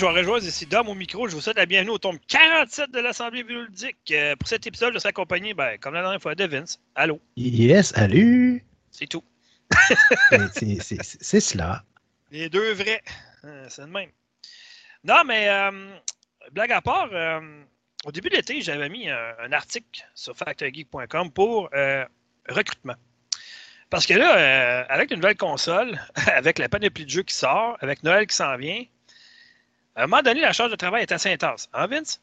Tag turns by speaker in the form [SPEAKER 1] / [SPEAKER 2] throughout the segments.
[SPEAKER 1] Je vais rejoindre ici Dom au micro. Je vous souhaite la bienvenue au tome 47 de l'Assemblée vidéoludique. Euh, pour cet épisode, je serai accompagné, ben, comme la dernière fois, de Vince. Allô?
[SPEAKER 2] Yes, salut!
[SPEAKER 1] C'est tout.
[SPEAKER 2] C'est- cela.
[SPEAKER 1] Les deux vrais. Euh, c'est le même. Non, mais euh, blague à part, euh, au début de l'été, j'avais mis un, un article sur factorgeek.com pour euh, recrutement. Parce que là, avec une nouvelle console, avec la panoplie de jeux qui sort, avec Noël qui s'en vient, à un moment donné, la charge de travail est assez intense. Hein, Vince?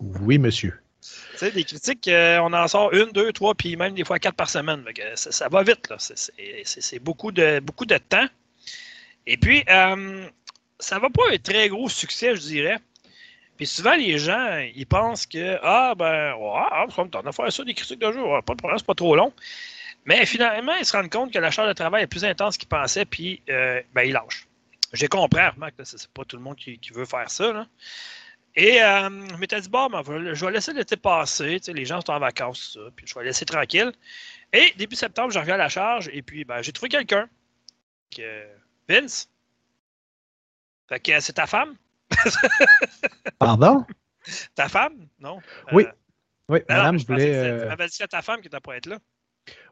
[SPEAKER 2] Oui, monsieur.
[SPEAKER 1] Tu sais, des critiques, euh, on en sort une, deux, trois, puis même des fois quatre par semaine. Fait que ça, ça va vite, là. C'est- beaucoup de, beaucoup de temps. Et puis, euh, ça va pas un très gros succès, je dirais. Puis souvent, les gens, ils pensent que, ah, ben, ouais, ah, tente de faire ça, des critiques de jeu, ouais, pas de problème, c'est pas trop long. Mais finalement, ils se rendent compte que la charge de travail est plus intense qu'ils pensaient, puis, euh, ben, ils lâchent. Je comprends, remarque, c'est pas tout le monde qui, qui veut faire ça, là. Et euh, je m'étais dit, bon, ben, je vais laisser l'été passer. Les gens sont en vacances, ça, puis je vais laisser tranquille. Et début septembre, je reviens à la charge. Et puis, ben, j'ai trouvé quelqu'un. Que... Vince. Fait que c'est ta femme?
[SPEAKER 2] Pardon?
[SPEAKER 1] Ta femme? Non?
[SPEAKER 2] Oui.
[SPEAKER 1] Euh,
[SPEAKER 2] Oui,
[SPEAKER 1] ben
[SPEAKER 2] madame
[SPEAKER 1] je c'était-
[SPEAKER 2] euh,
[SPEAKER 1] dit que c'était ta femme qui n'était pas être là.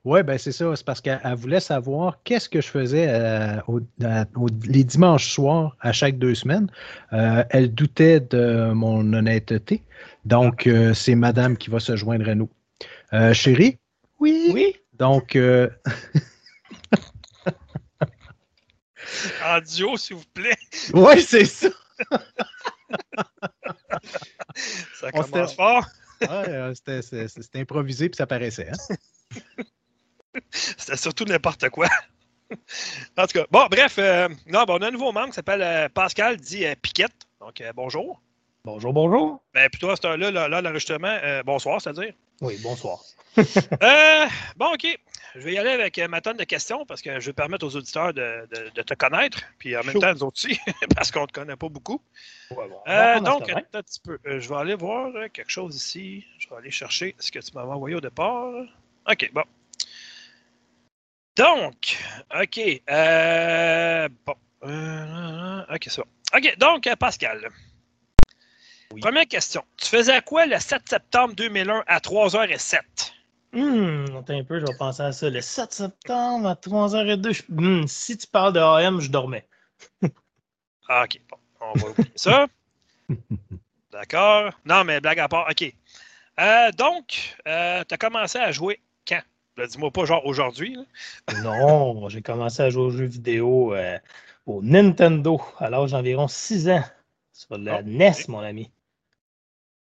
[SPEAKER 2] Oui, ben c'est ça. C'est parce qu'elle elle voulait savoir qu'est-ce que je faisais euh, au- à- au- les dimanches soirs à chaque deux semaines. Euh, elle doutait de mon honnêteté. Donc, euh, c'est madame qui va se joindre à nous. Chérie? Oui.
[SPEAKER 3] Oui.
[SPEAKER 2] Donc,
[SPEAKER 1] En duo, s'il vous plaît.
[SPEAKER 2] oui, c'est ça.
[SPEAKER 1] Ça commence fort.
[SPEAKER 2] Ouais, euh, C'était improvisé puis ça paraissait. hein.
[SPEAKER 1] C'était surtout n'importe quoi. en tout cas, bon, bref, euh, non, ben, on a un nouveau membre qui s'appelle euh, Pascal, dit euh, Piquette. Donc, euh, bonjour.
[SPEAKER 3] Bonjour, bonjour.
[SPEAKER 1] Ben, plutôt à cette heure-là, là, là, l'enregistrement, euh, bonsoir, c'est-à-dire.
[SPEAKER 3] Oui, bonsoir.
[SPEAKER 1] Euh, bon, OK. Je vais y aller avec euh, ma tonne de questions parce que je vais permettre aux auditeurs de, de- de te connaître, puis en même temps, nous autres aussi, parce qu'on ne te connaît pas beaucoup.
[SPEAKER 3] Ouais, bon, on
[SPEAKER 1] Euh, donc, un petit peu. Euh, je vais aller voir quelque chose ici. Je vais aller chercher ce que tu m'avais envoyé au départ. OK, bon. Donc, OK. euh, bon. Euh, OK, c'est bon. OK, donc, Pascal.
[SPEAKER 3] Oui.
[SPEAKER 1] Première question. Tu faisais quoi le 7 septembre 2001 à 3h07?
[SPEAKER 3] Hum, attends un peu, je vais penser à ça. Le 7 septembre à 3h02, je- hum, si tu parles de AM, je dormais.
[SPEAKER 1] Ah, OK, bon. On va oublier ça. D'accord. Non, mais blague à part. OK. Euh, donc, tu as commencé à jouer quand? Là, Dis-moi pas genre aujourd'hui.
[SPEAKER 3] Non, j'ai commencé à jouer aux jeux vidéo euh, au Nintendo à l'âge d'environ 6 ans. Sur la
[SPEAKER 1] Oh,
[SPEAKER 3] NES, mon ami.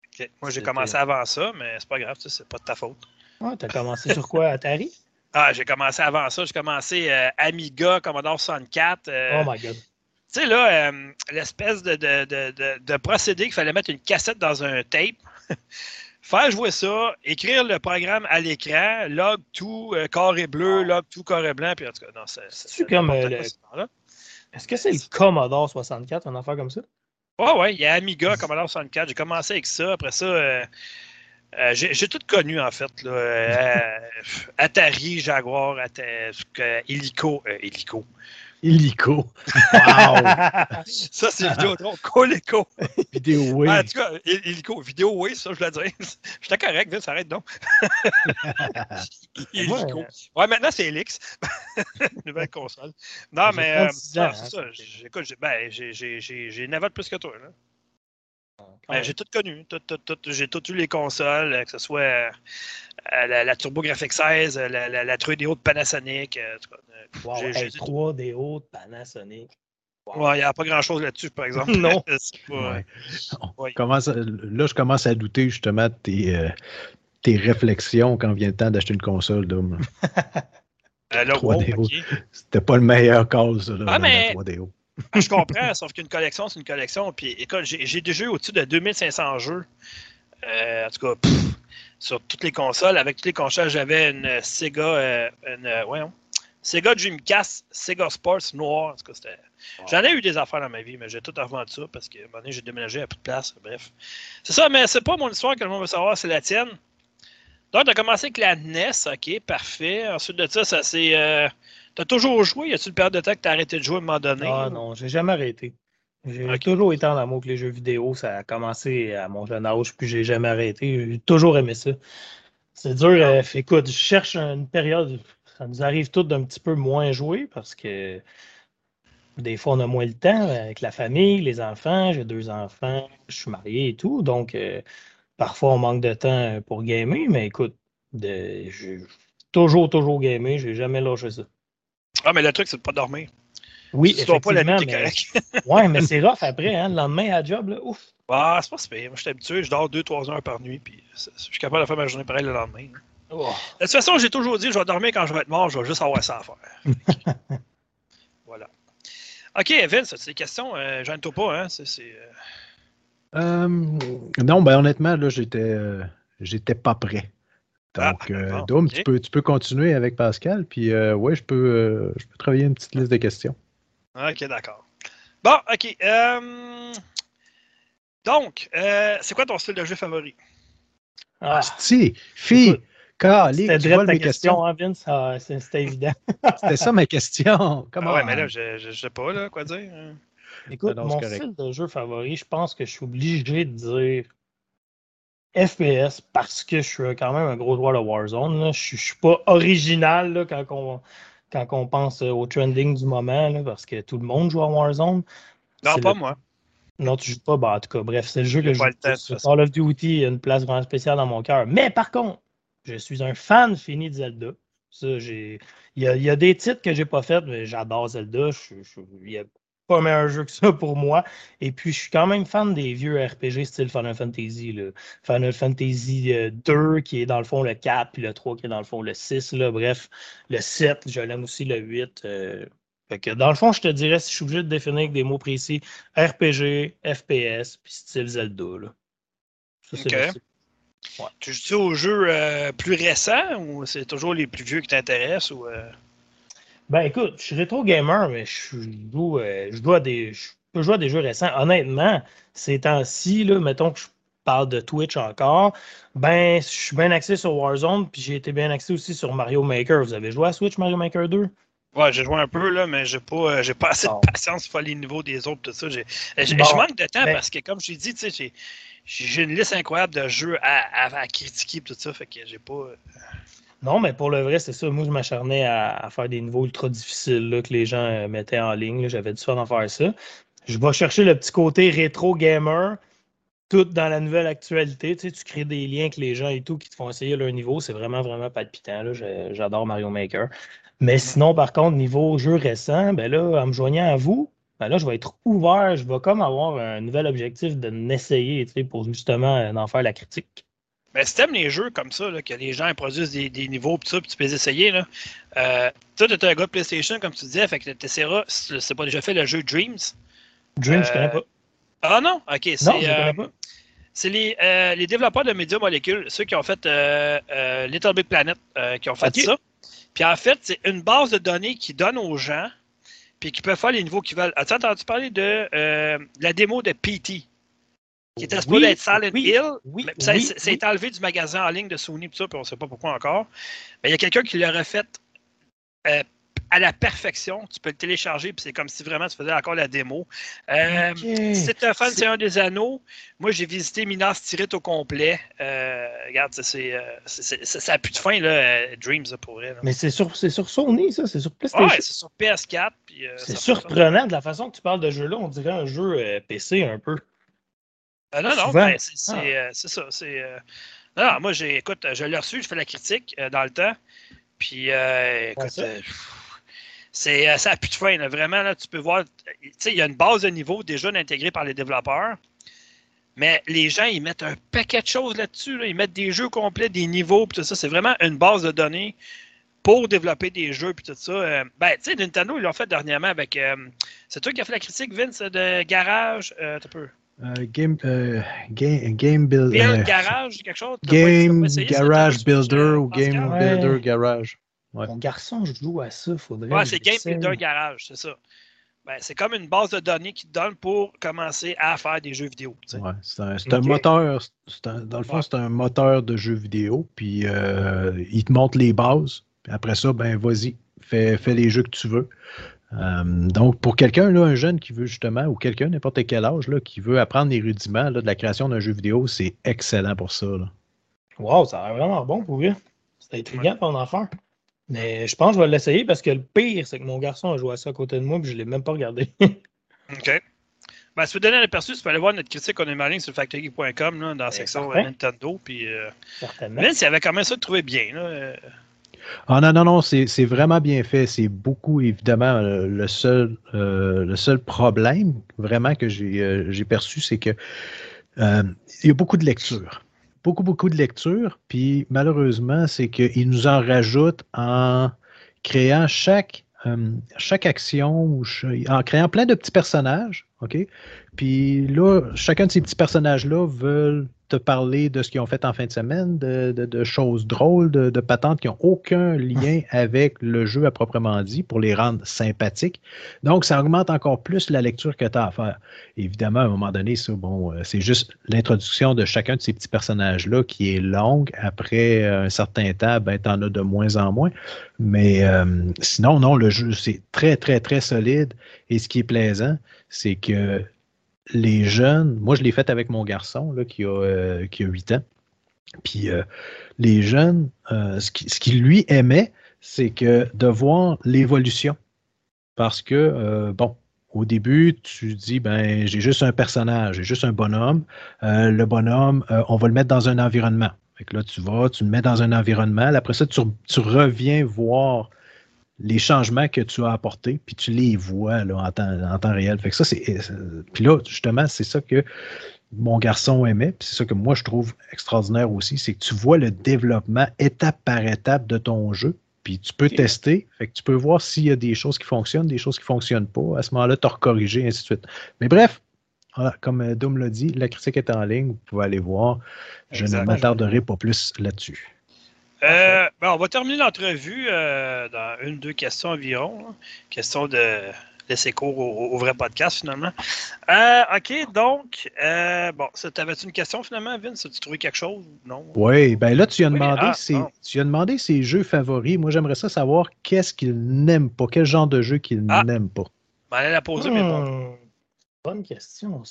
[SPEAKER 1] OK. Moi, j'ai commencé avant ça, mais c'est pas grave, ça, c'est pas de ta faute.
[SPEAKER 3] Ouais, t'as commencé sur quoi, Atari?
[SPEAKER 1] Ah, j'ai commencé avant ça. J'ai commencé euh, Amiga, Commodore 64. euh,
[SPEAKER 3] Oh my god.
[SPEAKER 1] Tu sais, là, euh, l'espèce de, de, de, de- procédé qu'il fallait mettre une cassette dans un tape, faire jouer ça, écrire le programme à l'écran, log tout, carré bleu, log tout, carré blanc, puis en tout cas, non, c'est
[SPEAKER 3] comme, le-. Est-ce que c'est le Commodore 64, une affaire comme ça?
[SPEAKER 1] Ouais, ouais, il y a Amiga, Commodore 64. J'ai commencé avec ça. Après ça, euh, euh, j'ai j'ai tout connu, en fait. Là. Euh, Atari, Jaguar, euh, Illico. euh, Illico.
[SPEAKER 2] Illico.
[SPEAKER 3] Wow!
[SPEAKER 1] Ça, c'est Vidéotron. Coleco.
[SPEAKER 2] Vidéo, oui.
[SPEAKER 1] Ah, en tout cas, Il- Illico. Vidéo, oui, ça, je voulais dire. J'étais correct, Vince, arrête donc. Illico.
[SPEAKER 3] Ouais.
[SPEAKER 1] Ouais, maintenant, c'est Elix. Nouvelle console. Non,
[SPEAKER 3] J'ai
[SPEAKER 1] mais euh,
[SPEAKER 3] 36
[SPEAKER 1] non,
[SPEAKER 3] ans,
[SPEAKER 1] c'est
[SPEAKER 3] hein.
[SPEAKER 1] ça. J'écoute, j'ai- ben, j'ai- j'ai j'ai- j'ai une plus que toi. Là. Ben,
[SPEAKER 3] Ouais.
[SPEAKER 1] j'ai tout connu. Tout, tout, tout, j'ai tout eu les consoles, euh, que ce soit euh, la, la TurboGrafx 16, euh, la, la, la 3DO de Panasonic. euh, euh,
[SPEAKER 3] Wow,
[SPEAKER 1] j'ai-
[SPEAKER 3] hey,
[SPEAKER 1] j'ai-
[SPEAKER 3] 3DO de Panasonic.
[SPEAKER 1] Ouais, il n'y a pas grand-chose là-dessus, par exemple.
[SPEAKER 3] Non.
[SPEAKER 1] Pas-
[SPEAKER 2] Ouais.
[SPEAKER 1] Oui.
[SPEAKER 2] commence là, je commence à douter justement de tes, euh, tes réflexions quand vient le temps d'acheter une console. Dom.
[SPEAKER 1] Euh, là,
[SPEAKER 2] 3DO.
[SPEAKER 1] wow, ok.
[SPEAKER 2] C'était pas le meilleur call, ça, là,
[SPEAKER 1] Ah, mais-
[SPEAKER 2] la 3DO.
[SPEAKER 1] Ah, Je comprends, sauf qu'une collection, c'est une collection. Puis écoute, j'ai déjà eu au-dessus de 2500 jeux. Euh, en tout cas, pff, sur toutes les consoles. Avec toutes les consoles, j'avais une Sega, euh, une, euh, voyons, Sega Dreamcast, Sega Sports noir. En tout cas, c'était. J'en ai eu des affaires dans ma vie, mais j'ai tout revendu ça parce qu'à un moment donné, j'ai déménagé à plus de place. Bref. C'est ça, mais c'est pas mon histoire que le monde veut savoir, c'est la tienne. Donc, tu as commencé avec la NES, ok, parfait. Ensuite de ça, ça c'est. Euh, T'as toujours joué? Y a-tu une période de temps que t'as arrêté de jouer à un moment donné?
[SPEAKER 3] Ah non, j'ai jamais arrêté. J'ai toujours été en amour avec les jeux vidéo. Ça a commencé à mon jeune âge, puis j'ai jamais arrêté. J'ai toujours aimé ça. C'est dur. euh, fait, écoute, je cherche une période. Ça nous arrive tout d'un petit peu moins jouer parce que des fois, on a moins le temps avec la famille, les enfants. J'ai deux enfants, je suis marié et tout. Donc, euh, parfois, on manque de temps pour gamer. Mais écoute, j'ai toujours, toujours gamé. J'ai jamais lâché ça.
[SPEAKER 1] Ah, mais le truc, c'est de pas dormir.
[SPEAKER 3] Oui,
[SPEAKER 1] si tu pas la nuit, t'es correct.
[SPEAKER 3] ouais, mais c'est rough après, hein, le lendemain à job, là, ouf.
[SPEAKER 1] Ah, c'est pas si pire. Moi, je suis habitué, je dors 2-3 heures par nuit, puis c'est- je suis capable de faire ma journée pareil le lendemain.
[SPEAKER 3] Oh.
[SPEAKER 1] De toute façon, j'ai toujours dit, je vais dormir quand je vais être mort, je vais juste avoir ça à faire. voilà. OK, Vince, as-tu des questions? Euh, Gêne-toi pas, hein? C'est, c'est, euh,
[SPEAKER 2] Euh, non, ben honnêtement, là, j'étais euh, j'étais pas prêt. Donc,
[SPEAKER 1] Ah,
[SPEAKER 2] euh,
[SPEAKER 1] bon,
[SPEAKER 2] Dom,
[SPEAKER 1] ok.
[SPEAKER 2] tu, peux, tu peux continuer avec Pascal, puis euh, ouais, je peux, euh, je peux travailler une petite liste de questions.
[SPEAKER 1] OK, d'accord. Bon, OK. euh, Donc, euh, c'est quoi ton style de jeu favori?
[SPEAKER 3] Ah,
[SPEAKER 2] Si, fille, Carly,
[SPEAKER 3] c'était
[SPEAKER 2] tu
[SPEAKER 3] direct ta
[SPEAKER 2] mes
[SPEAKER 3] question,
[SPEAKER 2] questions?
[SPEAKER 3] hein, Vince? Ah, c'était évident.
[SPEAKER 2] C'était ça ma question. Comment
[SPEAKER 1] Ah ouais, mais là, je, je, je sais pas, là, quoi dire.
[SPEAKER 3] Écoute,
[SPEAKER 2] Ah non,
[SPEAKER 3] mon
[SPEAKER 2] correct.
[SPEAKER 3] style de jeu favori, je pense que je suis obligé de dire FPS parce que je suis quand même un gros joueur de Warzone. là. Je ne suis pas original là, quand, on, quand on pense euh, au trending du moment, là, parce que tout le monde joue à Warzone.
[SPEAKER 1] Non, pas
[SPEAKER 3] le-
[SPEAKER 1] moi.
[SPEAKER 3] Non, tu joues pas. Bah, en tout cas, bref, c'est le jeu que je joue.
[SPEAKER 1] façon.
[SPEAKER 3] Call of Duty a une place vraiment spéciale dans mon cœur. Mais par contre, je suis un fan fini de Zelda. Ça, j'ai. Il y a, il y a des titres que j'ai pas fait, mais j'adore Zelda. Je- je- il y a pas meilleur jeu que ça pour moi. Et puis, je suis quand même fan des vieux RPG style Final Fantasy. là. Final Fantasy euh, 2, qui est dans le fond le 4, puis le 3, qui est dans le fond le 6. Là. Bref, le 7, je l'aime aussi, le 8. euh, fait que dans le fond, je te dirais, si je suis obligé de définir avec des mots précis, RPG, FPS, puis style Zelda. Là. Ça.
[SPEAKER 1] Tu joues aux jeux euh, plus récents ou c'est toujours les plus vieux qui t'intéressent? Ou, euh,
[SPEAKER 3] Ben écoute, je suis rétro gamer, mais je joue, euh, je joue à des, je peux jouer à des jeux récents. Honnêtement, ces temps-ci, mettons que je parle de Twitch encore, ben je suis bien axé sur Warzone, puis j'ai été bien axé aussi sur Mario Maker. Vous avez joué à Switch Mario Maker 2?
[SPEAKER 1] Ouais, j'ai joué un peu, là, mais j'ai pas, euh, j'ai pas assez de patience pour les niveaux des autres, tout ça. J'ai, j'ai-
[SPEAKER 3] Bon,
[SPEAKER 1] je manque de temps parce que, comme je l'ai dit, tu sais, j'ai, j'ai une liste incroyable de jeux à, à, à critiquer, tout ça, fait que j'ai pas. euh,
[SPEAKER 3] Non, mais pour le vrai, c'est ça. Moi, je m'acharnais à, faire des niveaux ultra difficiles là, que les gens euh, mettaient en ligne. J'avais du fun à faire ça. Je vais chercher le petit côté rétro gamer, tout dans la nouvelle actualité. Tu, crées des liens avec les gens et tout qui te font essayer leur niveau. C'est vraiment, vraiment palpitant. J'adore Mario Maker. Mais sinon, par contre, niveau jeu récent, ben là, en me joignant à vous, ben je vais être ouvert. Je vais comme avoir un nouvel objectif de n'essayer, tu pour justement euh, en faire la critique.
[SPEAKER 1] Mais si t'aimes les jeux comme ça, là, que les gens produisent des, des niveaux, pis ça, puis tu peux les essayer, là. Euh, toi, t'es un gars de PlayStation, comme tu disais, fait que t'essaieras, si c'est pas déjà fait le jeu Dreams?
[SPEAKER 3] Dream, je
[SPEAKER 1] Euh,
[SPEAKER 3] connais pas.
[SPEAKER 1] Ah non? Ok, c'est.
[SPEAKER 3] Non, je
[SPEAKER 1] euh,
[SPEAKER 3] connais pas.
[SPEAKER 1] C'est les, euh, les développeurs de Media Molecule, ceux qui ont fait euh, euh, Little Big Planet, euh, qui ont fait ça. Puis en fait, c'est une base de données qui donne aux gens, puis qui peuvent faire les niveaux qu'ils veulent. As-tu entendu parler de euh, la démo de PT, qui était supposée
[SPEAKER 3] Oui,
[SPEAKER 1] être Silent
[SPEAKER 3] oui,
[SPEAKER 1] Hill?
[SPEAKER 3] Oui,
[SPEAKER 1] Mais ça, c'est- enlevé du magasin en ligne de Sony, pis ça, puis on ne sait pas pourquoi encore. Mais il y a quelqu'un qui l'a refait euh, à la perfection. Tu peux le télécharger, puis c'est comme si vraiment tu faisais encore la démo. Euh, si un fan
[SPEAKER 3] C'est-
[SPEAKER 1] Seigneur des Anneaux, moi j'ai visité Minas Tirith au complet. Euh, regarde, c'est, euh, ça n'a plus de fin, là, euh, Dreams, pour elle.
[SPEAKER 3] Mais c'est sur, c'est sur Sony, ça, c'est sur PlayStation.
[SPEAKER 1] Ouais, c'est sur PS4. Puis, euh,
[SPEAKER 3] c'est surprenant de la façon que tu parles de jeu-là. On dirait un jeu euh, PC un peu.
[SPEAKER 1] Euh, non, non,
[SPEAKER 3] Souvent.
[SPEAKER 1] ben, c'est,
[SPEAKER 3] Ah.
[SPEAKER 1] euh, ça. Euh, Non, non, moi, j'ai, écoute, je l'ai reçu, je fais la critique dans le temps. Puis, euh, écoute,
[SPEAKER 3] ça.
[SPEAKER 1] c'est, ça n'a plus de fin. là. Vraiment, là, tu peux voir, tu sais, il y a une base de niveau déjà intégrée par les développeurs. Mais les gens, ils mettent un paquet de choses là-dessus. là. Ils mettent des jeux complets, des niveaux, puis tout ça. C'est vraiment une base de données pour développer des jeux, puis tout ça. Euh, ben, tu sais, Nintendo, ils l'ont fait dernièrement avec. euh, c'est toi qui as fait la critique, Vince, de Garage? Euh, t'as peu.
[SPEAKER 2] Euh, game, euh, game, game Build.
[SPEAKER 1] Build
[SPEAKER 2] euh,
[SPEAKER 1] Garage, quelque chose?
[SPEAKER 2] Game
[SPEAKER 1] pas essayé
[SPEAKER 2] Garage Builder ou? Game
[SPEAKER 3] Ouais.
[SPEAKER 2] Builder Garage. Ouais.
[SPEAKER 3] Mon garçon, je joue à ça, faudrait.
[SPEAKER 1] Ouais, c'est Game. Builder Garage, c'est ça. Ben, c'est comme une base de données qui te donne pour commencer à faire des jeux vidéo. tu sais.
[SPEAKER 2] Ouais, c'est un, moteur. un- dans le fond,
[SPEAKER 1] Ouais.
[SPEAKER 2] c'est un moteur de jeu vidéo. Puis euh, il te montre les bases. Puis après ça, ben vas-y, fais, fais les jeux que tu veux. Euh, donc, pour quelqu'un, là, un jeune qui veut justement, ou quelqu'un, n'importe quel âge, là, qui veut apprendre les rudiments là, de la création d'un jeu vidéo, c'est excellent pour ça. Là.
[SPEAKER 3] Wow, ça a l'air vraiment bon pour lui. C'est intriguant ton affaire. Mais je pense que je vais l'essayer parce que le pire, c'est que mon garçon a joué à ça à côté de moi et je ne l'ai même pas regardé.
[SPEAKER 1] OK. Ben, si vous donner un aperçu, tu peux aller voir notre critique on est malin sur factory.com dans la section euh, Nintendo. Puis, euh, Certainement. Il avait quand même ça de trouver bien. Là. Euh.
[SPEAKER 2] Ah non, non, non, c'est vraiment bien fait. C'est beaucoup, évidemment, le seul, le seul problème vraiment que j'ai perçu, c'est que il y a beaucoup de lectures beaucoup, beaucoup de lectures. Puis malheureusement, c'est qu'il nous en rajoute en créant chaque, euh, chaque action, en créant plein de petits personnages. OK? Puis là, chacun de ces petits personnages-là veulent te parler de ce qu'ils ont fait en fin de semaine, de, choses drôles, de, patentes qui n'ont aucun lien avec le jeu à proprement dit pour les rendre sympathiques. Donc, ça augmente encore plus la lecture que tu as à faire. Évidemment, à un moment donné, ça, bon, euh, c'est juste l'introduction de chacun de ces petits personnages-là qui est longue. Après un certain temps, ben, tu en as de moins en moins. Mais euh, sinon, non, le jeu, c'est très, très, très solide. Et ce qui est plaisant, c'est que les jeunes, moi je l'ai fait avec mon garçon là, qui, a, euh, qui a 8 ans. Puis euh, les jeunes, euh, ce qu'il qui lui aimait, c'est que de voir l'évolution. Parce que, bon, au début, tu dis, ben, j'ai juste un personnage, j'ai juste un bonhomme. le bonhomme, on va le mettre dans un environnement. Fait que là, tu vas, tu le mets dans un environnement. Après ça, tu, tu reviens voir les changements que tu as apportés, puis tu les vois là, en, temps, réel. Fait que ça, c'est. Puis là, justement, c'est ça que mon garçon aimait, puis c'est ça que moi je trouve extraordinaire aussi, c'est que tu vois le développement étape par étape de ton jeu, puis tu peux tester, fait que tu peux voir s'il y a des choses qui fonctionnent, des choses qui ne fonctionnent pas. À ce moment-là, tu as recorrigé, ainsi de suite. Mais bref, voilà, comme euh, Doom l'a dit, la critique est en ligne, vous pouvez aller voir. Je ne m'attarderai pas plus là-dessus.
[SPEAKER 1] Euh, ben, on va terminer l'entrevue euh, dans une, deux questions environ. Question de laisser cours au, vrai podcast, finalement. Euh, OK, donc, bon, t'avais-tu une question, finalement, Vince? As-tu trouvé quelque chose? Non?
[SPEAKER 2] Oui, ben là, tu as, demandé ah, tu as demandé ses jeux favoris. Moi, j'aimerais ça savoir qu'est-ce qu'il n'aime pas, quel genre de jeu qu'il ah. n'aime pas.
[SPEAKER 1] Ben, allez la poser, mais bon.
[SPEAKER 3] Hmm. Bonne question,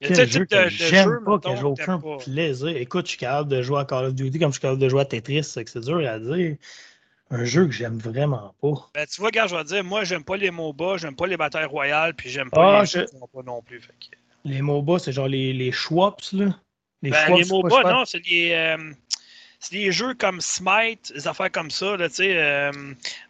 [SPEAKER 3] quel jeu que j'aime pas, que j'ai aucun plaisir. Écoute, je suis capable de jouer à Call of Duty comme je suis capable de jouer à Tetris, c'est que c'est dur à dire. Un jeu que j'aime vraiment pas.
[SPEAKER 1] Ben, tu vois, gars, je vais dire, moi, j'aime pas les MOBA, j'aime pas les batailles royales, puis j'aime pas ah, les jeux non plus.
[SPEAKER 3] Les MOBA, c'est genre les, les Schwaps, là.
[SPEAKER 1] Les, ben, les MOBA, non, c'est les, euh, des jeux comme Smite, des affaires comme ça, là, tu sais, euh,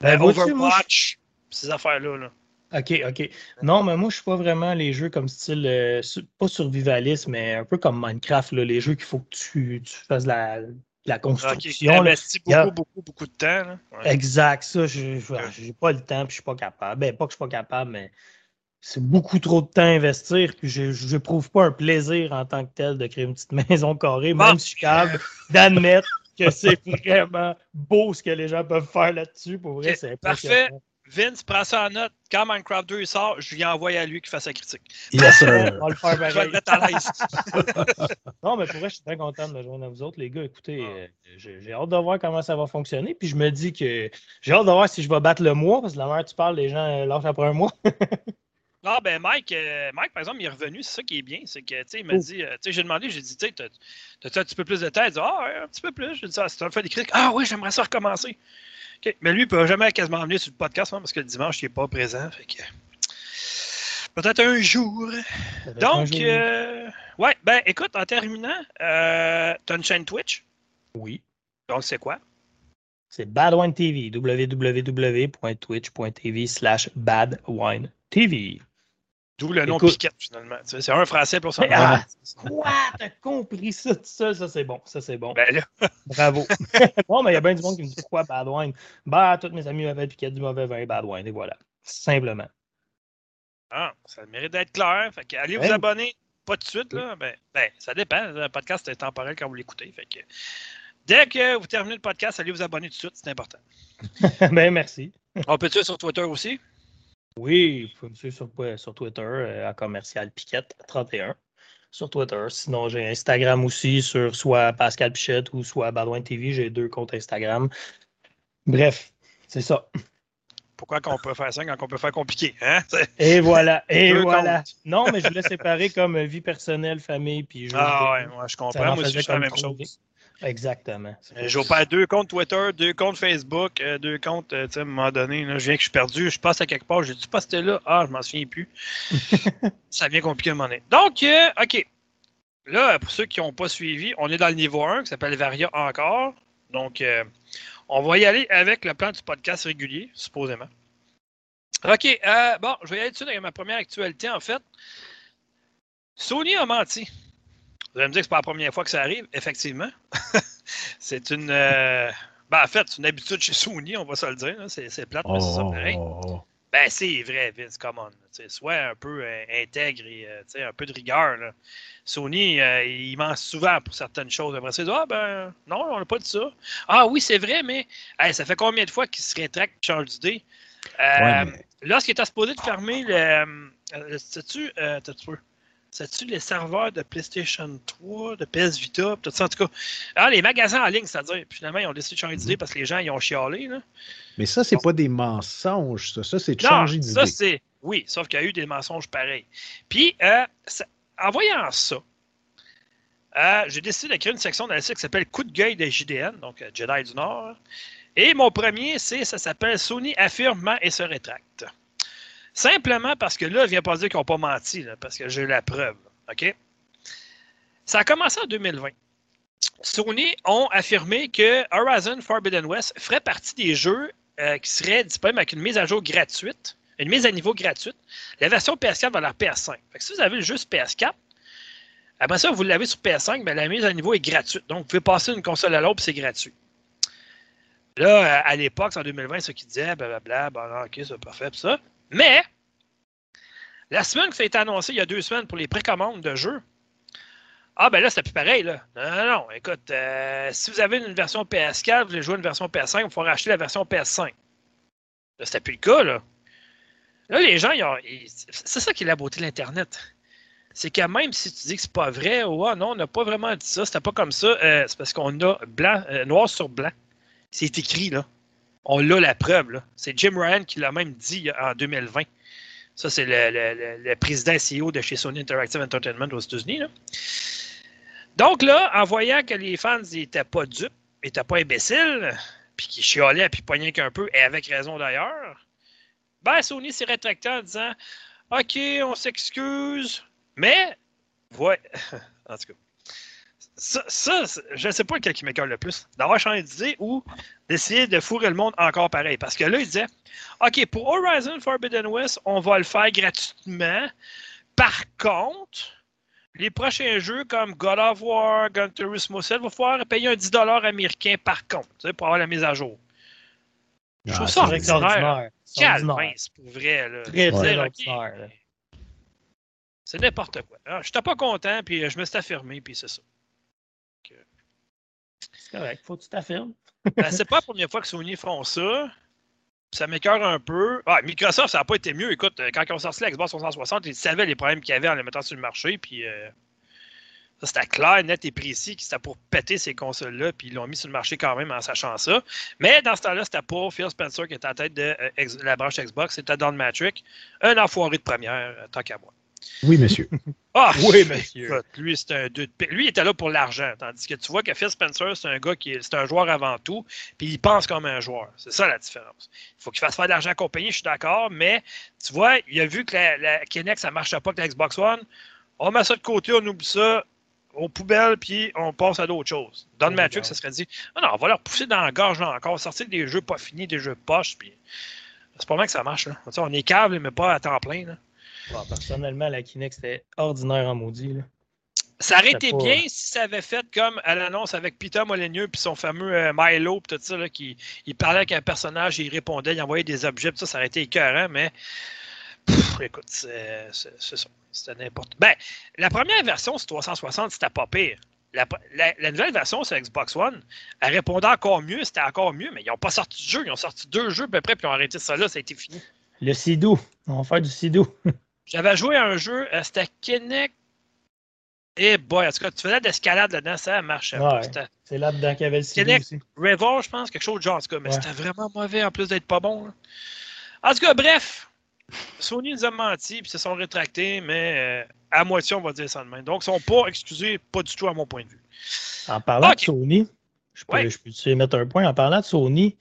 [SPEAKER 1] ben, Overwatch, ces affaires-là. Là.
[SPEAKER 3] OK, OK. Non, mais moi, je suis pas vraiment les jeux comme style, euh, pas survivaliste, mais un peu comme Minecraft, là, les jeux qu'il faut que tu, tu fasses la, la construction.
[SPEAKER 1] Okay. investis beaucoup, beaucoup, beaucoup de temps.
[SPEAKER 3] Exact, ça, je n'ai pas le temps, puis je suis pas capable. Ben, pas que je suis pas capable, mais c'est beaucoup trop de temps à investir, puis je n'éprouve pas un plaisir en tant que tel de créer une petite maison carrée, même si je suis capable d'admettre que c'est vraiment beau ce que les gens peuvent faire là-dessus. Pour vrai, c'est
[SPEAKER 1] Parfait. Vince, prends ça en note. Quand Minecraft 2 sort, je lui envoie à lui qui fasse sa critique.
[SPEAKER 2] Yes, sir.
[SPEAKER 3] On le faire Je vais le mettre à l'aise. non, mais pour vrai, je suis très content de me joindre à vous autres, les gars. Écoutez, ah. euh, j'ai hâte de voir comment ça va fonctionner. Puis je me dis que j'ai hâte de voir si je vais battre le mois, parce que la manière tu parles, les gens euh, lâchent après un mois.
[SPEAKER 1] Ah ben Mike, euh, Mike, par exemple, il est revenu, c'est ça qui est bien. C'est que, tu sais, il m'a dit, tu sais, j'ai demandé, j'ai dit, tu sais, t'as-tu un petit peu plus de temps? Il dit, ah, un petit peu plus. J'ai dit, ah, c'est un fait des critiques. Ah oui, j'aimerais ça recommencer. Mais lui, il ne peut jamais quasiment venir sur le podcast hein, parce que le dimanche, il n'est pas présent. Peut-être un jour. Donc, euh, ouais, ben écoute, en terminant, euh, tu as une chaîne Twitch?
[SPEAKER 3] Oui.
[SPEAKER 1] Donc, c'est quoi?
[SPEAKER 3] C'est Badwine TV, www.twitch.tv slash badwinetv.
[SPEAKER 1] D'où le nom Piquette, finalement. C'est un français pour son
[SPEAKER 3] ah, Quoi? T'as compris ça tout seul? Ça, c'est bon. Ça, c'est bon.
[SPEAKER 1] Ben là.
[SPEAKER 3] Bravo. bon, mais il y a bien du monde qui me dit pourquoi Bad Wine? Bah, tous mes amis m'appellent Piquette du mauvais vin, Bad Wine. Et voilà. Simplement.
[SPEAKER 1] Ah, ça mérite d'être clair. Fait que allez vous abonner. Pas tout de suite, là. Ben, ben, ça dépend. Le podcast est temporel quand vous l'écoutez. Fait que dès que vous terminez le podcast, allez vous abonner tout de suite. C'est important.
[SPEAKER 3] ben, merci.
[SPEAKER 1] On peut-tu sur Twitter aussi?
[SPEAKER 3] Oui, vous pouvez me suivre sur, sur Twitter euh, à commercial Piquette 31 sur Twitter. Sinon, j'ai Instagram aussi sur soit Pascal Pichette ou soit Badouin TV. J'ai deux comptes Instagram. Bref, c'est ça.
[SPEAKER 1] Pourquoi qu'on peut faire ça quand on peut faire compliqué? Hein?
[SPEAKER 3] Et voilà, et voilà. Non, mais je voulais séparer comme vie personnelle, famille, puis
[SPEAKER 1] jeu. Ah ouais, moi je comprends. Moi aussi, je fais la même chose.
[SPEAKER 3] Exactement.
[SPEAKER 1] Euh, j'ai opéré deux comptes Twitter, deux comptes Facebook, euh, deux comptes, euh, tu sais, à un moment donné, là, je viens que je suis perdu, je passe à quelque part, j'ai pas c'était là, ah, je m'en souviens plus. ça devient compliqué à un moment donné. Donc, OK. Là, pour ceux qui n'ont pas suivi, on est dans le niveau 1 qui s'appelle Varia encore. Donc, on va y aller avec le plan du podcast régulier, supposément. OK. bon, je vais y aller dessus avec ma première actualité, en fait. Sony a menti. Vous allez me dire que ce n'est pas la première fois que ça arrive. Effectivement. c'est une. Euh, ben, en fait, c'est une habitude chez Sony, on va se le dire. C'est plate, mais c'est ça pareil. Oh. Ben, c'est vrai, Vince, come on. Sois un peu euh, intègre et euh, un peu de rigueur. Sony, il ment souvent pour certaines choses. Après, c'est Ah, ben, non, on n'a pas dit ça. Ah, oui, c'est vrai, mais ça fait combien de fois qu'il se rétracte, change d'idée? Ouais, mais... Lorsqu'il était supposé de fermer le. Sais-tu. C'est-tu les serveurs de PlayStation 3, de PS Vita, tout ça, en tout cas. Ah, les magasins en ligne, c'est-à-dire. Finalement, ils ont décidé de changer d'idée parce que les gens, ils ont chialé. Là.
[SPEAKER 2] Mais ça, c'est pas des mensonges, ça. Ça, c'est de changer d'idée.
[SPEAKER 1] Ça, c'est. Oui, sauf qu'il y a eu des mensonges pareils. Puis, euh, en voyant ça, euh, j'ai décidé d'écrire une section dans le site qui s'appelle Coup de gueule de JDN, donc euh, Jedi du Nord. Et mon premier, c'est ça s'appelle Sony affirme et se rétracte. Simplement parce que là, je ne viens pas dire qu'ils n'ont pas menti, parce que j'ai la preuve. OK? Ça a commencé en 2020. Sony ont affirmé que Horizon Forbidden West ferait partie des jeux euh, qui seraient disponibles avec une mise à jour gratuite, une mise à niveau gratuite. La version PS4 va leur PS5. si vous avez le jeu sur PS4, après ça, vous l'avez sur PS5, mais la mise à niveau est gratuite. Donc, vous pouvez passer d'une console à l'autre, c'est gratuit. Là, à l'époque, en 2020, ceux qui disaient, blablabla, bon, ok, c'est parfait, ça. Mais, la semaine que ça a été annoncé, il y a deux semaines, pour les précommandes de jeux, ah, ben là, c'était plus pareil, là. Non, non, non. Écoute, euh, si vous avez une version PS4, vous voulez jouer une version PS5, il faut racheter la version PS5. Là, c'était plus le cas, là. Là, les gens, c'est ça qui est la beauté de l'Internet. C'est que même si tu dis que c'est pas vrai, ou ah, non, on n'a pas vraiment dit ça, c'était pas comme ça, euh, c'est parce qu'on a blanc, euh, noir sur blanc. C'est écrit, là on l'a la preuve. C'est Jim Ryan qui l'a même dit en 2020. Ça, c'est le, président CEO de chez Sony Interactive Entertainment aux États-Unis. Donc là, en voyant que les fans n'étaient pas dupes, n'étaient pas imbéciles, puis qu'ils chialaient puis poignaient qu'un peu, et avec raison d'ailleurs, ben Sony s'est rétracté en disant OK, on s'excuse, mais, ouais, en tout cas ça, je ne sais pas lequel qui m'écoeure le plus. D'avoir changé d'idée ou d'essayer de fourrer le monde encore pareil. Parce que là, il disait OK, pour Horizon Forbidden West, on va le faire gratuitement. Par contre, les prochains jeux comme God of War, Gun Turismo 7, il va falloir payer un 10 américain par contre pour avoir la mise à jour. Je trouve ah, ça extraordinaire. c'est pour vrai. Là.
[SPEAKER 3] Très, très
[SPEAKER 1] C'est n'importe quoi. Je n'étais pas content, puis je me suis affirmé, puis c'est ça.
[SPEAKER 3] C'est correct, faut que tu t'affirmes.
[SPEAKER 1] Ben, c'est pas la première fois que Sony font ça. Ça m'écœure un peu. Ah, Microsoft, ça n'a pas été mieux. Écoute, quand ils ont sorti la Xbox 360, ils savaient les problèmes qu'il y avait en les mettant sur le marché. Puis euh, ça, c'était clair, net et précis que c'était pour péter ces consoles-là. Puis ils l'ont mis sur le marché quand même en sachant ça. Mais dans ce temps-là, c'était pas Phil Spencer qui était à la tête de euh, la branche Xbox. C'était Don Matrick, un enfoiré de première, euh, tant qu'à moi.
[SPEAKER 2] Oui, monsieur.
[SPEAKER 1] Ah, oui, monsieur. lui, c'est un Lui, il était là pour l'argent. Tandis que tu vois que Phil Spencer, c'est un gars qui est, c'est un joueur avant tout, puis il pense comme un joueur. C'est ça la différence. Il faut qu'il fasse faire de l'argent à compagnie, je suis d'accord, mais tu vois, il a vu que la, la Kinect, ça ne marchait pas avec la Xbox One. On met ça de côté, on oublie ça aux poubelles, puis on passe à d'autres choses. Don Matrix, ça serait dit ah non, on va leur pousser dans la gorge là, encore, sortir des jeux pas finis, des jeux poches, puis c'est pas mal que ça marche. Là. On est câble, mais pas à temps plein. Là
[SPEAKER 3] personnellement, la Kinect, c'était ordinaire en maudit.
[SPEAKER 1] Ça aurait été bien si ça avait fait comme à l'annonce avec Peter Molyneux puis son fameux euh, Milo tout ça, là, qui il parlait avec un personnage, il répondait, il envoyait des objets, ça, ça aurait été écœurant, mais écoute, c'est ça. C'était n'importe. Ben, la première version sur 360, c'était pas pire. La, nouvelle version sur Xbox One, elle répondait encore mieux, c'était encore mieux, mais ils n'ont pas sorti de jeu. Ils ont sorti deux jeux à peu près, puis ils ont arrêté ça là, ça a été fini.
[SPEAKER 3] Le Sidou. On va faire du Sidou.
[SPEAKER 1] J'avais joué à un jeu, euh, c'était Kinect. Et eh boy, en tout cas, tu faisais de l'escalade là-dedans, ça marchait.
[SPEAKER 3] Ouais, c'est là-dedans qu'il y avait le Kinect
[SPEAKER 1] aussi. Je pense, quelque chose de genre, en tout cas, mais c'était vraiment mauvais en plus d'être pas bon. En tout cas, bref, Sony nous a menti, puis se sont rétractés, mais euh, à moitié, on va dire ça de même. Donc, ils ne sont pas excusés, pas du tout à mon point de vue.
[SPEAKER 3] En parlant de Sony, je peux,
[SPEAKER 1] Ouais.
[SPEAKER 3] je peux-tu mettre un point? En parlant de Sony,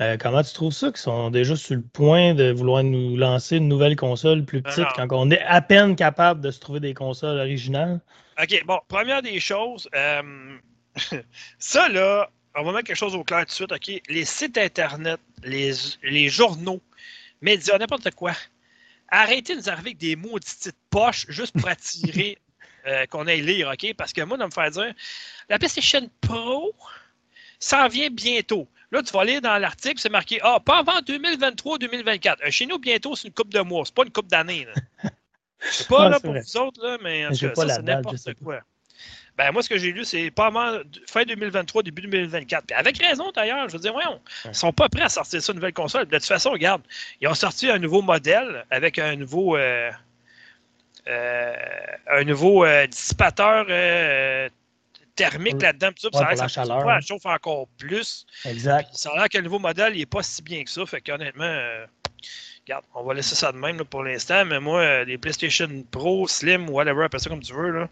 [SPEAKER 3] euh, comment tu trouves ça qu'ils sont déjà sur le point de vouloir nous lancer une nouvelle console plus petite quand on est à peine capable de se trouver des consoles originales?
[SPEAKER 1] OK, bon, première des choses, euh, ça, là, on va mettre quelque chose au clair tout de suite, OK? Les sites Internet, les, les journaux, médias, n'importe quoi, arrêtez de nous arriver avec des maudits petites poches juste pour attirer euh, qu'on aille lire, OK? Parce que moi, de me faire dire, la PlayStation Pro s'en vient bientôt. Là, tu vas lire dans l'article, c'est marqué, ah, pas avant 2023-2024. Euh, chez nous, bientôt, c'est une coupe de mois, c'est pas une coupe d'années. là. Je sais pas là, pour
[SPEAKER 3] vrai.
[SPEAKER 1] vous autres, là, mais en tout cas, ça, c'est n'importe quoi. Ben, moi, ce que j'ai lu, c'est pas mal fin 2023, début 2024. Puis avec raison, d'ailleurs. Je veux dire, voyons, ils sont pas prêts à sortir ça, une nouvelle console. De toute façon, regarde, ils ont sorti un nouveau modèle avec un nouveau, euh, euh, un nouveau euh, dissipateur thermique là-dedans. puis ça, puis
[SPEAKER 3] ouais,
[SPEAKER 1] ça
[SPEAKER 3] la
[SPEAKER 1] ça
[SPEAKER 3] chaleur.
[SPEAKER 1] pousse pas, elle chauffe encore plus.
[SPEAKER 3] Exact.
[SPEAKER 1] Ça a l'air que le nouveau modèle, il est pas si bien que ça. Fait qu'honnêtement, euh, regarde, on va laisser ça de même là, pour l'instant. Mais moi, euh, les PlayStation Pro, Slim, whatever, appelle ça comme tu veux, là.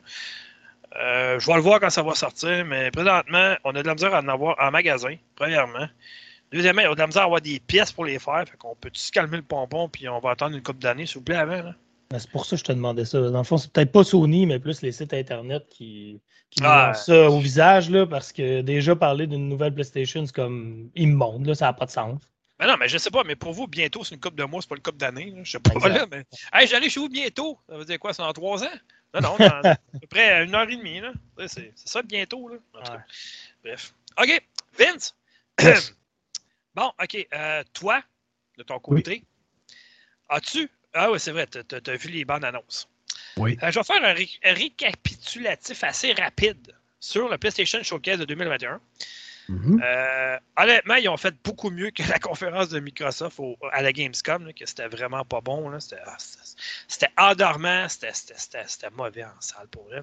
[SPEAKER 1] euh, je vais le voir quand ça va sortir, mais présentement, on a de la misère à en avoir en magasin, premièrement. Deuxièmement, on a de la misère à avoir des pièces pour les faire. Fait qu'on peut se calmer le pompon, puis on va attendre une couple d'années, s'il vous plaît, avant. Là?
[SPEAKER 3] Ben, C'est pour ça que je te demandais ça. Dans le fond, c'est peut-être pas Sony, mais plus les sites Internet qui, qui
[SPEAKER 1] Ah.
[SPEAKER 3] lancent ça au visage, là, parce que déjà parler d'une nouvelle PlayStation, c'est comme immonde, là, ça n'a pas de sens.
[SPEAKER 1] Mais non, mais je sais pas, mais pour vous, bientôt, c'est une coupe de mois, c'est pas une coupe d'année. Je sais pas,
[SPEAKER 3] Exact.
[SPEAKER 1] là, mais. Hey, j'allais chez vous bientôt. Ça veut dire quoi? C'est dans trois ans? Non, non, dans à peu près une heure et demie, là. C'est ça bientôt, là. En tout cas,
[SPEAKER 3] Ouais.
[SPEAKER 1] Bref. OK, Vince. bon, OK. euh, toi, de ton côté, as-tu. Ah oui, c'est vrai, tu as, vu les bandes annonces.
[SPEAKER 2] Oui.
[SPEAKER 1] Euh, je vais faire un, ré- un récapitulatif assez rapide sur le PlayStation Showcase de 2021.
[SPEAKER 2] Mhm.
[SPEAKER 1] Euh, honnêtement, ils ont fait beaucoup mieux que la conférence de Microsoft au- à la Gamescom, là, que c'était vraiment pas bon. C'était ah, c'était- endormant, mauvais en salle pour là.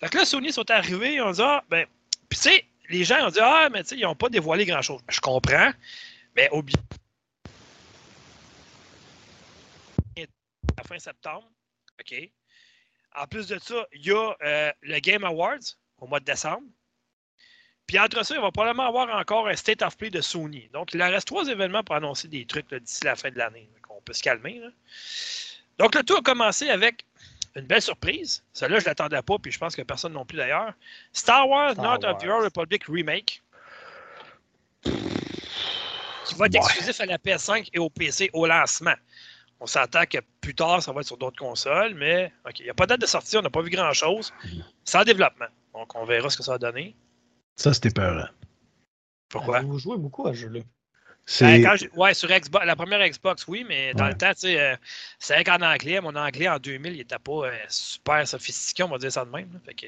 [SPEAKER 1] Fait que là, Sony sont arrivés, on dit Ah, ben, puis tu sais, les gens ont dit Ah, mais tu sais, ils n'ont pas dévoilé grand-chose. Je comprends, mais au À fin septembre, OK? En plus de ça, il y a euh, le Game Awards au mois de décembre. Puis entre ça, il va probablement avoir encore un State of Play de Sony. Donc, il en reste trois événements pour annoncer des trucs d'ici la fin de l'année. qu'on peut se calmer. là. Donc, le tout a commencé avec une belle surprise. Celle-là, je ne l'attendais pas, puis je pense que personne non plus d'ailleurs. Star Wars
[SPEAKER 3] Star
[SPEAKER 1] North of the. Old Republic Remake. Qui va être exclusif à la PS5 et au PC au lancement. On s'entend que plus tard, ça va être sur d'autres consoles, mais OK, il n'y a pas de date de sortie, on n'a pas vu grand-chose. C'est en développement. Donc, on verra ce que ça va donner.
[SPEAKER 2] Ça, c'était peur.
[SPEAKER 1] Pourquoi?
[SPEAKER 3] Vous jouez beaucoup à ce jeu-là.
[SPEAKER 2] C'est
[SPEAKER 1] ouais, sur Xbox, la première Xbox, oui, mais dans
[SPEAKER 2] Ouais.
[SPEAKER 1] le temps, tu sais, euh, c'est vrai qu'en anglais, mon anglais en 2000, il n'était pas euh, super sophistiqué, on va dire ça de même. là. Fait que,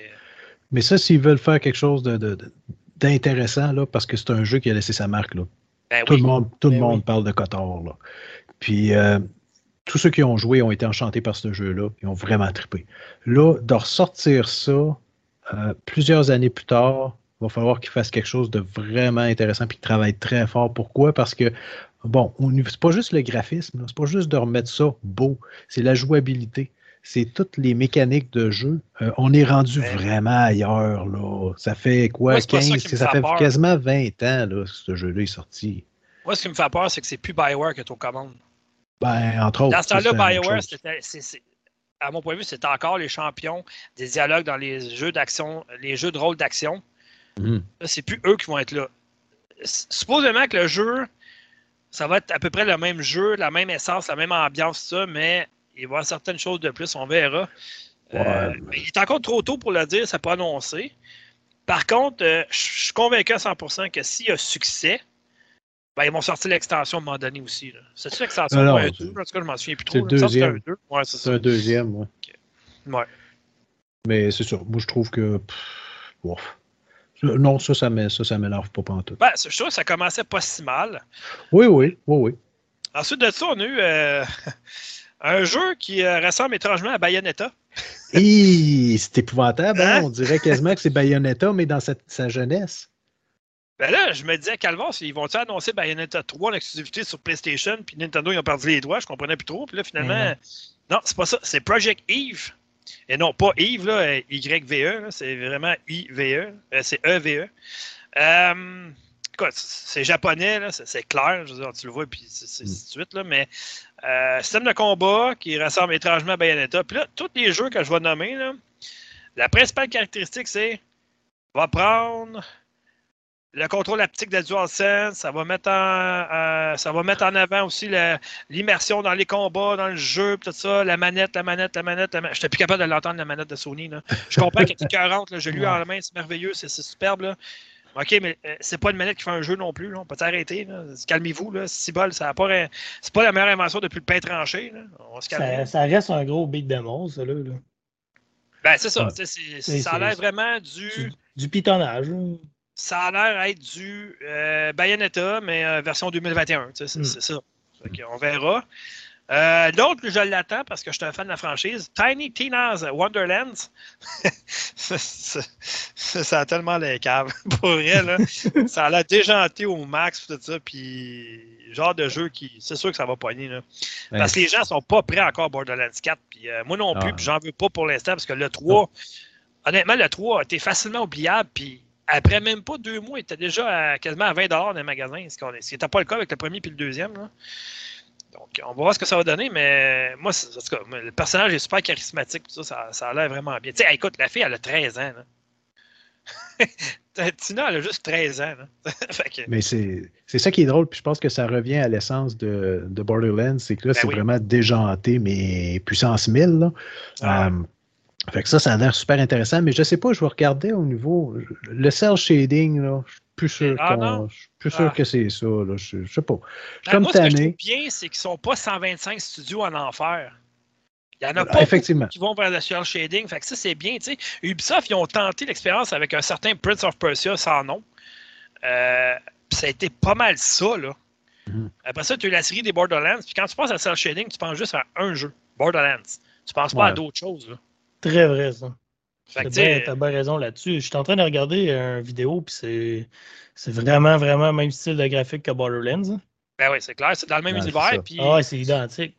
[SPEAKER 2] Mais ça, s'ils veulent faire quelque chose de- de- de- d'intéressant, là, parce que c'est un jeu qui a laissé sa marque, là.
[SPEAKER 1] ben
[SPEAKER 2] Tout
[SPEAKER 1] oui.
[SPEAKER 2] le monde, tout le
[SPEAKER 3] Ben
[SPEAKER 2] monde
[SPEAKER 3] oui.
[SPEAKER 2] parle de là. Puis euh, tous ceux qui ont joué ont été enchantés par ce jeu-là. Ils ont vraiment trippé. Là, de ressortir ça euh, plusieurs années plus tard, il va falloir qu'ils fassent quelque chose de vraiment intéressant puis qu'ils travaillent très fort. Pourquoi? Parce que, bon, on- c'est pas juste le graphisme, c'est pas juste de remettre ça beau, c'est la jouabilité. C'est toutes les mécaniques de jeu. Euh, on est rendu
[SPEAKER 1] Ouais.
[SPEAKER 2] vraiment ailleurs, là. Ça fait quoi?
[SPEAKER 1] Moi, c'est pas ça
[SPEAKER 2] 15,
[SPEAKER 1] qui me
[SPEAKER 2] ça
[SPEAKER 1] fait
[SPEAKER 2] fait
[SPEAKER 1] peur.
[SPEAKER 2] quasiment 20 ans, là, que ce jeu-là est sorti.
[SPEAKER 1] Moi, ce qui me fait peur, c'est que c'est plus BioWare qui est aux commandes.
[SPEAKER 2] Ben, entre autres.
[SPEAKER 1] Dans ce temps-là,
[SPEAKER 2] c'est
[SPEAKER 1] BioWare, c'est- c'est- à mon point de vue, c'était encore les champions des dialogues dans les jeux d'action, les jeux de rôle d'action. Là, c'est plus eux qui vont être là. Supposément que le jeu, ça va être à peu près le même jeu, la même essence, la même ambiance, ça, mais il va y avoir certaines choses de plus, on verra. Euh,
[SPEAKER 2] Ouais.
[SPEAKER 1] il est encore trop tôt pour le dire, ça peut annoncer. Par contre, euh, je je suis convaincu à 100% que s'il y a succès, ben, ils vont sortir l'extension à un moment donné aussi. C'est-tu l'extension ou un
[SPEAKER 2] c'est-
[SPEAKER 1] 2? En tout cas, je m'en souviens plus
[SPEAKER 2] c'est
[SPEAKER 1] trop. c'est un 2. Ouais, c'est ça.
[SPEAKER 2] un deuxième, ouais.
[SPEAKER 1] Ouais.
[SPEAKER 2] Mais c'est ça. Moi, je trouve que. ouf. Non, ça, ça ça m'énerve pas pantoute.
[SPEAKER 1] Ben, je trouve que ça commençait pas si mal.
[SPEAKER 2] Oui, oui, oui, oui.
[SPEAKER 1] Ensuite de ça, on a eu euh, un jeu qui euh, ressemble étrangement à Bayonetta.
[SPEAKER 2] C'est épouvantable, hein?
[SPEAKER 1] Hein?
[SPEAKER 2] On dirait quasiment que c'est Bayonetta, mais dans sa, sa jeunesse.
[SPEAKER 1] Ben là, je me disais, Calvas, ils vont-ils annoncer Bayonetta 3 en exclusivité sur PlayStation, puis Nintendo, ils ont perdu les doigts, je comprenais plus trop. Puis là, finalement, non, c'est pas ça. C'est Project Eve. Et non, pas Eve, là, YVE, c'est vraiment IVE. Euh, c'est EVE. Euh, c'est japonais, c'est clair, je veux dire, tu le vois, puis c'est mm. suite, là, mais euh, système de combat qui ressemble étrangement à Bayonetta. Puis là, tous les jeux que je vais nommer, là, la principale caractéristique, c'est va prendre le contrôle haptique de DualSense, ça va mettre en, ça va mettre en avant aussi l'immersion dans les combats, dans le jeu, tout ça, la manette, la manette, la manette. La manette. Je n'étais plus capable de l'entendre, la manette de Sony. Là. Je comprends qu'elle est 40, j'ai lu en main, c'est merveilleux, c'est superbe. Là. OK, mais euh, c'est pas une manette qui fait un jeu non plus. Là. On peut s'arrêter. Calmez-vous. Si bol, ça pas, c'est pas la meilleure invention depuis le pain tranché. Là.
[SPEAKER 3] On se ça, ça, reste un gros beat de monstre, ça. Là,
[SPEAKER 1] Ben, c'est ça. ça a l'air vraiment du.
[SPEAKER 3] Du, du pitonnage.
[SPEAKER 1] Ça a l'air être du euh, Bayonetta, mais euh, version 2021. C'est mm. ça. on verra. Euh, L'autre, je l'attends parce que je suis un fan de la franchise. Tiny Tina's Wonderlands. ça, a tellement les caves. Pour vrai, là. ça a l'air déjanté au max, tout ça. Puis, genre de jeu qui. C'est sûr que ça va poigner. Là. Parce que les gens sont pas prêts encore à Borderlands 4. Puis, euh, moi non plus. Ah. Puis, j'en veux pas pour l'instant parce que le 3. Honnêtement, le 3 a été facilement oubliable. Puis, après même pas deux mois, il était déjà à, quasiment à 20 dans les magasins. Ce qui n'était pas le cas avec le premier puis le deuxième. Là. Donc, on va voir ce que ça va donner, mais moi, en tout cas, le personnage est super charismatique, ça, ça, a l'air vraiment bien. Tu sais, écoute, la fille, elle a 13 ans. Tina, elle a juste 13 ans.
[SPEAKER 2] Mais c'est ça qui est drôle, puis je pense que ça revient à l'essence de, de, Borderlands, c'est que là, ben c'est vraiment déjanté, mais puissance 1000. Là. Ah euh, fait que ça, ça a l'air super intéressant, mais je sais pas, je vais regarder au niveau. Le cell shading, là, je suis plus sûr, ah, plus sûr ah. que c'est ça. Là. Je, je sais pas.
[SPEAKER 1] Je ben, moi, ce que je trouve bien, c'est qu'ils sont pas 125 studios en enfer. Il y en a pas Effectivement. qui vont vers le cell shading. Fait que ça, c'est bien. sais. Ubisoft, ils ont tenté l'expérience avec un certain Prince of Persia sans nom. Euh, ça a été pas mal ça, là. Mm-hmm. Après ça, tu as eu la série des Borderlands. Puis quand tu penses à cell shading, tu penses juste à un jeu, Borderlands. Tu penses pas à d'autres choses. Là.
[SPEAKER 3] Très vrai, ça. T'as bien, bien, raison là-dessus. Je suis en train de regarder une vidéo, puis c'est vraiment, vraiment le même style de graphique que Borderlands. Hein.
[SPEAKER 1] Ben oui, c'est clair, c'est dans le même univers. Puis...
[SPEAKER 3] Ah, c'est identique.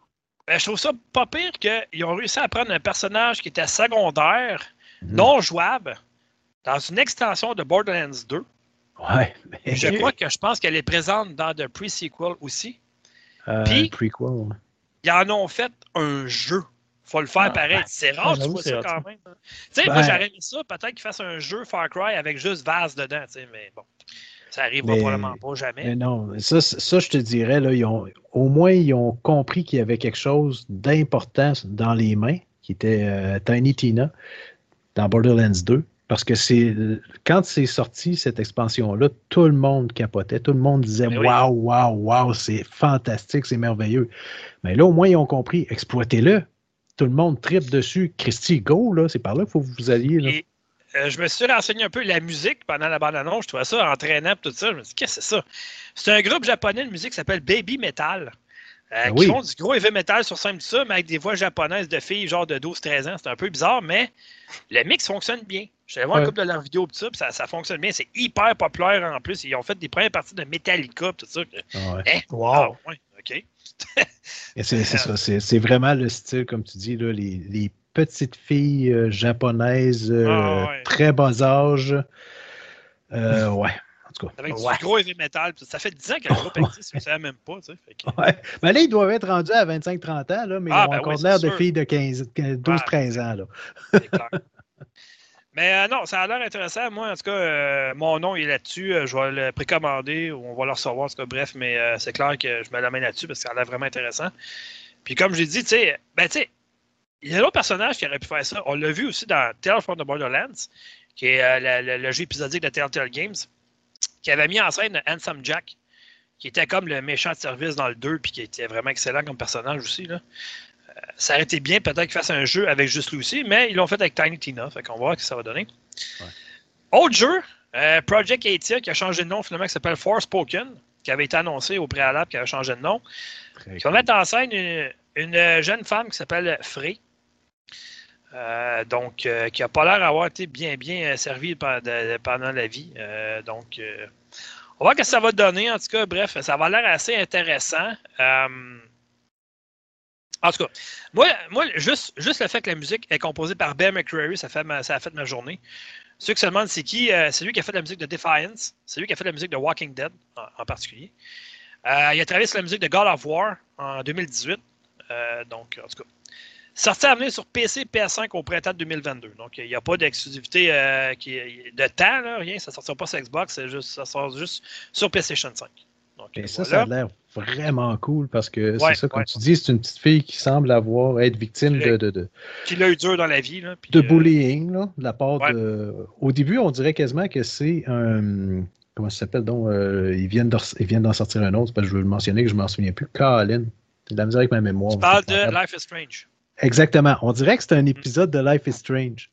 [SPEAKER 1] Ben, je trouve ça pas pire qu'ils ont réussi à prendre un personnage qui était secondaire, mhm. non jouable, dans une extension de Borderlands 2.
[SPEAKER 2] Ouais.
[SPEAKER 1] Je crois que je pense qu'elle est présente dans le pre-sequel aussi.
[SPEAKER 2] Euh, puis, prequel.
[SPEAKER 1] Ils en ont fait un jeu faut le faire ah, pareil. Ben, c'est rare, tu vois ça quand même. Tu sais, moi, ben, j'aurais aimé ça. Peut-être qu'ils fassent un jeu Far Cry avec juste Vase dedans, tu sais, mais bon. Ça arrivera probablement pas jamais.
[SPEAKER 2] non, ça, ça, je te dirais, là, ils ont, au moins, ils ont compris qu'il y avait quelque chose d'important dans les mains, qui était euh, Tiny Tina, dans Borderlands 2. Parce que c'est quand c'est sorti, cette expansion-là, tout le monde capotait. Tout le monde disait Waouh, waouh, waouh, c'est fantastique, c'est merveilleux. Mais là, au moins, ils ont compris. Exploitez-le tout le monde tripe dessus. Christy, go, là, c'est par là qu'il faut que vous alliez.
[SPEAKER 1] Euh, je me suis renseigné un peu la musique pendant la bande-annonce. Je trouvais ça entraînant tout ça. Je me suis dit, qu'est-ce que c'est ça? C'est un groupe japonais de musique qui s'appelle Baby Metal. Euh, ben qui font du gros heavy metal sur scène ça, mais avec des voix japonaises de filles genre de 12-13 ans. C'est un peu bizarre, mais le mix fonctionne bien. Je vais voir un couple de leurs vidéos tout ça, puis ça, fonctionne bien. C'est hyper populaire en plus. Ils ont fait des premières parties de Metallica tout ça.
[SPEAKER 2] Ah ouais. Hein? Wow. Ah OK. c'est vraiment le style, comme tu dis, là, les, petites filles euh, japonaises, euh, ah, très bas âge. Euh, ouais. En tout cas.
[SPEAKER 1] Avec du gros heavy metal. Ça fait 10 ans que le groupe existe, mais ça même pas. Tu
[SPEAKER 2] sais, ouais. Mais là, ils doivent être rendus à 25-30 ans, là, mais ils ah, ont ben encore l'air de filles de 12-13 ans. Là.
[SPEAKER 1] Mais euh, non, ça a l'air intéressant. Moi, en tout cas, euh, mon nom est là-dessus. Euh, je vais le précommander ou on va le recevoir. En tout cas, bref, mais c'est clair que je me la mets là-dessus parce que ça a l'air vraiment intéressant. Puis comme je l'ai dit, tu sais, ben, il y a d'autres personnages qui auraient pu faire ça. On l'a vu aussi dans Tales from the Borderlands, qui est le, jeu épisodique de Telltale Games, qui avait mis en scène Handsome Jack, qui était comme le méchant de service dans le 2, puis qui était vraiment excellent comme personnage aussi. Là ça aurait été bien peut-être qu'ils fassent un jeu avec juste Lucy, mais ils l'ont fait avec Tiny Tina. Fait qu'on va voir ce que ça va donner. Autre jeu, euh, Project Atia qui a changé de nom finalement, qui s'appelle Force Spoken, qui avait été annoncé au préalable, qui avait changé de nom. Qui va mettre en scène une, jeune femme qui s'appelle Frey. Euh, donc, qui n'a pas l'air d'avoir été bien, bien servi pendant la vie. donc, on va voir ce que ça va donner. En tout cas, bref, ça va l'air assez intéressant. En tout cas, moi, moi juste, juste le fait que la musique est composée par Ben McCreary, ça, fait ça a fait ma journée. Ceux qui se demandent c'est qui, euh, c'est lui qui a fait la musique de Defiance, c'est lui qui a fait la musique de Walking Dead en, particulier. Euh, il a travaillé sur la musique de God of War en 2018. Euh, donc, en tout cas, sorti à venir sur PC PS5 au printemps de 2022. Donc, il n'y a pas d'exclusivité de temps, rien. Ça ne sortira pas sur Xbox, juste, ça sort juste sur PlayStation 5.
[SPEAKER 2] Et ça, ça a l'air vraiment cool parce que c'est ça, comme tu dis, c'est une petite fille qui semble avoir être victime de, de, de.
[SPEAKER 1] Qui l'a eu dur dans la vie. Là,
[SPEAKER 2] de euh, bullying, là, de la part de. Au début, on dirait quasiment que c'est un. Comment ça s'appelle donc euh, Ils viennent d'en sortir un autre, parce que je veux le mentionner, que je ne m'en souviens plus. Colin. C'est de la misère avec ma mémoire. Tu
[SPEAKER 1] parles de Life is Strange.
[SPEAKER 2] Exactement. On dirait que c'est un épisode de Life is Strange.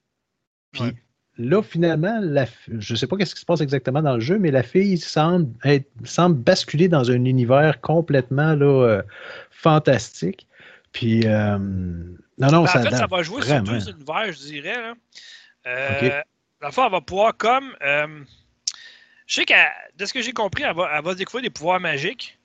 [SPEAKER 2] Puis là, finalement, je ne sais pas ce qui se passe exactement dans le jeu, mais la fille semble, être, semble basculer dans un univers complètement là, euh, fantastique. Puis, euh, non, non,
[SPEAKER 1] ben,
[SPEAKER 2] ça.
[SPEAKER 1] En fait, ça va jouer sur deux univers, je dirais. Là. Euh, elle va pouvoir, comme. je sais que, de ce que j'ai compris, elle va, elle va découvrir des pouvoirs magiques.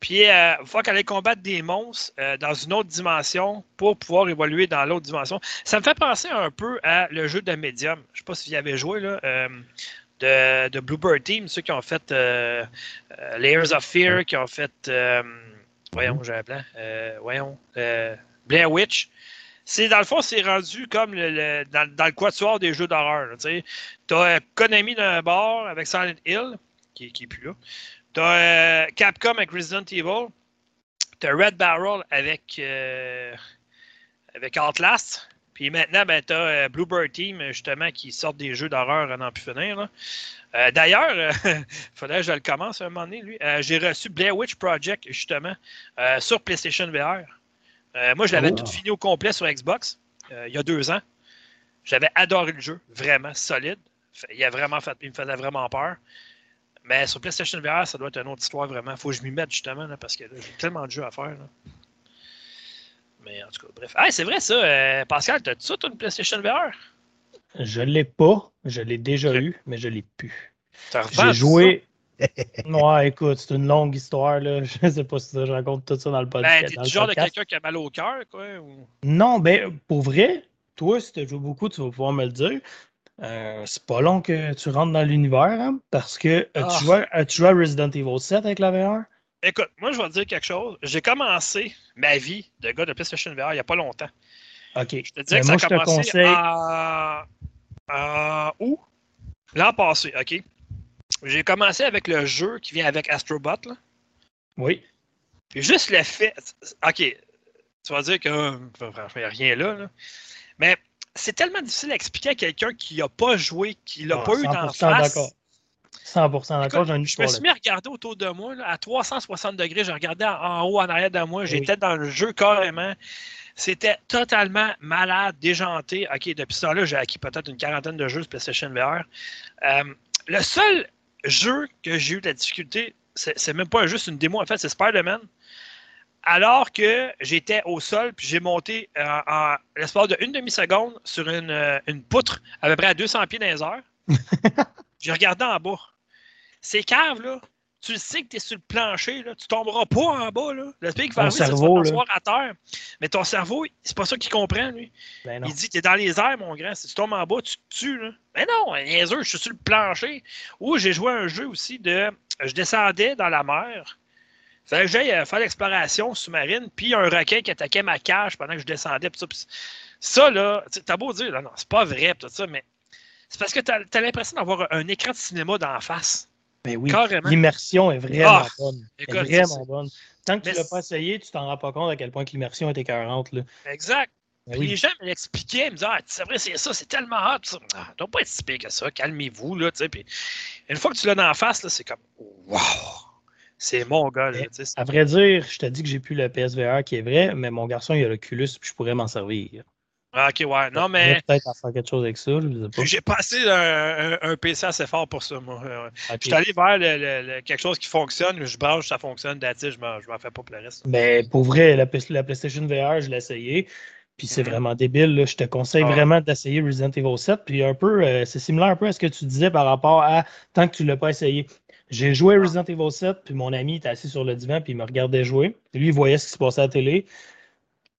[SPEAKER 1] Puis, il euh, faut qu'elle combattre des monstres euh, dans une autre dimension pour pouvoir évoluer dans l'autre dimension. Ça me fait penser un peu à le jeu de Medium. Je ne sais pas si vous y avez joué, là, euh, de, de, Bluebird Team, ceux qui ont fait Layers of Fear, qui ont fait. voyons, j'ai un plan. voyons. Blair Witch. C'est, dans le fond, c'est rendu comme le, dans, dans, le quatuor des jeux d'horreur. Tu as Konami d'un bord avec Silent Hill, qui n'est plus là. T'as euh, Capcom avec Resident Evil. T'as Red Barrel avec, euh, avec Outlast. Puis maintenant, ben, tu as euh, Bluebird Team, justement, qui sort des jeux d'horreur à n'en plus finir. D'ailleurs, il faudrait que je le commence à un moment donné, lui. J'ai reçu Blair Witch Project, justement, sur PlayStation VR. moi, je l'avais oh. tout fini au complet sur Xbox, il y a deux ans. J'avais adoré le jeu, vraiment solide. Il, a vraiment fait, il me faisait vraiment peur. Mais sur PlayStation VR, ça doit être une autre histoire vraiment. Faut que je m'y mette justement là, parce que j'ai tellement de jeux à faire. Mais en tout cas, bref. c'est vrai ça. Euh, Pascal, t'as-tu ça, toi, une PlayStation VR?
[SPEAKER 3] Je l'ai pas. Je l'ai déjà eu, mais je l'ai plus. J'ai joué. ouais, écoute, c'est une longue histoire. Là. Je sais pas si je raconte tout ça dans le podcast.
[SPEAKER 1] Ben, t'es du genre de quelqu'un qui a mal au cœur, quoi?
[SPEAKER 3] Non, ben, pour vrai, toi, si tu joué beaucoup, tu vas pouvoir me le dire. Euh, c'est pas long que tu rentres dans l'univers, hein, parce que as-tu ah. joué, à Resident Evil 7 avec la VR?
[SPEAKER 1] Écoute, moi, je vais te dire quelque chose. J'ai commencé ma vie de gars de PlayStation VR il n'y a pas longtemps.
[SPEAKER 3] OK.
[SPEAKER 1] Je te dis que ça a commencé conseille... en... où? L'an passé, OK. J'ai commencé avec le jeu qui vient avec Astrobot, là.
[SPEAKER 3] Oui.
[SPEAKER 1] Puis juste le fait... OK, tu vas dire que franchement, il n'y a rien là, là. Mais c'est tellement difficile à expliquer à quelqu'un qui n'a pas joué, qui l'a ah, pas eu dans face. d'accord.
[SPEAKER 3] 100% d'accord,
[SPEAKER 1] Je me suis mis à regarder autour de moi, à 360 degrés, je regardais en haut, en arrière de moi, j'étais dans le jeu carrément. C'était totalement malade, déjanté. OK, depuis ce temps-là, j'ai acquis peut-être une quarantaine de jeux de PlayStation VR. Euh, le seul jeu que j'ai eu de la difficulté, c'est même pas juste une démo, en fait, c'est Spider-Man alors que j'étais au sol, puis j'ai monté euh, en l'espace de une demi-seconde sur euh, une, poutre à peu près à 200 pieds dans les heures. j'ai regardé en bas. Ces caves, là, tu le sais que tu es sur le plancher, là, tu tomberas pas en bas. Là. Le qui va arriver, c'est à terre. Mais ton cerveau, c'est pas ça qu'il comprend, lui. Ben il dit, tu es dans les airs, mon grand. Si tu tombes en bas, tu te tues. Là. Mais non, niaiseux, je suis sur le plancher. Ou j'ai joué un jeu aussi de... Je descendais dans la mer fallait que j'aille euh, faire l'exploration sous-marine, puis un requin qui attaquait ma cage pendant que je descendais. ça, ça, là, t'as beau dire, là, non, c'est pas vrai, tout ça, mais c'est parce que t'as as, l'impression d'avoir un écran de cinéma d'en face.
[SPEAKER 3] Mais ben oui, l'immersion est vraiment ah, bonne. est vraiment bonne. Tant que tu l'as pas essayé, tu t'en rends pas compte à quel point l'immersion est écœurante. Là.
[SPEAKER 1] Exact. Ben les gens me l'expliquaient, ils me disaient ah, c'est vrai, c'est ça, c'est tellement hot. Ça ah, doit pas être si pire que ça, calmez-vous. Une fois que tu l'as dans la face, c'est comme Wow! C'est mon gars. Là,
[SPEAKER 3] à vrai dire, je te dis que j'ai plus le PSVR qui est vrai, mais mon garçon, il a l'Oculus, puis je pourrais m'en servir.
[SPEAKER 1] Ah, ok, ouais. Non, mais.
[SPEAKER 3] Peut-être faire quelque chose avec ça.
[SPEAKER 1] J'ai passé un, un, PC assez fort pour ça, moi. Je suis allé vers le, quelque chose qui fonctionne, je branche, ça fonctionne, je m'en fais pas pour le reste.
[SPEAKER 3] Mais pour vrai, la, PlayStation VR, je l'ai essayé. Puis c'est
[SPEAKER 1] Mhm.
[SPEAKER 3] vraiment débile. là. Je te conseille
[SPEAKER 1] Ah.
[SPEAKER 3] vraiment d'essayer Resident Evil 7. Puis un peu, euh, c'est similaire un peu à ce que tu disais par rapport à tant que tu ne l'as pas essayé. J'ai joué
[SPEAKER 1] Ah.
[SPEAKER 3] Resident Evil 7, puis mon ami était assis sur le divan, puis il me regardait jouer. Lui, il voyait ce qui se passait à la télé.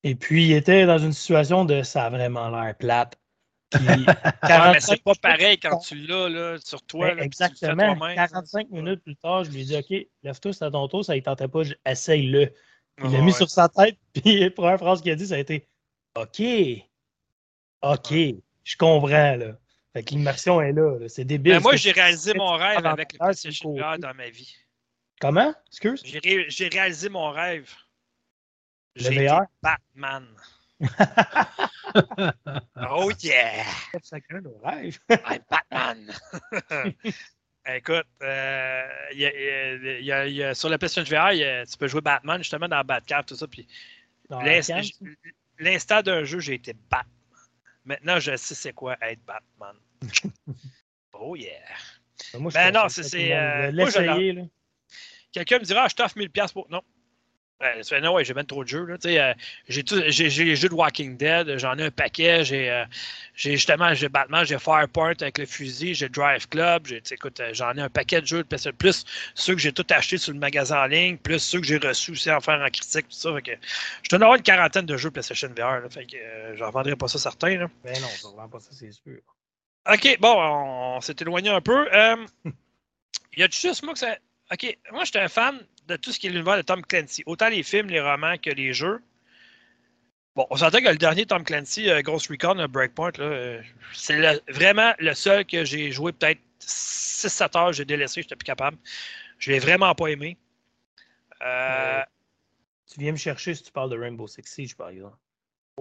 [SPEAKER 3] Et puis, il était dans une situation de ça a vraiment l'air plate. Puis,
[SPEAKER 1] Ouais, mais
[SPEAKER 3] 45
[SPEAKER 1] c'est pas pareil quand tu l'as là, sur toi.
[SPEAKER 3] Ben,
[SPEAKER 1] là, puis tu le fais
[SPEAKER 3] exactement.
[SPEAKER 1] toi-même.
[SPEAKER 3] 45 minutes plus tard, je lui ai dit OK, lève-toi, c'est à ton tour, ça ne tentait pas, essaye-le. Il l'a
[SPEAKER 1] Ouais,
[SPEAKER 3] mis
[SPEAKER 1] ouais.
[SPEAKER 3] sur sa tête, puis la première phrase qu'il a dit, ça a été OK. OK. Je comprends, là. Fait que l'immersion est là. là. C'est débile.
[SPEAKER 1] Ben, moi, j'ai réalisé mon rêve avec le PlayStation VR dans ma vie.
[SPEAKER 3] Comment? Excuse?
[SPEAKER 1] J'ai ré- j'ai réalisé mon rêve.
[SPEAKER 3] Le
[SPEAKER 1] J'ai été? Batman. oh yeah!
[SPEAKER 3] Chacun nos rêves.
[SPEAKER 1] I'm Batman! Écoute, euh, y a- y a- y a- sur la PlayStation VR, tu peux jouer Batman justement dans Batcave, tout ça. Puis l'instant d'un jeu, j'ai été Batman. Maintenant, je sais c'est quoi être Batman. oh yeah!
[SPEAKER 3] Moi, je
[SPEAKER 1] Ben non, c'est- euh,
[SPEAKER 3] L'essayer, là.
[SPEAKER 1] Quelqu'un me dira, ah, je t'offre 1000$ pour. Non. Fait, non, ouais, j'ai même trop de jeux. Là. Tu euh, j'ai, les jeux de Walking Dead, j'en ai un paquet. J'ai, euh, j'ai justement j'ai Batman, j'ai Firepoint avec le fusil, j'ai Drive Club. J'ai, tu sais, écoute, euh, j'en ai un paquet de jeux de PlayStation, plus ceux que j'ai tout achetés sur le magasin en ligne, plus ceux que j'ai reçus aussi en faire en critique. Tout ça, fait que, je dois avoir une quarantaine de jeux PlayStation VR. Là, fait que euh, j'en vendrai pas ça certain. Là.
[SPEAKER 3] Ben non, ça ne pas ça, c'est sûr.
[SPEAKER 1] OK, bon, on, on s'est éloigné un peu. Euh, y a juste moi que ça. OK, moi, j'étais un fan de tout ce qui est l'univers de Tom Clancy, autant les films, les romans que les jeux. Bon, on s'entend que le dernier Tom Clancy, euh, Ghost Recon, euh, Breakpoint, euh, c'est vraiment le seul que j'ai joué peut-être 6-7 heures, j'ai délaissé, j'étais plus capable. Je l'ai vraiment pas aimé. Euh,
[SPEAKER 3] Tu viens me chercher si tu parles de Rainbow Six Siege, par exemple.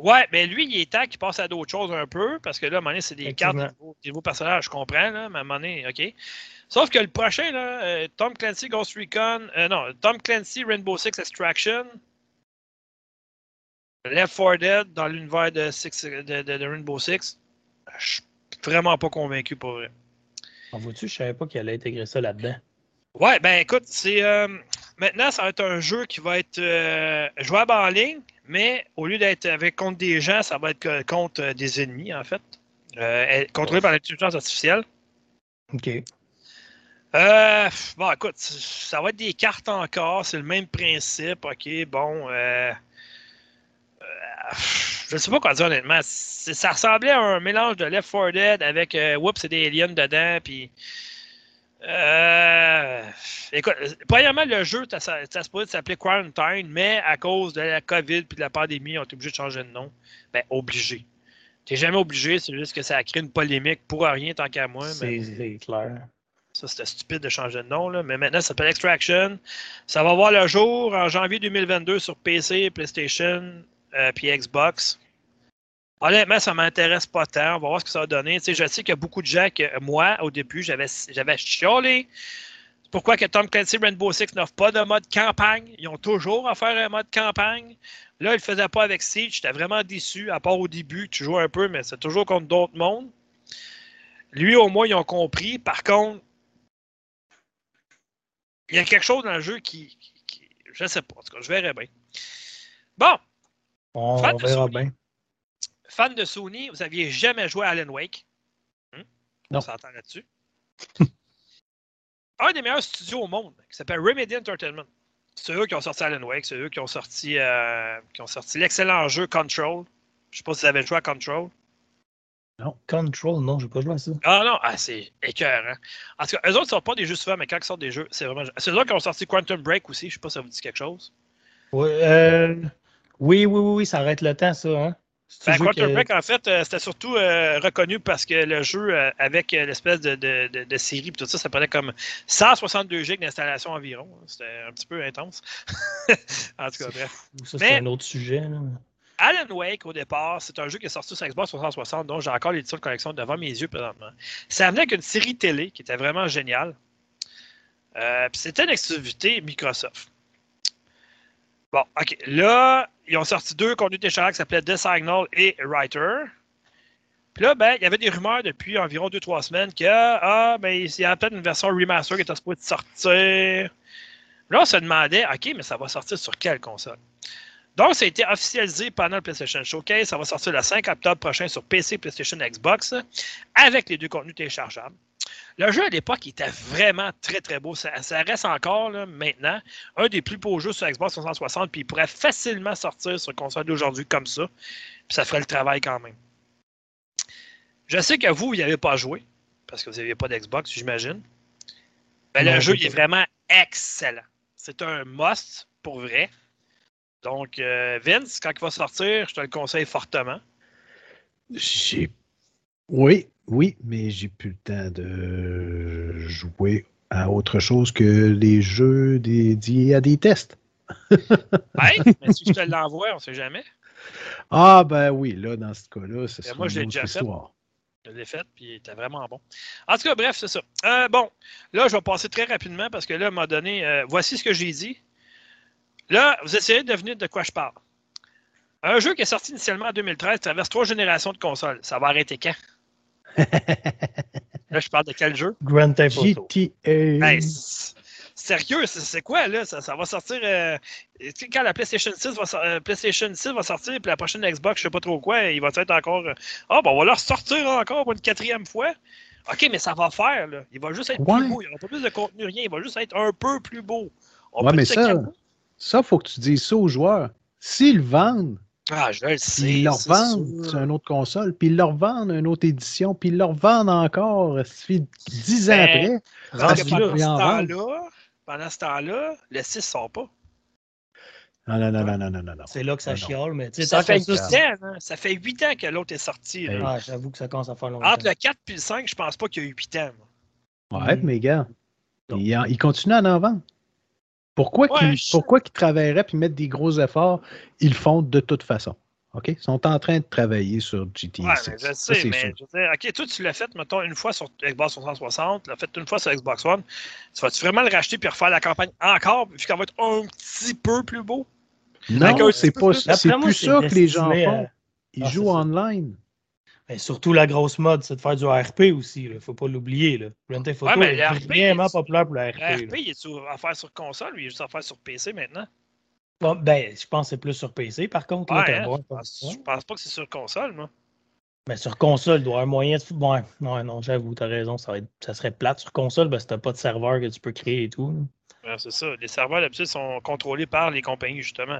[SPEAKER 1] Ouais, mais lui, il est temps qu'il passe à d'autres choses un peu, parce que là, à un moment donné, c'est des cartes, des nouveaux personnages, je comprends, là, mais à un moment donné, OK. Sauf que le prochain, là, euh, Tom Clancy Ghost Recon, euh, non, Tom Clancy Rainbow Six Extraction, Left 4 Dead dans l'univers de, Six- de, de- de Rainbow Six, je suis vraiment pas convaincu pour vrai.
[SPEAKER 3] En vois-tu, je savais pas qu'il allait intégrer ça là-dedans.
[SPEAKER 1] Ouais, ben écoute, c'est euh, maintenant ça va être un jeu qui va être euh, jouable en ligne, mais au lieu d'être avec contre des gens, ça va être contre euh, des ennemis en fait, euh, contrôlé par l'intelligence artificielle.
[SPEAKER 3] OK.
[SPEAKER 1] Euh, bon, écoute, ça va être des cartes encore, c'est le même principe, ok, bon. Euh, euh, je ne sais pas quoi dire honnêtement. C'est- Ça ressemblait à un mélange de Left 4 Dead avec euh, Whoops et des aliens dedans, puis. Euh, écoute, premièrement, le jeu, ça, ça, ça se pourrait s'appeler Quarantine, mais à cause de la COVID puis de la pandémie, on est obligé de changer de nom. Ben, obligé. T'es jamais obligé, c'est juste que ça a créé une polémique pour rien tant qu'à moi.
[SPEAKER 3] c'est clair.
[SPEAKER 1] ça, c'était stupide de changer de nom, là. mais maintenant, ça s'appelle Extraction. Ça va voir le jour en janvier 2022 sur PC, PlayStation, euh, puis Xbox. Honnêtement, ça m'intéresse pas tant. On va voir ce que ça va donner. Je sais qu'il y a beaucoup de gens que moi, au début, j'avais j'avais chiolé. Pourquoi que Tom Clancy Rainbow Six n'offre pas de mode campagne? Ils ont toujours à faire un mode campagne. Là, ils le faisaient pas avec Siege. J'étais vraiment déçu, à part au début. Tu joues un peu, mais c'est toujours contre d'autres mondes. Lui, au moins, ils ont compris. Par contre, il y a quelque chose dans le jeu qui. qui, qui- je sais pas. En tout cas, je verrai bien. Bon,
[SPEAKER 3] On, verra bien.
[SPEAKER 1] Fan de Sony, vous aviez jamais joué à Alan Wake? Hmm?
[SPEAKER 2] Non.
[SPEAKER 1] On s'entend là-dessus. Un des meilleurs studios au monde, qui s'appelle Remedy Entertainment. C'est eux qui ont sorti Alan Wake, c'est eux qui ont sorti, euh, qui ont sorti l'excellent jeu Control. Je sais pas si vous avez joué à Control.
[SPEAKER 3] Control, non, je n'ai pas joué à ça.
[SPEAKER 1] Ah non, ah, c'est écœurant. En tout cas, eux autres ne sortent pas des jeux souvent, mais quand ils sortent des jeux, c'est vraiment. C'est eux autres qui ont sorti Quantum Break aussi. Je sais pas si ça vous dit quelque chose.
[SPEAKER 3] Ouais, euh, oui, oui, oui, oui, ça arrête le temps, ça. Hein?
[SPEAKER 1] Ben,
[SPEAKER 3] que-
[SPEAKER 1] Break, en fait, euh, c'était surtout euh, reconnu parce que le jeu, euh, avec l'espèce de, de, de, de série tout ça, ça prenait comme 162 gigs d'installation environ. C'était un petit peu intense. en tout cas, bref.
[SPEAKER 3] Ça, c'est un autre sujet. là.
[SPEAKER 1] Alan Wake, au départ, c'est un jeu qui est sorti sur Xbox 360, donc j'ai encore l'édition de collection devant mes yeux présentement. Ça venait avec une série télé qui était vraiment géniale. Puis c'était une exclusivité Microsoft. Bon, OK. Là, ils ont sorti deux contenus téléchargeables qui s'appelaient The Signal et Writer. Puis là, ben, il y avait des rumeurs depuis environ 2-3 semaines que ah, ben, il y a peut-être une version remaster qui était supposée de sortir. Là, on se demandait, OK, mais ça va sortir sur quelle console? Donc, ça a été officialisé pendant le PlayStation Showcase. Ça va sortir le 5 octobre prochain sur PC, PlayStation, Xbox, avec les deux contenus téléchargeables. Le jeu à l'époque était vraiment très très beau. Ça, reste encore là, maintenant un des plus beaux jeux sur Xbox 360, puis il pourrait facilement sortir sur console d'aujourd'hui comme ça, puis ça ferait le travail quand même. Je sais que vous, vous n'y avez pas joué, parce que vous n'aviez pas d'Xbox, j'imagine. Mais le jeu, il est vraiment excellent. C'est un must pour vrai. Donc, euh, Vince, quand il va sortir, je te le conseille fortement.
[SPEAKER 2] J'ai. Oui, oui, mais j'ai plus le temps de jouer à autre chose que les jeux dédiés à des tests.
[SPEAKER 1] oui, mais si je te l'envoie, on ne sait jamais.
[SPEAKER 2] Ah, ben oui, là, dans ce cas-là, c'est
[SPEAKER 1] ben, Moi, je l'ai déjà fait. Je l'ai fait, puis il était vraiment bon. En tout cas, bref, c'est ça. Euh, bon, là, je vais passer très rapidement parce que là, moment donné, euh, voici ce que j'ai dit. Là, vous essayez de devenir de quoi je parle. Un jeu qui est sorti initialement en 2013 traverse trois générations de consoles. Ça va arrêter quand? là, je parle de quel jeu?
[SPEAKER 3] Grand Theft
[SPEAKER 2] Auto. GTA.
[SPEAKER 1] sérieux, c'est quoi, là? Ça, va sortir... Euh, quand la PlayStation 6 va, euh, PlayStation 6 va sortir, puis la prochaine Xbox, je sais pas trop quoi, il va être encore... Euh, ah, bon, on va leur sortir encore pour une quatrième fois. OK, mais ça va faire, là. Il va juste être plus beau. Il n'y aura pas plus de contenu, rien. Il va juste être un peu plus beau.
[SPEAKER 2] ouais, mais ça... Ça, il faut que tu dises ça aux joueurs. S'ils vendent,
[SPEAKER 1] ah, je le sais,
[SPEAKER 2] ils leur vendent une autre console, puis ils leur vendent une autre édition, puis ils leur vendent encore, ça fait 10 ans ben,
[SPEAKER 1] après. pendant, ce temps-là, pendant ce temps-là, le 6 ne sort pas.
[SPEAKER 2] Non, non, non, non, non, non, non.
[SPEAKER 3] C'est là que ça chiale, mais tu sais,
[SPEAKER 1] ça, fait 8 ans, hein? ça fait 8 ans que l'autre est sorti.
[SPEAKER 3] Ah, j'avoue que ça commence à faire longtemps.
[SPEAKER 1] Entre le 4 et le 5, je pense pas qu'il y a eu 8 ans.
[SPEAKER 2] Moi. Ouais, mais gars, il, il continue à en vendre. Pourquoi qu'ils pourquoi travailleraient et mettent des gros efforts? Ils le font de toute façon. OK? Ils sont en train de travailler sur GTA
[SPEAKER 1] ouais, je sais, mais je veux dire, OK, toi, tu l'as fait, mettons, une fois sur Xbox 360, tu l'as fait une fois sur Xbox One. Tu vas-tu vraiment le racheter puis refaire la campagne encore, vu qu'elle va être un petit peu plus beau?
[SPEAKER 2] Non, c'est pas C'est plus ça que les gens font. Ils ah, jouent online.
[SPEAKER 3] Mais surtout, la grosse mode, c'est de faire du RP aussi. Il ne faut pas l'oublier. Grand Theft Auto est vraiment populaire pour le RP.
[SPEAKER 1] Le RP, il est à faire sur console ou il est juste à faire sur PC maintenant?
[SPEAKER 3] Bon, ben, je pense que c'est plus sur PC, par contre.
[SPEAKER 1] Ouais, là, hein, pense, je pense pas que c'est sur console, moi.
[SPEAKER 3] Mais ben, sur console, il doit y avoir un moyen de. Ouais, ouais non, j'avoue, tu as raison. Ça, ça, serait plate sur console, ben, si tu n'as pas de serveur que tu peux créer et tout
[SPEAKER 1] c'est ça. Les serveurs, d'habitude, sont contrôlés par les compagnies, justement.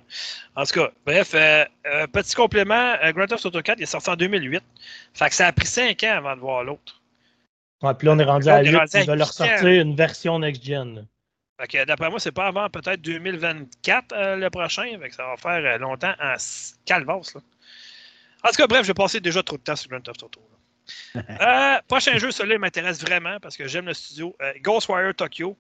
[SPEAKER 1] En tout cas, bref, euh, euh, petit complément, euh, Grand Theft Auto 4 est sorti en 2008. Fait que ça a pris 5 ans avant de voir l'autre.
[SPEAKER 3] Ouais, puis là, on est rendu à 8, ils veulent ressortir une version next-gen.
[SPEAKER 1] Fait que d'après moi, c'est pas avant peut-être 2024 le prochain. Fait que ça va faire longtemps en calvas. Là. En tout cas, bref, j'ai passé déjà trop de temps sur Grand Theft Auto. prochain jeu, celui-là m'intéresse vraiment parce que j'aime le studio. Ghostwire Tokyo.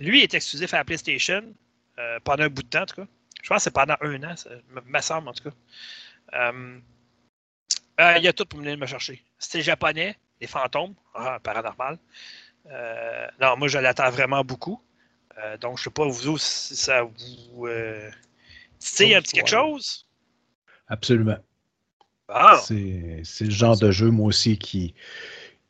[SPEAKER 1] Lui est exclusif à la PlayStation euh, pendant un bout de temps, en tout cas. Je pense que c'est pendant un an, ça me semble, en tout cas. Euh, euh, il y a tout pour venir me chercher. C'était japonais, les fantômes, ah, paranormal. non, moi, je l'attends vraiment beaucoup. donc, je ne sais pas, vous si ça vous titille un petit quelque chose?
[SPEAKER 2] Absolument. C'est le genre de jeu, moi aussi, qui,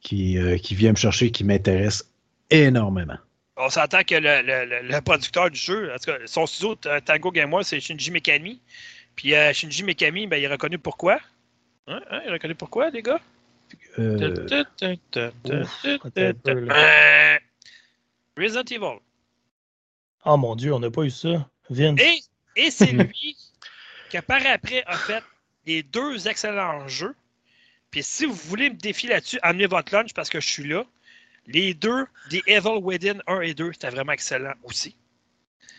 [SPEAKER 2] qui, qui vient me chercher, qui m'intéresse énormément
[SPEAKER 1] on s'entend que le, producteur du jeu, en tout cas, son studio Tango Gameworks, c'est Shinji Mikami. Puis euh, Shinji Mikami, ben, il est reconnu pourquoi? Hein? Hein? Il est reconnu pourquoi, les gars? Euh... Resident Evil.
[SPEAKER 3] Oh mon Dieu, on n'a pas eu ça. Vince.
[SPEAKER 1] Et, et c'est lui qui, par après, a fait les deux excellents jeux. Puis si vous voulez me défier là-dessus, amenez votre lunch parce que je suis là. Les deux, The Evil Within 1 et 2, c'était vraiment excellent aussi.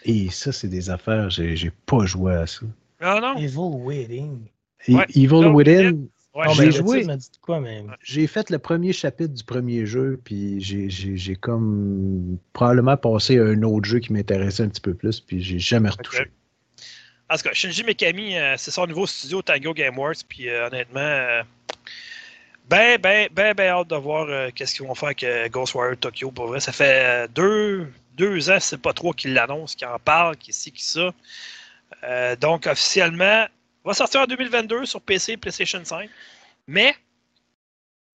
[SPEAKER 2] Et ça, c'est des affaires, j'ai pas joué à ça.
[SPEAKER 1] Non, non?
[SPEAKER 3] Evil Within.
[SPEAKER 2] Evil Within?
[SPEAKER 3] j'ai joué.
[SPEAKER 2] J'ai fait le premier chapitre du premier jeu, puis j'ai comme probablement passé à un autre jeu qui m'intéressait un petit peu plus, puis j'ai jamais retouché.
[SPEAKER 1] En tout cas, Shinji Mikami, euh, c'est son nouveau studio Tango Gameworks, puis euh, honnêtement, euh, ben, ben, ben, ben, hâte de voir euh, qu'est-ce qu'ils vont faire avec euh, Ghostwire Tokyo. Pour vrai, ça fait euh, deux, deux ans, c'est pas trop qu'ils l'annoncent, qu'ils en parlent, qu'ils ci, qu'ils ça. donc, officiellement, va sortir en 2022 sur PC et PlayStation 5. Mais,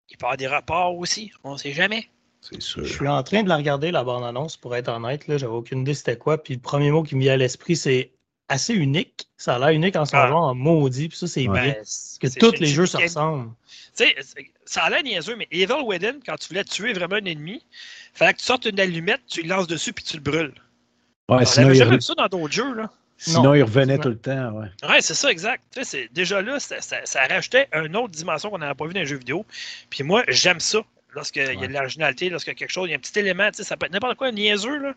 [SPEAKER 1] il peut y avoir des rapports aussi, on ne sait jamais.
[SPEAKER 2] C'est sûr.
[SPEAKER 3] Je suis en train de la regarder, la bande-annonce, pour être honnête. J'avais aucune idée c'était quoi. Puis le premier mot qui me vient à l'esprit, c'est assez unique. Ça a l'air unique en son
[SPEAKER 1] Ah.
[SPEAKER 3] genre, en maudit. Puis ça, c'est
[SPEAKER 2] Ouais.
[SPEAKER 3] bien.
[SPEAKER 1] Ben,
[SPEAKER 3] Que tous les jeux se ressemblent.
[SPEAKER 1] Tu sais, ça a l'air niaiseux, mais Evil Within, quand tu voulais tuer vraiment un ennemi, fallait que tu sortes une allumette, tu le lances dessus puis tu le brûles.
[SPEAKER 2] Ouais,
[SPEAKER 1] On
[SPEAKER 2] sinon, il,
[SPEAKER 1] jamais vu ça dans d'autres jeux, là.
[SPEAKER 2] sinon,
[SPEAKER 3] Non.
[SPEAKER 2] il revenait tout le temps. Ouais.
[SPEAKER 1] Ouais, c'est ça, exact. Tu sais, c'est- déjà là, ça, ça- ça rajoutait une autre dimension qu'on n'avait pas vu dans les jeux vidéo. Puis moi, j'aime ça. Lorsqu'il y a de l'originalité, lorsqu'il y a quelque chose, il y a un petit élément, tu sais, ça peut être n'importe quoi, niaiseux, là.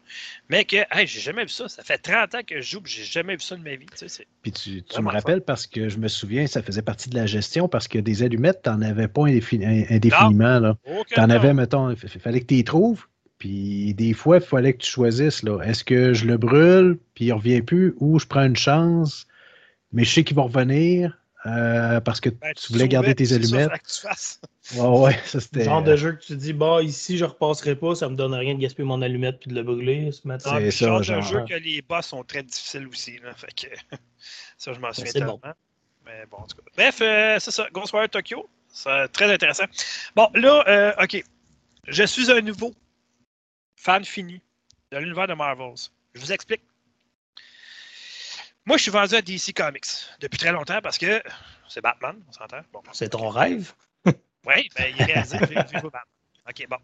[SPEAKER 1] Mais que, hey, j'ai jamais vu ça. Ça fait 30 ans que je joue, j'ai jamais vu ça de ma vie.
[SPEAKER 2] Puis tu, me rappelles parce que je me souviens, ça faisait partie de la gestion parce que des allumettes, tu n'en avais pas indéfi- indéfiniment. Là.
[SPEAKER 1] Aucun
[SPEAKER 2] Tu en
[SPEAKER 1] temps.
[SPEAKER 2] avais, mettons, il fallait que tu y trouves. Puis des fois, il fallait que tu choisisses. là. Est-ce que je le brûle, puis il ne revient plus, ou je prends une chance, mais je sais qu'il va revenir euh, parce que
[SPEAKER 1] Ben,
[SPEAKER 2] tu voulais garder tes
[SPEAKER 1] c'est ça,
[SPEAKER 2] allumettes.
[SPEAKER 1] fallait que tu fasses.
[SPEAKER 2] Ouais, ouais, ça
[SPEAKER 3] Le
[SPEAKER 2] c'était.
[SPEAKER 3] genre de jeu que tu dis, bah, ici, je repasserai pas, ça me donne rien de gaspiller mon allumette puis de le brûler ce matin.
[SPEAKER 2] C'est
[SPEAKER 1] Ah,
[SPEAKER 2] ça,
[SPEAKER 1] genre de
[SPEAKER 2] genre.
[SPEAKER 1] jeu que les boss sont très difficiles aussi. Là, fait que, ça, je m'en souviens
[SPEAKER 3] c'est
[SPEAKER 1] tellement.
[SPEAKER 3] bon.
[SPEAKER 1] Mais bon, en tout cas. Bref, euh, c'est ça. Ghostwire Tokyo. C'est très intéressant. Bon, là, euh, OK. Je suis un nouveau fan fini de l'univers de Marvels. Je vous explique. Moi, je suis vendu à DC Comics depuis très longtemps parce que c'est Batman, on s'entend. Bon,
[SPEAKER 3] C'est ton rêve?
[SPEAKER 1] oui, ben, il est réalisé. j'ai- Batman. OK, bon.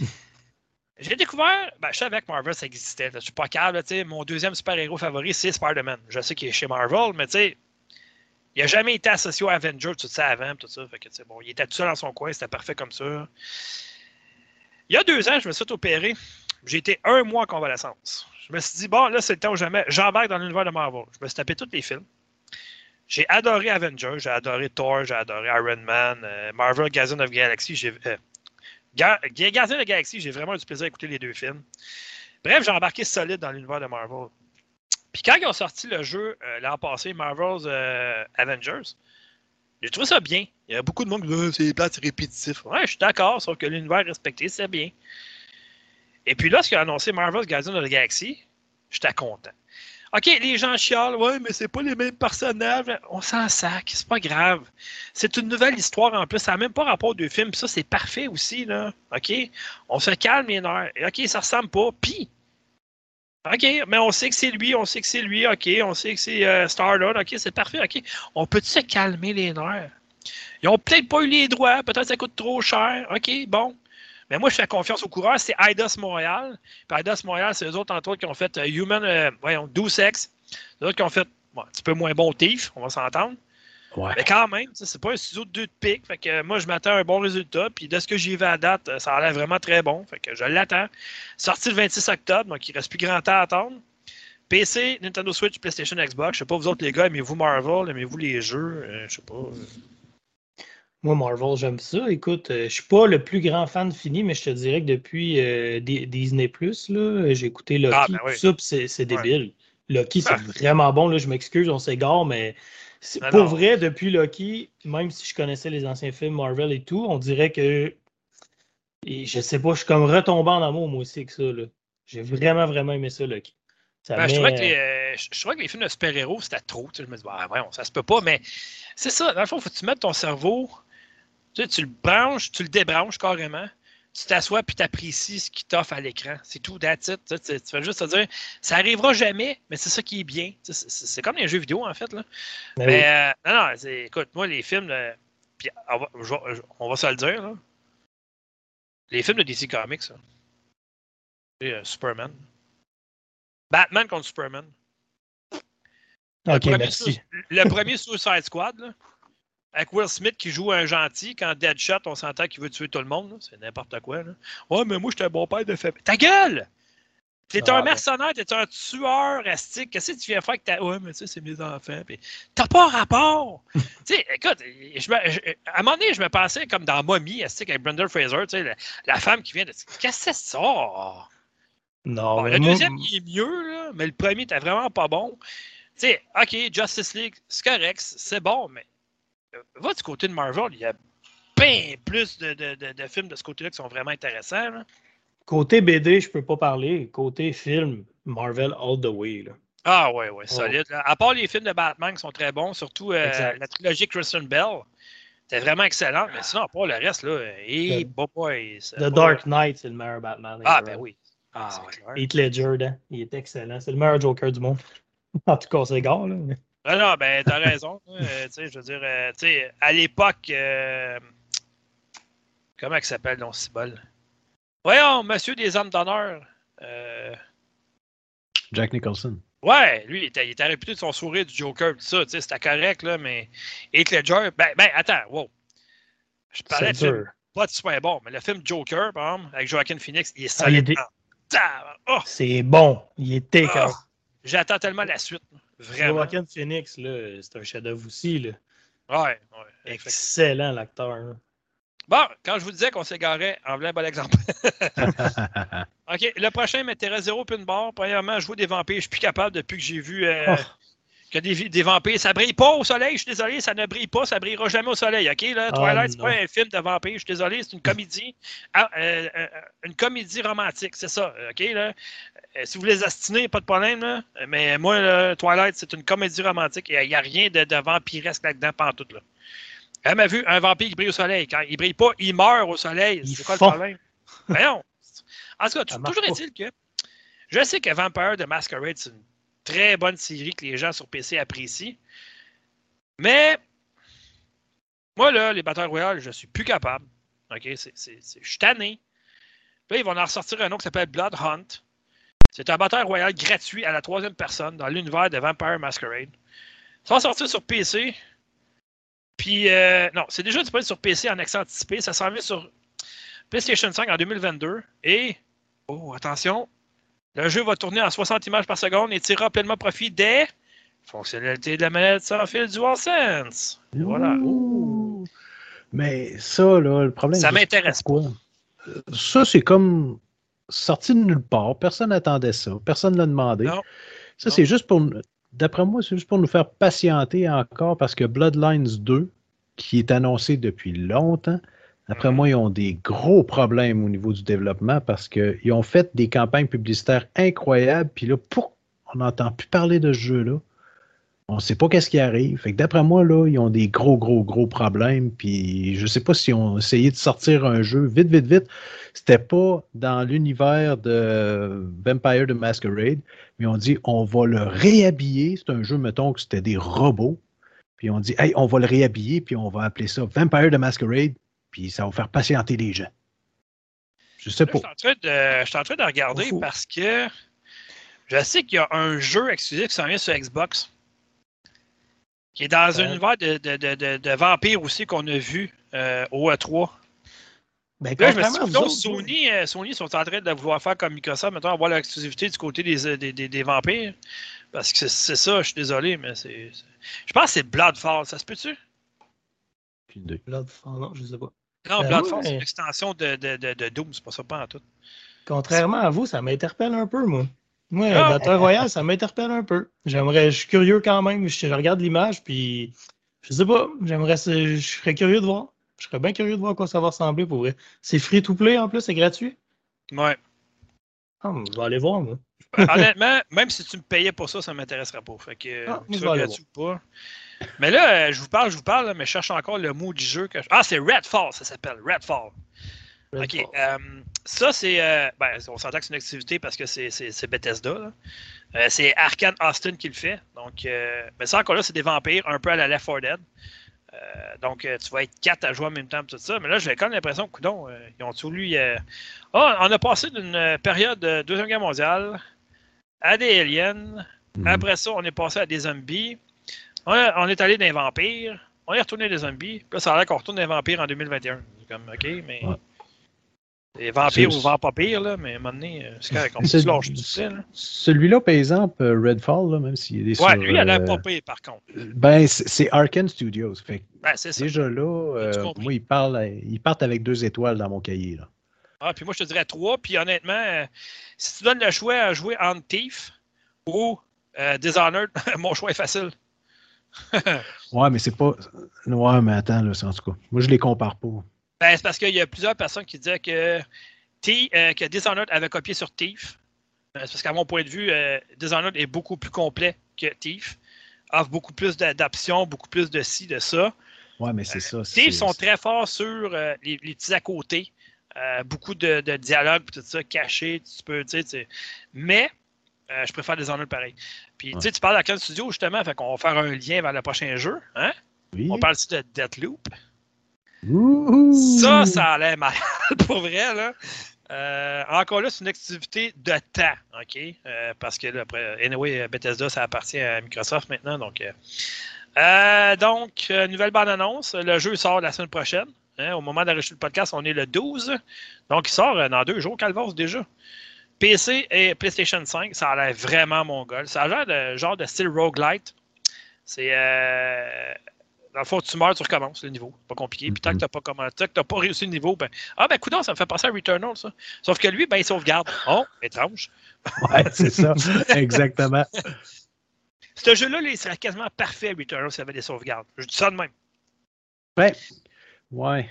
[SPEAKER 1] J'ai découvert, ben, je savais que Marvel, ça existait. Je suis pas capable, là, tu sais, mon deuxième super-héros favori, c'est Spider-Man. Je sais qu'il est chez Marvel, mais tu sais, il n'a jamais été associé aux Avengers, tout ça avant, tout ça. Fait que, bon, il était tout seul dans son coin, c'était parfait comme ça. Il y a deux ans, je me suis opérer. J'ai été un mois en convalescence. Je me suis dit, bon, là, c'est le temps où jamais j'embarque dans l'univers de Marvel. Je me suis tapé tous les films. J'ai adoré Avengers, j'ai adoré Thor, j'ai adoré Iron Man, euh, Marvel, Guardians of Galaxy. J'ai, euh, Galaxy, j'ai vraiment eu du plaisir à écouter les deux films. Bref, j'ai embarqué solide dans l'univers de Marvel. Puis quand ils ont sorti le jeu euh, l'an passé, Marvel's euh, Avengers, j'ai trouvé ça bien. Il y a beaucoup de monde qui dit Ah, c'est plate, c'est répétitif. Ouais, je suis d'accord, sauf que l'univers respecté, c'est bien. Et puis lorsqu'ils ont annoncé Marvel's Guardians of the Galaxy, j'étais content. OK, les gens chialent, ouais, mais c'est pas les mêmes personnages. On s'en sac, c'est pas grave. C'est une nouvelle histoire en plus, ça n'a même pas rapport aux deux films, ça, c'est parfait aussi, là. OK? On se calme les nerfs. OK, ça ressemble pas, puis. OK, mais on sait que c'est lui, on sait que c'est lui, OK, on sait que c'est euh, Star-Lord, OK, c'est parfait, OK. On peut se calmer les nerfs? Ils ont peut-être pas eu les droits, peut-être ça coûte trop cher, OK, bon. Mais moi, je fais confiance aux coureurs. C'est IDOS Montréal. Puis IDOS Montréal, c'est eux autres, entre autres, qui ont fait euh, Human, euh, voyons, Do Sex. C'est eux autres qui ont fait bon, un petit peu moins bon Thief, on va s'entendre.
[SPEAKER 2] Ouais.
[SPEAKER 1] Mais quand même, c'est pas un studio de deux de pique. Fait que euh, moi, je m'attends à un bon résultat. Puis de ce que j'y vais à date, euh, ça a l'air vraiment très bon. Fait que je l'attends. Sorti le 26 octobre, donc il reste plus grand temps à attendre. PC, Nintendo Switch, PlayStation, Xbox. Je sais pas, vous autres, les gars, aimez-vous Marvel, aimez-vous les jeux? Euh, je sais pas.
[SPEAKER 3] Moi, Marvel, j'aime ça. Écoute, euh, je suis pas le plus grand fan fini, mais je te dirais que depuis euh, Di- Disney j'ai écouté Loki,
[SPEAKER 1] Ah, ben oui.
[SPEAKER 3] tout ça, c'est
[SPEAKER 1] Ouais.
[SPEAKER 3] débile. Loki, c'est
[SPEAKER 1] Ah.
[SPEAKER 3] vraiment bon. Là, je m'excuse, on s'égare, mais
[SPEAKER 1] Non,
[SPEAKER 3] pour
[SPEAKER 1] non.
[SPEAKER 3] vrai, depuis Loki, même si je connaissais les anciens films Marvel et tout, on dirait que et je sais pas, je suis comme retombé en amour moi aussi avec ça. J'ai vraiment, vraiment aimé ça, Loki. Ça
[SPEAKER 1] Ben, je, trouvais que les, euh, je- je trouvais que les films de super-héros, c'était trop. Tu sais, je me dis, ah, voyons, ça se peut pas. Mais c'est ça. Dans le fond, faut que tu mettes ton cerveau, tu, sais, tu le branches, tu le débranches carrément. Tu t'assois puis tu apprécies ce qui t'offre à l'écran. C'est tout, that's it. Tu, sais, tu- fais juste te dire, ça arrivera jamais, mais c'est ça qui est bien. Tu sais, C'est comme les jeux vidéo, en fait. Là.
[SPEAKER 3] ben
[SPEAKER 1] Mais
[SPEAKER 3] oui.
[SPEAKER 1] euh, non, non, écoute, moi, les films, là, puis on va, je vais- je- on va se le dire, là. les films de DC Comics, là. Euh, Superman. Batman contre Superman. Le
[SPEAKER 3] ok,
[SPEAKER 1] premier
[SPEAKER 3] merci.
[SPEAKER 1] Le premier Suicide Squad, là, avec Will Smith qui joue un gentil, quand Deadshot, on s'entend qu'il veut tuer tout le monde. C'est n'importe quoi. Là. Ouais, mais moi, j'étais un bon père de famille. Ta gueule! T'es
[SPEAKER 3] Ah,
[SPEAKER 1] un mercenaire, t'es un tueur astique. Qu'est-ce que tu viens faire avec ta. Ouais, mais tu sais, c'est mes enfants. Puis, T'as pas rapport! tu sais, écoute, je me- je- à un moment donné, je me pensais comme dans Mommy, astique, avec Brendan Fraser, tu sais, la, la femme qui vient de. Qu'est-ce que c'est ça?
[SPEAKER 3] Non,
[SPEAKER 1] Bon,
[SPEAKER 3] mais
[SPEAKER 1] le
[SPEAKER 3] moi-
[SPEAKER 1] deuxième, il est mieux, là, mais le premier était vraiment pas bon. Tu sais, OK, Justice League, c'est correct, c'est bon, mais va du côté de Marvel, il y a bien plus de, de- de- de films de ce côté-là qui sont vraiment intéressants. là.
[SPEAKER 3] Côté BD, je peux pas parler. Côté film, Marvel all the way. Là.
[SPEAKER 1] Ah ouais, ouais,
[SPEAKER 3] Oh.
[SPEAKER 1] solide. À part les films de Batman qui sont très bons, surtout euh, la trilogie Christian Bell, c'était vraiment excellent, mais sinon, part le reste, là, et
[SPEAKER 3] The-
[SPEAKER 1] boy,
[SPEAKER 3] The
[SPEAKER 1] pas-
[SPEAKER 3] Dark Knight, c'est le meilleur Batman.
[SPEAKER 1] Ah, ben oui. Ah,
[SPEAKER 3] ouais. Heath Ledger, hein, il est excellent. C'est le meilleur Joker du monde. En tout cas, c'est gars, là.
[SPEAKER 1] Ah non, ben, t'as raison. Euh, tu sais, je veux dire, euh, tu sais, à l'époque, euh, comment il s'appelle, non, Cibol? Voyons, Monsieur des Hommes d'honneur. Euh,
[SPEAKER 2] Jack Nicholson.
[SPEAKER 1] ouais, lui, il était, il était réputé de son sourire du Joker, tout ça, tu sais, c'était correct, là, mais Heath Ledger, ben, ben, attends, wow. Je parlais de film pas de super bon, mais le film Joker, par exemple, avec Joaquin Phoenix, il est
[SPEAKER 3] Ah,
[SPEAKER 1] solide. Oh,
[SPEAKER 3] C'est bon. Il est
[SPEAKER 1] oh,
[SPEAKER 3] écœurant.
[SPEAKER 1] J'attends tellement la suite. Vraiment.
[SPEAKER 3] Joaquin Phoenix, là, c'est un chef-d'œuvre aussi. Là.
[SPEAKER 1] Ouais, ouais.
[SPEAKER 3] Excellent, l'acteur. là.
[SPEAKER 1] Bon, quand je vous disais qu'on s'égarait, en voilà un bon exemple. OK, le prochain m'intéresse zéro pin barre. Premièrement, jouer des vampires, je suis plus capable depuis que j'ai vu euh,
[SPEAKER 3] Oh.
[SPEAKER 1] Des, vampires. Ça brille pas au soleil, je suis désolé, ça ne brille pas, ça brillera jamais au soleil. OK, là,
[SPEAKER 3] Oh,
[SPEAKER 1] Twilight, c'est
[SPEAKER 3] non.
[SPEAKER 1] pas un film de vampires, je suis désolé, c'est une comédie. Ah, euh, euh, une comédie romantique, c'est ça. OK, là. Euh, si vous voulez astinez, pas de problème, là. Mais moi, là, Twilight, c'est une comédie romantique et il n'y a rien de, de vampiresque là-dedans, pantoute, là. Elle m'a vu un vampire qui brille au soleil. Quand il brille pas, il meurt au soleil.
[SPEAKER 3] Il
[SPEAKER 1] C'est quoi le problème? Voyons. En tout cas, toujours
[SPEAKER 3] pas.
[SPEAKER 1] est-il que je sais que Vampire de Masquerade, c'est une très bonne série que les gens sur PC apprécient. Mais moi, là, les batailles royales, je suis plus capable. OK? C'est, je suis tanné. Là, ils vont en ressortir un autre qui s'appelle Blood Hunt. C'est un bataille royale gratuit à la troisième personne dans l'univers de Vampire Masquerade. Ça va sortir sur PC. Puis, euh, non, c'est déjà disponible sur PC en accès anticipé. Ça s'en vient sur PlayStation 5 en 2022. Et, oh, attention, le jeu va tourner en 60 images par seconde et tirera pleinement profit des fonctionnalités de la manette sans fil DualSense. Et Voilà.
[SPEAKER 2] Ouh. Mais ça, là, le problème.
[SPEAKER 1] Ça m'intéresse
[SPEAKER 2] pourquoi. Euh, Ça, c'est comme sorti de nulle part. Personne n'attendait ça. Personne ne l'a demandé.
[SPEAKER 1] Non.
[SPEAKER 2] Ça, c'est juste pour. D'après moi, c'est juste pour nous faire patienter encore parce que Bloodlines 2, qui est annoncé depuis longtemps, d'après
[SPEAKER 1] Mhm.
[SPEAKER 2] moi, ils ont des gros problèmes au niveau du développement parce qu'ils ont fait des campagnes publicitaires incroyables. Puis là, pour, on n'entend plus parler de ce jeu-là. On ne sait pas qu'est-ce qui arrive. Fait que d'après moi, là, ils ont des gros, gros, gros problèmes. Puis je sais pas si on essayé de sortir un jeu vite, vite, vite. C'était pas dans l'univers de Vampire de Masquerade, mais on dit on va le réhabiller. C'est un jeu, mettons, que c'était des robots. Puis on dit, hey, on va le réhabiller, puis on va appeler ça Vampire de Masquerade, puis ça va faire patienter les gens. Je sais pas.
[SPEAKER 1] je, suis en train de, je suis en train de regarder parce que je sais qu'il y a un jeu exclusif qui s'en vient sur Xbox qui est dans un
[SPEAKER 3] Ouais.
[SPEAKER 1] univers de, de, de, de, de vampires aussi qu'on a vu euh, au E3.
[SPEAKER 3] Ben,
[SPEAKER 1] Là, je me suis
[SPEAKER 3] contrairement à
[SPEAKER 1] dit,
[SPEAKER 3] vous
[SPEAKER 1] donc,
[SPEAKER 3] autres,
[SPEAKER 1] Sony, euh, Sony sont en train de vouloir faire comme Microsoft, maintenant avoir l'exclusivité du côté des, euh, des, des, des vampires. Parce que c'est- ça, je suis désolé, mais c'est. Je pense que c'est Bloodfall, ça se peut-tu?
[SPEAKER 3] Bloodfall, non, je sais pas.
[SPEAKER 1] Non,
[SPEAKER 3] Ben ouais.
[SPEAKER 1] c'est une extension de, de, de, de Doom, c'est pas ça, pas en tout.
[SPEAKER 3] Contrairement à vous, ça m'interpelle un peu, moi. Moi,
[SPEAKER 1] Ah.
[SPEAKER 3] Battle Royale, ça m'interpelle un peu. J'aimerais, je suis curieux quand même. Je, je regarde l'image, puis je sais pas. J'aimerais, je serais curieux de voir. Je serais bien curieux de voir à quoi ça va ressembler pour vrai. C'est free to play en plus, c'est gratuit?
[SPEAKER 1] Ouais.
[SPEAKER 3] Ah, je vais aller voir, moi.
[SPEAKER 1] Honnêtement, même si tu me payais pour ça, ça ne m'intéresserait pas. Fait que,
[SPEAKER 3] Ah,
[SPEAKER 1] que
[SPEAKER 3] aller
[SPEAKER 1] gratuit ou pas. Mais là, euh, je vous parle, je vous parle, mais je cherche encore le mot du jeu. Que je- Ah, c'est Redfall, ça s'appelle. Redfall. OK. Euh, ça, c'est. euh, ben, on s'entend que c'est une activité parce que c'est Bethesda. Euh, c'est Arkane Austin qui le fait. Donc, mais ça, encore là, c'est des vampires, un peu à la Left 4 Dead. Donc, tu vas être quatre à jouer en même temps, tout ça. Mais là, j'ai quand même l'impression que, coudonc, euh, ils ont tout lu. euh, Ah, on a passé d'une période de Deuxième Guerre mondiale à des aliens.
[SPEAKER 2] Mhm.
[SPEAKER 1] Après ça, on est passé à des zombies. On, a- on est allé dans les vampires. On est retourné des zombies. Puis là, ça a l'air qu'on retourne dans les vampires en 2021. C'est comme, OK, mais.
[SPEAKER 2] Ouais.
[SPEAKER 1] Les vampires ou vampires pas pire, là, mais à un moment donné, euh, c'est correct. On se.
[SPEAKER 2] Celui-là, par exemple, euh, Redfall, là, même s'il est
[SPEAKER 1] Ouais,
[SPEAKER 2] sur,
[SPEAKER 1] lui, il a l'air
[SPEAKER 2] euh,
[SPEAKER 1] pas pire, par contre.
[SPEAKER 2] Ben, c'est Arkane Studios. Fait
[SPEAKER 1] Ouais, c'est ça.
[SPEAKER 2] déjà là, euh, moi, ils, parlent, ils partent avec deux étoiles dans mon cahier. Là.
[SPEAKER 1] Ah, puis moi, je te dirais trois. Puis honnêtement, euh, si tu donnes le choix à jouer entre Thief ou euh, Dishonored, mon choix est facile.
[SPEAKER 2] Ouais, mais c'est pas. Ouais, mais attends, là, c'est- en tout cas. Moi, je les compare pas.
[SPEAKER 1] Ben, c'est parce qu'il y a plusieurs personnes qui disaient que, T, euh, que Dishonored avait copié sur Thief. Euh, c'est parce qu'à mon point de vue, euh, Dishonored est beaucoup plus complet que Thief. Offre beaucoup plus d'a- d'options, beaucoup plus de ci, de ça.
[SPEAKER 2] Ouais, mais c'est ça.
[SPEAKER 1] Thief sont très forts sur euh, les, les petits à côté. Euh, beaucoup de, de dialogues, tout ça, caché. Tu peux, tu sais. Mais Euh, je préfère Dishonored pareil. Puis,
[SPEAKER 2] Ouais.
[SPEAKER 1] tu sais, tu parles d'Arcane Studio, justement, fait qu'on va faire un lien vers le prochain jeu. Hein?
[SPEAKER 2] Oui.
[SPEAKER 1] On parle ici de Deathloop? Ça, ça allait mal, pour vrai, là. Euh, encore là, c'est une activité de temps, OK? Euh, parce que, là, après, anyway, Bethesda, ça appartient à Microsoft maintenant, donc... euh, euh, donc, euh, nouvelle bande-annonce. Le jeu sort la semaine prochaine. hein? au moment d'enregistrer le podcast, on est le 12. Donc, il sort euh, dans deux jours, Calvos, déjà. PC et PlayStation 5, ça a l'air vraiment mongol. Ça a l'air de genre de style roguelite. C'est... euh, dans le fond, tu meurs, tu recommences le niveau. Pas compliqué. Puis tant que tu n'as pas, comment- tant que t'as pas réussi le niveau, ben. Ah, ben, coudonc, ça me fait penser à Returnal, ça. Sauf que lui, ben, il sauvegarde. Oh, étrange.
[SPEAKER 2] Ouais, c'est ça. Exactement.
[SPEAKER 1] Ce jeu-là, là, il serait quasiment parfait à Returnal s'il y avait des sauvegardes. Je dis ça de même.
[SPEAKER 2] Ouais. Ouais.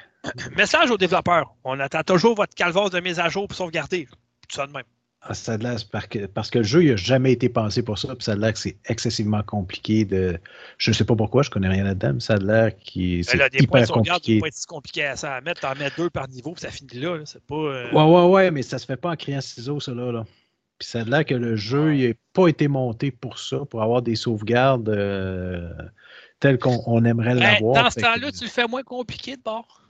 [SPEAKER 1] Message aux développeurs. On attend toujours votre calvaire de mise à jour pour sauvegarder. Je dis ça de même.
[SPEAKER 2] Ah, ça a l'air- parce que, parce que le jeu, il n'a jamais été pensé pour ça, puis ça a l'air que c'est excessivement compliqué de. Je ne sais pas pourquoi, je connais rien là-dedans, mais ça a l'air que c'est
[SPEAKER 1] Ben points de
[SPEAKER 2] hyper
[SPEAKER 1] ça
[SPEAKER 2] compliqué.
[SPEAKER 1] pas être si compliqué à ça à mettre. T'en mets deux par niveau, puis ça finit là. là. C'est pas. euh,
[SPEAKER 2] Ouais, ouais, ouais, mais ça se fait pas en criant ciseaux, ça là. là. Puis ça a l'air que le jeu, il n'a pas été monté pour ça, pour avoir des sauvegardes euh, telles qu'on on aimerait
[SPEAKER 1] ben,
[SPEAKER 2] l'avoir.
[SPEAKER 1] dans ce
[SPEAKER 2] que-
[SPEAKER 1] temps-là, tu le fais moins compliqué de bord.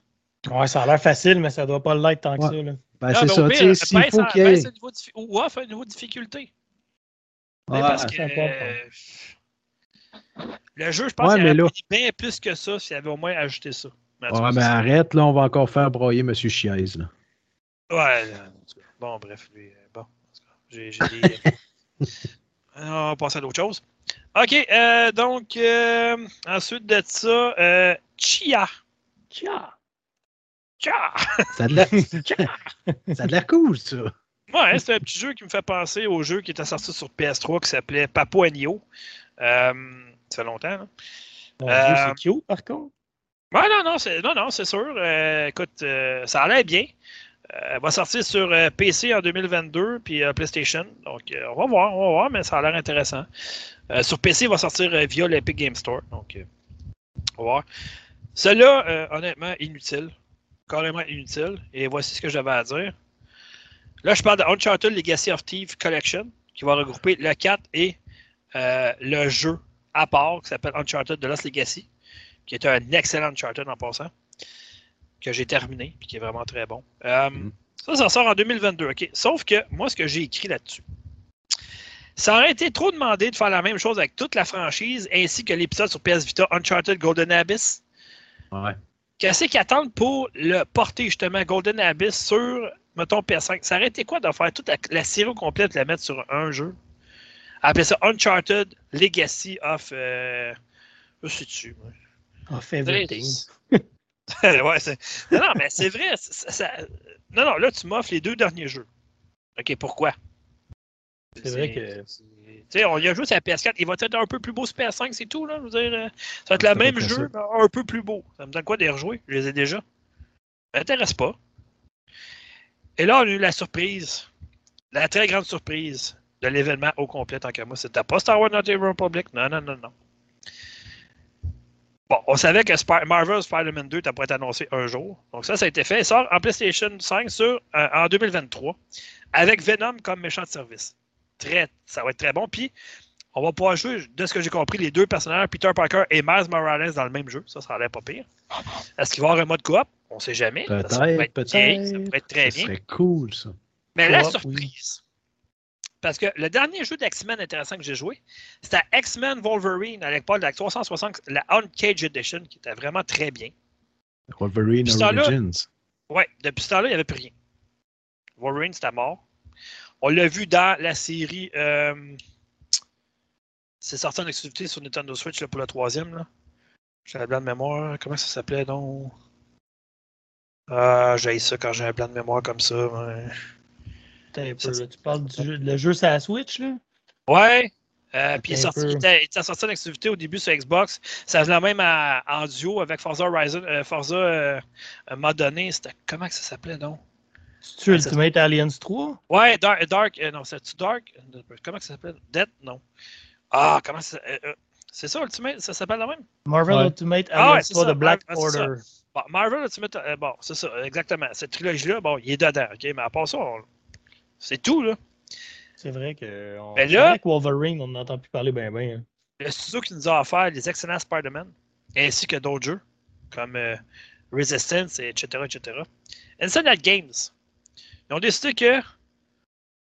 [SPEAKER 3] Ouais, ça a l'air facile, mais ça doit pas l'être tant que ça. Là.
[SPEAKER 2] Ben,
[SPEAKER 1] Ah,
[SPEAKER 2] c'est
[SPEAKER 1] ben,
[SPEAKER 2] ça,
[SPEAKER 1] pire, baisse
[SPEAKER 2] faut qu'il y ait.
[SPEAKER 1] baisse niveau de Ou off un niveau de difficulté. Tu sais,
[SPEAKER 2] Ouais,
[SPEAKER 1] parce que euh, le jeu, je pense
[SPEAKER 2] Ouais,
[SPEAKER 1] qu'il aurait
[SPEAKER 2] là-
[SPEAKER 1] pris bien plus que ça s'il avait au moins ajouté ça. Mais
[SPEAKER 2] Ouais, mais
[SPEAKER 1] c'est-
[SPEAKER 2] arrête, là, on va encore faire broyer M. Chiez. Là.
[SPEAKER 1] Ouais, là, en tout cas. bon, bref, lui, euh, bon, en tout cas, j'ai des. on va passer à d'autres choses. OK, euh, donc, euh, ensuite de ça, euh, Chia. Chia!
[SPEAKER 2] Ça a de l'air- cool, ça.
[SPEAKER 1] Ouais, c'est un petit jeu qui me fait penser au jeu qui était sorti sur PS3 qui s'appelait Papo Nio. Euh, ça fait longtemps, là.
[SPEAKER 3] Mon
[SPEAKER 1] Euh,
[SPEAKER 3] Dieu, c'est cute, par contre.
[SPEAKER 1] Ouais, non, non, c'est, non, non, c'est sûr. Euh, écoute, euh, ça allait bien. Elle va sortir sur PC en 2022, puis PlayStation. Donc, on va voir, on va voir, mais ça a l'air intéressant. Sur PC, il va sortir via l'Epic Game Store. Donc, on va voir. Celui-là, honnêtement, inutile. Carrément inutile. Et voici ce que j'avais à dire. Là, je parle de Uncharted Legacy of Thieves Collection, qui va regrouper le 4 et euh, le jeu à part, qui s'appelle Uncharted The Lost Legacy qui est un excellent Uncharted en passant, que j'ai terminé, puis qui est vraiment très bon. Euh,
[SPEAKER 2] Mhm.
[SPEAKER 1] Ça, ça sort en 2022, OK? Sauf que moi, ce que j'ai écrit là-dessus, ça aurait été trop demandé de faire la même chose avec toute la franchise, ainsi que l'épisode sur PS Vita Uncharted Golden Abyss.
[SPEAKER 2] Ouais.
[SPEAKER 1] Qu'est-ce qu'ils attendent pour le porter justement Golden Abyss sur, mettons, PS5? Ça aurait été quoi de faire toute la, la série complète, de la mettre sur un jeu? Appeler ça Uncharted Legacy of... Euh, je sais moi.
[SPEAKER 3] Off everything.
[SPEAKER 1] ouais, non, non, mais c'est vrai. ça- ça- Non, non, là, tu m'offres les deux derniers jeux. OK, pourquoi?
[SPEAKER 3] C'est vrai que-
[SPEAKER 1] c'est- Tu sais, on y a joué sur la PS4. Il va être un peu plus beau sur PS5, c'est tout, là. Je veux dire, euh, ça va être
[SPEAKER 2] C'est
[SPEAKER 1] le
[SPEAKER 2] à
[SPEAKER 1] même jeu, mais un peu plus beau. Ça me donne quoi de les rejouer? Je les ai déjà. Ça m'intéresse pas. Et là, on a eu la surprise. La très grande surprise de l'événement au complet, tant qu'à moi. C'était pas Star Wars Not Republic. Non, non, non, non. Bon, on savait que Sp- Marvel Spider-Man 2 t'as pas été annoncé un jour. Donc ça, ça a été fait. Il sort en PlayStation 5 sur, euh, en 2023 avec Venom comme méchant de service. Très, ça va être très bon. Puis, on va pouvoir jouer, de ce que j'ai compris, les deux personnages, Peter Parker et Miles Morales dans le même jeu. Ça, ça a l'air pas pire. Est-ce qu'il va y avoir un mode coop? On sait jamais. Ça, ça pourrait
[SPEAKER 2] Peut-être,
[SPEAKER 1] être bien, Ça
[SPEAKER 2] peut-être.
[SPEAKER 1] pourrait être très
[SPEAKER 2] Ça
[SPEAKER 1] bien.
[SPEAKER 2] serait cool, ça.
[SPEAKER 1] Mais la surprise, parce que le dernier jeu d'X-Men intéressant que j'ai joué, c'était X-Men Wolverine à l'époque de la 360, la Uncaged Edition, qui était vraiment très bien.
[SPEAKER 2] Wolverine Origins.
[SPEAKER 1] Ouais, depuis ce temps-là, il n'y avait plus rien. Wolverine, c'était mort. On l'a vu dans la série. euh, c'est sorti en exclusivité sur Nintendo Switch là, pour le troisième. Là. J'ai un blanc de mémoire. Comment ça s'appelait donc? Ah, j'ai ça quand j'ai un blanc de mémoire comme ça. ouais.
[SPEAKER 3] Peu,
[SPEAKER 1] Ça,
[SPEAKER 3] là, tu parles du jeu, le jeu sur la Switch, là?
[SPEAKER 1] Ouais. Euh, puis il, sorti,
[SPEAKER 3] peu.
[SPEAKER 1] il était, il était sorti en exclusivité au début sur Xbox. Ça venait même à- en duo avec Forza Horizon. euh, Forza, euh, donné, c'était. Comment que ça s'appelait donc?
[SPEAKER 3] C'est-tu
[SPEAKER 1] Ouais, ça-
[SPEAKER 3] Ultimate Aliens 3?
[SPEAKER 1] Ouais, Dark. Dark euh, non, c'est-tu Dark? Comment ça s'appelle? Death? Non. Ah, comment ça. euh, euh, c'est ça, Ultimate? Ça s'appelle la même?
[SPEAKER 3] Marvel
[SPEAKER 2] Ouais.
[SPEAKER 3] Ultimate
[SPEAKER 1] Ah ouais,
[SPEAKER 3] Aliens
[SPEAKER 1] c'est
[SPEAKER 3] 3
[SPEAKER 1] ça,
[SPEAKER 3] de Black
[SPEAKER 1] ça.
[SPEAKER 3] Order.
[SPEAKER 1] Bon, Marvel Ultimate. euh, bon, c'est ça, exactement. Cette trilogie-là, bon, il est dedans, OK? Mais à part ça, on- c'est tout, là.
[SPEAKER 3] C'est vrai que, on...
[SPEAKER 1] Mais
[SPEAKER 3] c'est
[SPEAKER 1] là-
[SPEAKER 3] vrai que Wolverine, on n'entend plus parler bien bien.
[SPEAKER 1] Le studio qui nous a offert les excellents Spider-Man, ainsi que d'autres jeux, comme euh, Resistance, et etc., etc. Inside Games, ils ont décidé que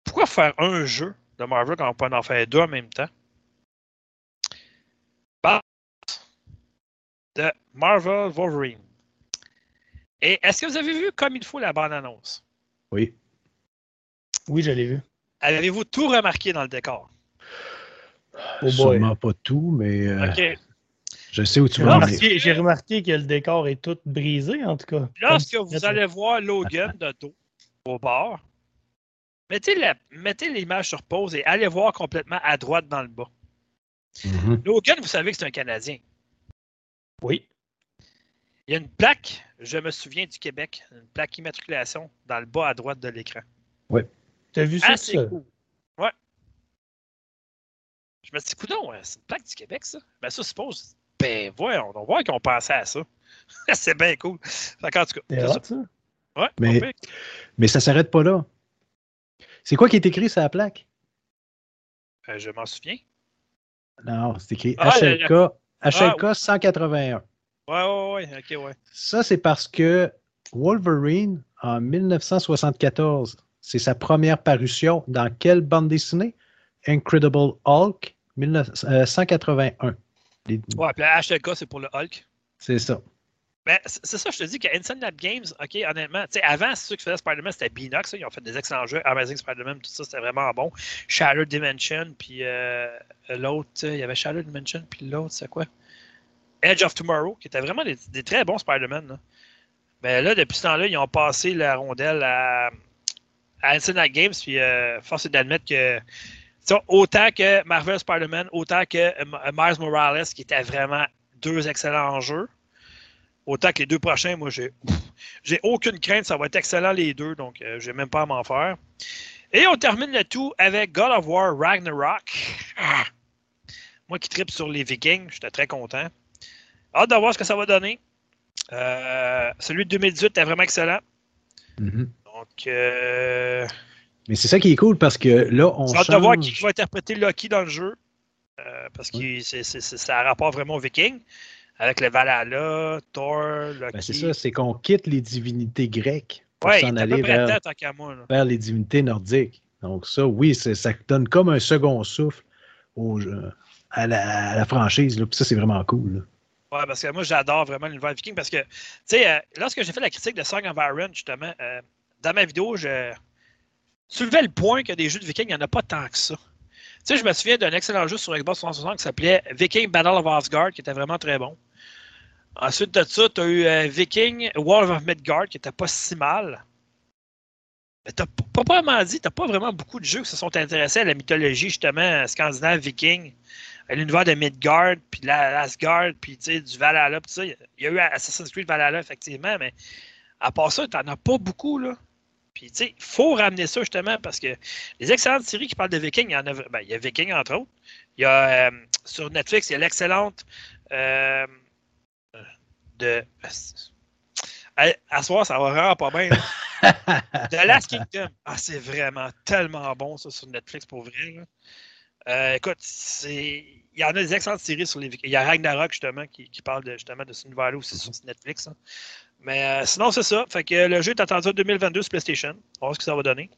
[SPEAKER 1] pourquoi faire un jeu de Marvel quand on peut en faire deux en même temps? Base de Marvel Wolverine. Et est-ce que vous avez vu comme il faut la bande-annonce?
[SPEAKER 2] Oui.
[SPEAKER 3] Oui, je l'ai vu.
[SPEAKER 1] Avez-vous tout remarqué dans le décor?
[SPEAKER 3] Oh.
[SPEAKER 2] Sûrement pas tout, mais euh,
[SPEAKER 1] OK.
[SPEAKER 2] je sais où tu
[SPEAKER 3] J'ai
[SPEAKER 2] vas
[SPEAKER 3] j'ai remarqué que le décor est tout brisé, en tout cas.
[SPEAKER 1] Lorsque vous allez voir Logan de dos au bord, mettez la- mettez l'image sur pause et allez voir complètement à droite dans le bas.
[SPEAKER 2] Mhm.
[SPEAKER 1] Logan, vous savez que c'est un Canadien.
[SPEAKER 3] Oui.
[SPEAKER 1] Il y a une plaque, je me souviens du Québec, une plaque immatriculation dans le bas à droite de l'écran.
[SPEAKER 3] T'as vu ça?
[SPEAKER 1] Assez
[SPEAKER 3] ça?
[SPEAKER 1] cool. Ouais. Je me suis dit, coudonc, ouais, c'est une plaque du Québec, ça? Ben, ça suppose. Ben, voyons, on voit qu'on pensait à ça. c'est bien cool. Qu'en tout cas,
[SPEAKER 3] C'est
[SPEAKER 1] ça.
[SPEAKER 3] hot, ça?
[SPEAKER 1] Ouais,
[SPEAKER 2] Mais-. Mais ça s'arrête pas là. C'est quoi qui est écrit sur la plaque?
[SPEAKER 1] Euh, je m'en souviens.
[SPEAKER 2] Non, c'est écrit
[SPEAKER 1] Ah,
[SPEAKER 2] HLK, HLK
[SPEAKER 1] Ah,
[SPEAKER 2] 181.
[SPEAKER 1] Ouais, ouais, ouais, ok, ouais.
[SPEAKER 2] Ça, c'est parce que Wolverine, en 1974, c'est sa première parution dans quelle bande dessinée? Incredible Hulk, 1981. Les-
[SPEAKER 1] Ouais, puis la HLK, c'est pour le Hulk.
[SPEAKER 2] C'est ça.
[SPEAKER 1] Ben, c'est ça, je te dis que Inside Lab Games, OK, honnêtement, tu sais, avant, ceux qui faisaient Spider-Man, c'était Beanox, ils ont fait des excellents jeux. Amazing Spider-Man, tout ça, c'était vraiment bon. Shattered Dimension, puis euh, l'autre, il y avait Shattered Dimension, puis l'autre, c'est quoi? Edge of Tomorrow, qui étaient vraiment des, très bons Spider-Man. Mais là, depuis ce temps-là, ils ont passé la rondelle à, à Lab Games, puis euh, force est d'admettre que, autant que Marvel Spider-Man, autant que euh, Miles Morales, qui étaient vraiment deux excellents jeux. Autant que les deux prochains, moi, j'ai j'ai aucune crainte, ça va être excellent les deux, donc euh, j'ai même pas à m'en faire. Et on termine le tout avec God of War Ragnarok. Ah! Moi qui tripe sur les Vikings, j'étais très content. Hâte de voir ce que ça va donner. Euh, celui de 2018 était vraiment excellent.
[SPEAKER 2] Mhm.
[SPEAKER 1] Donc, euh,
[SPEAKER 2] Mais c'est ça qui est cool parce que là, on
[SPEAKER 1] j'ai hâte de voir qui va interpréter Loki dans le jeu. Euh, parce que c'est- c'est- c'est- ça a rapport vraiment aux Vikings. Avec le Valhalla, Thor, Loki.
[SPEAKER 2] Ben, c'est ça, c'est qu'on quitte les divinités grecques pour s'en aller vers,
[SPEAKER 1] moi.
[SPEAKER 2] les divinités nordiques. Donc ça, oui, ça donne comme un second souffle au à, la, à la franchise. Là. Puis ça, c'est vraiment cool. là.
[SPEAKER 1] Ouais, parce que moi, j'adore vraiment l'univers viking parce que, tu sais, euh, lorsque j'ai fait la critique de Song of Iron, justement, euh, dans ma vidéo, je soulevais le point que des jeux de vikings, il n'y en a pas tant que ça. Tu sais, je me souviens d'un excellent jeu sur Xbox 360 qui s'appelait Viking Battle of Asgard, qui était vraiment très bon. Ensuite de ça, tu eu euh, Viking War of Midgard, qui était pas si mal. Mais t'as pas vraiment dit, t'as pas vraiment beaucoup de jeux qui se sont intéressés à la mythologie, justement, scandinave, viking, à l'univers de Midgard, puis la- l'Asgard, puis du Valhalla, puis ça. Il y a eu Assassin's Creed Valhalla, effectivement, mais à part ça, t'en as pas beaucoup, là. Puis, tu sais, il faut ramener ça, justement, parce que les excellentes séries qui parlent de Vikings, il y en a, ben, il y a Vikings, entre autres. Euh, sur Netflix, il y a l'excellente euh, de... À, à soir, ça va vraiment pas bien. The Last Kingdom. Ah, c'est vraiment tellement bon, ça, sur Netflix, pour vrai. là. Euh, écoute, c'est... il y en a des excellentes séries sur les. Il y a Ragnarok, justement, qui, qui parle de, justement de ce univers-là aussi sur Netflix. hein. Mais euh, sinon, c'est ça. Fait que le jeu est attendu en 2022 sur PlayStation. On va voir ce que ça va donner.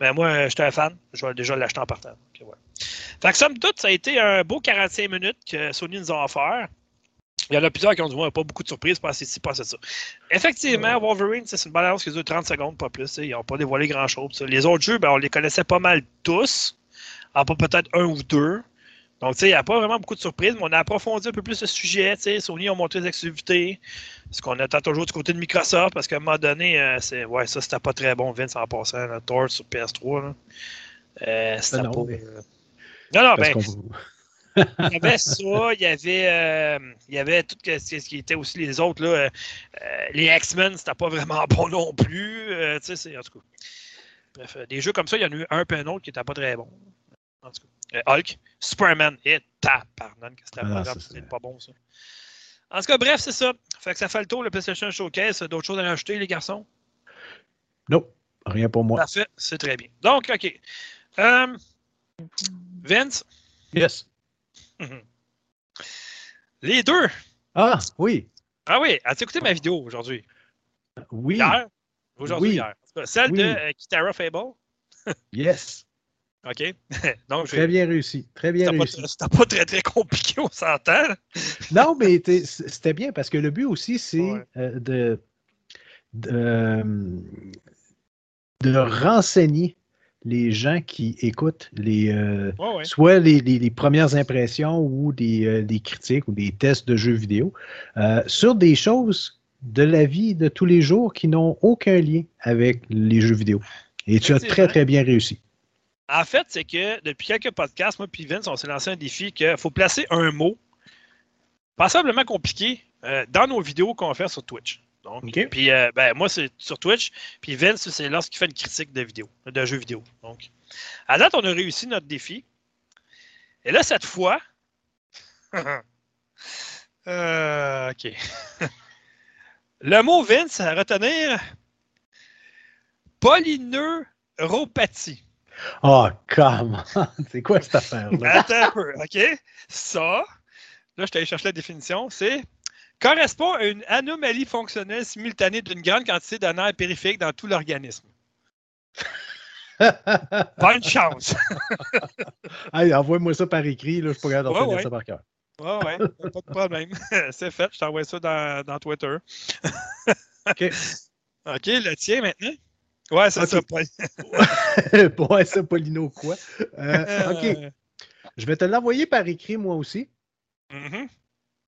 [SPEAKER 1] Mais moi, euh, j'étais un fan. Je vais déjà l'acheter en partant. Donc, ouais. Fait que somme toute, ça a été un beau 45 minutes que Sony nous a offert. Il y en a plusieurs qui ont dit ouais, pas beaucoup de surprises, pas assez ci, pas assez ça. Effectivement, Wolverine, c'est une balance qui dure 30 secondes, pas plus. Ils n'ont pas dévoilé grand-chose. Les autres jeux, ben, on les connaissait pas mal tous. En pas peut-être un ou deux. Donc, tu sais, il n'y a pas vraiment beaucoup de surprises, mais on a approfondi un peu plus le sujet. tu sais. Sony ont montré des activités. Ce qu'on attend toujours du côté de Microsoft, parce qu'à un moment donné, euh, c'est ouais, ça, c'était pas très bon, Vince, en passant. Là, Thor sur PS3. Là. Euh, c'était
[SPEAKER 2] Non,
[SPEAKER 1] pas.
[SPEAKER 2] mais-
[SPEAKER 1] euh, Non, non, ben, il y avait ça, il y avait, euh, il y avait tout ce qui était aussi les autres. Là, euh, les X-Men, c'était pas vraiment bon non plus. euh, tu sais, c'est- en tout cas. Bref, euh, des jeux comme ça, il y en a eu un peu un autre qui n'était pas très bon. En tout cas. Euh, Hulk, Superman, et taparnan, que c'était
[SPEAKER 2] Ah,
[SPEAKER 1] pas, bon ça. En tout cas, bref, c'est ça. Fait que ça fait le tour, le PlayStation Showcase. D'autres choses à rajouter, les garçons?
[SPEAKER 2] Non, rien pour moi.
[SPEAKER 1] Parfait, c'est très bien. Donc, OK. Euh, Vince,
[SPEAKER 2] Yes.
[SPEAKER 1] Les deux.
[SPEAKER 2] Ah, oui.
[SPEAKER 1] Ah oui, as-tu écouté ma vidéo aujourd'hui?
[SPEAKER 2] Oui.
[SPEAKER 1] Hier? Aujourd'hui,
[SPEAKER 2] Oui.
[SPEAKER 1] hier. Celle
[SPEAKER 2] Oui.
[SPEAKER 1] de euh, Kitara Fable.
[SPEAKER 2] Yes.
[SPEAKER 1] OK. Donc,
[SPEAKER 2] Très bien réussi. Très bien réussi.
[SPEAKER 1] c'était pas très, très compliqué, on s'entend.
[SPEAKER 2] Non, mais c'était bien parce que le but aussi, c'est
[SPEAKER 1] Ouais.
[SPEAKER 2] euh, de, de, euh, de renseigner les gens qui écoutent les, euh,
[SPEAKER 1] ouais.
[SPEAKER 2] soit les, les- les premières impressions ou des, euh, des critiques ou des tests de jeux vidéo euh, sur des choses de la vie de tous les jours qui n'ont aucun lien avec les jeux vidéo. Et tu as très, très bien réussi.
[SPEAKER 1] En fait, c'est que depuis quelques podcasts, moi et Vince, on s'est lancé un défi qu'il faut placer un mot passablement compliqué dans nos vidéos qu'on faire sur Twitch. Donc, puis euh, ben, moi, c'est sur Twitch. Puis Vince, c'est lorsqu'il fait une critique de vidéo, de jeux vidéo. Donc, à date, on a réussi notre défi. Et là, cette fois, euh, OK. Le mot Vince à retenir polyneuropathie.
[SPEAKER 2] Oh, come on. C'est quoi cette affaire-là?
[SPEAKER 1] Attends un peu, OK? Ça, là, je t'allais chercher la définition, c'est correspond à une anomalie fonctionnelle simultanée d'une grande quantité de nerfs périphériques dans tout l'organisme. Bonne chance!
[SPEAKER 2] Hey, Envoie-moi ça par écrit, là, je suis pas capable de
[SPEAKER 1] Ouais,
[SPEAKER 2] retenir
[SPEAKER 1] ouais.
[SPEAKER 2] ça par cœur.
[SPEAKER 1] Ouais, ouais, pas de problème. c'est fait, je t'envoie ça dans, dans Twitter.
[SPEAKER 2] OK.
[SPEAKER 1] OK, le tien maintenant? Ouais, c'est
[SPEAKER 2] Ok.
[SPEAKER 1] ça.
[SPEAKER 2] Ouais, ça, Paulino, quoi? Euh, OK. Je vais te l'envoyer par écrit, moi aussi.
[SPEAKER 1] mhm.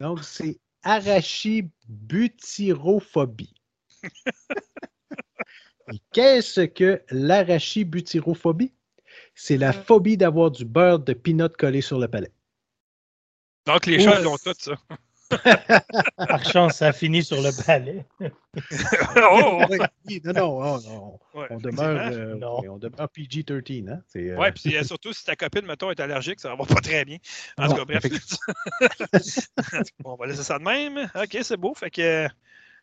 [SPEAKER 2] Donc, c'est arachibutyrophobie. Et qu'est-ce que l'arachibutyrophobie? C'est la phobie d'avoir du beurre de peanut collé sur le palais.
[SPEAKER 1] Donc, les
[SPEAKER 2] Ouf.
[SPEAKER 1] chats, ils ont tout ça.
[SPEAKER 3] Par chance, ça finit sur le palais.
[SPEAKER 1] oh!
[SPEAKER 2] Oui, oui, non, non, oh, non,
[SPEAKER 1] Ouais,
[SPEAKER 2] on demeure, euh,
[SPEAKER 3] Non.
[SPEAKER 2] oui, on demeure PG-13. Hein? Euh,
[SPEAKER 1] Ouais, puis euh, surtout si ta copine, mettons, est allergique, ça va pas très bien. En tout cas, bref. On va laisser ça de même. Ok, c'est beau. Fait que.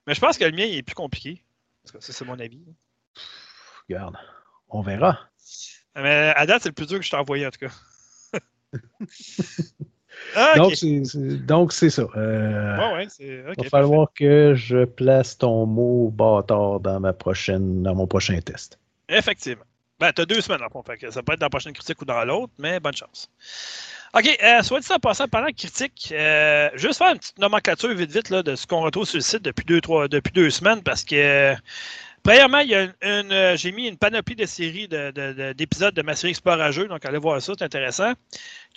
[SPEAKER 1] Mais je pense que le mien il est plus compliqué. Parce que ça, c'est mon avis.
[SPEAKER 2] Regarde, on verra.
[SPEAKER 1] Mais à date, c'est le plus dur que je t'ai envoyé, en tout cas. Ah,
[SPEAKER 2] Donc, c'est, c'est- donc, c'est ça. Euh,
[SPEAKER 1] ouais,
[SPEAKER 2] va falloir que je place ton mot bâtard dans, ma prochaine, dans mon prochain test.
[SPEAKER 1] Effectivement. Ben, t'as deux semaines, en fond. Fait ça peut être dans la prochaine critique ou dans l'autre, mais bonne chance. OK, euh, soit dit en passant, la critique, euh, juste faire une petite nomenclature vite vite là, de ce qu'on retrouve sur le site depuis deux, trois, depuis deux semaines parce que, premièrement, il y a une, une, euh, j'ai mis une panoplie de séries de- de- de- d'épisodes de, ma série Explorageux, donc allez voir ça, c'est intéressant.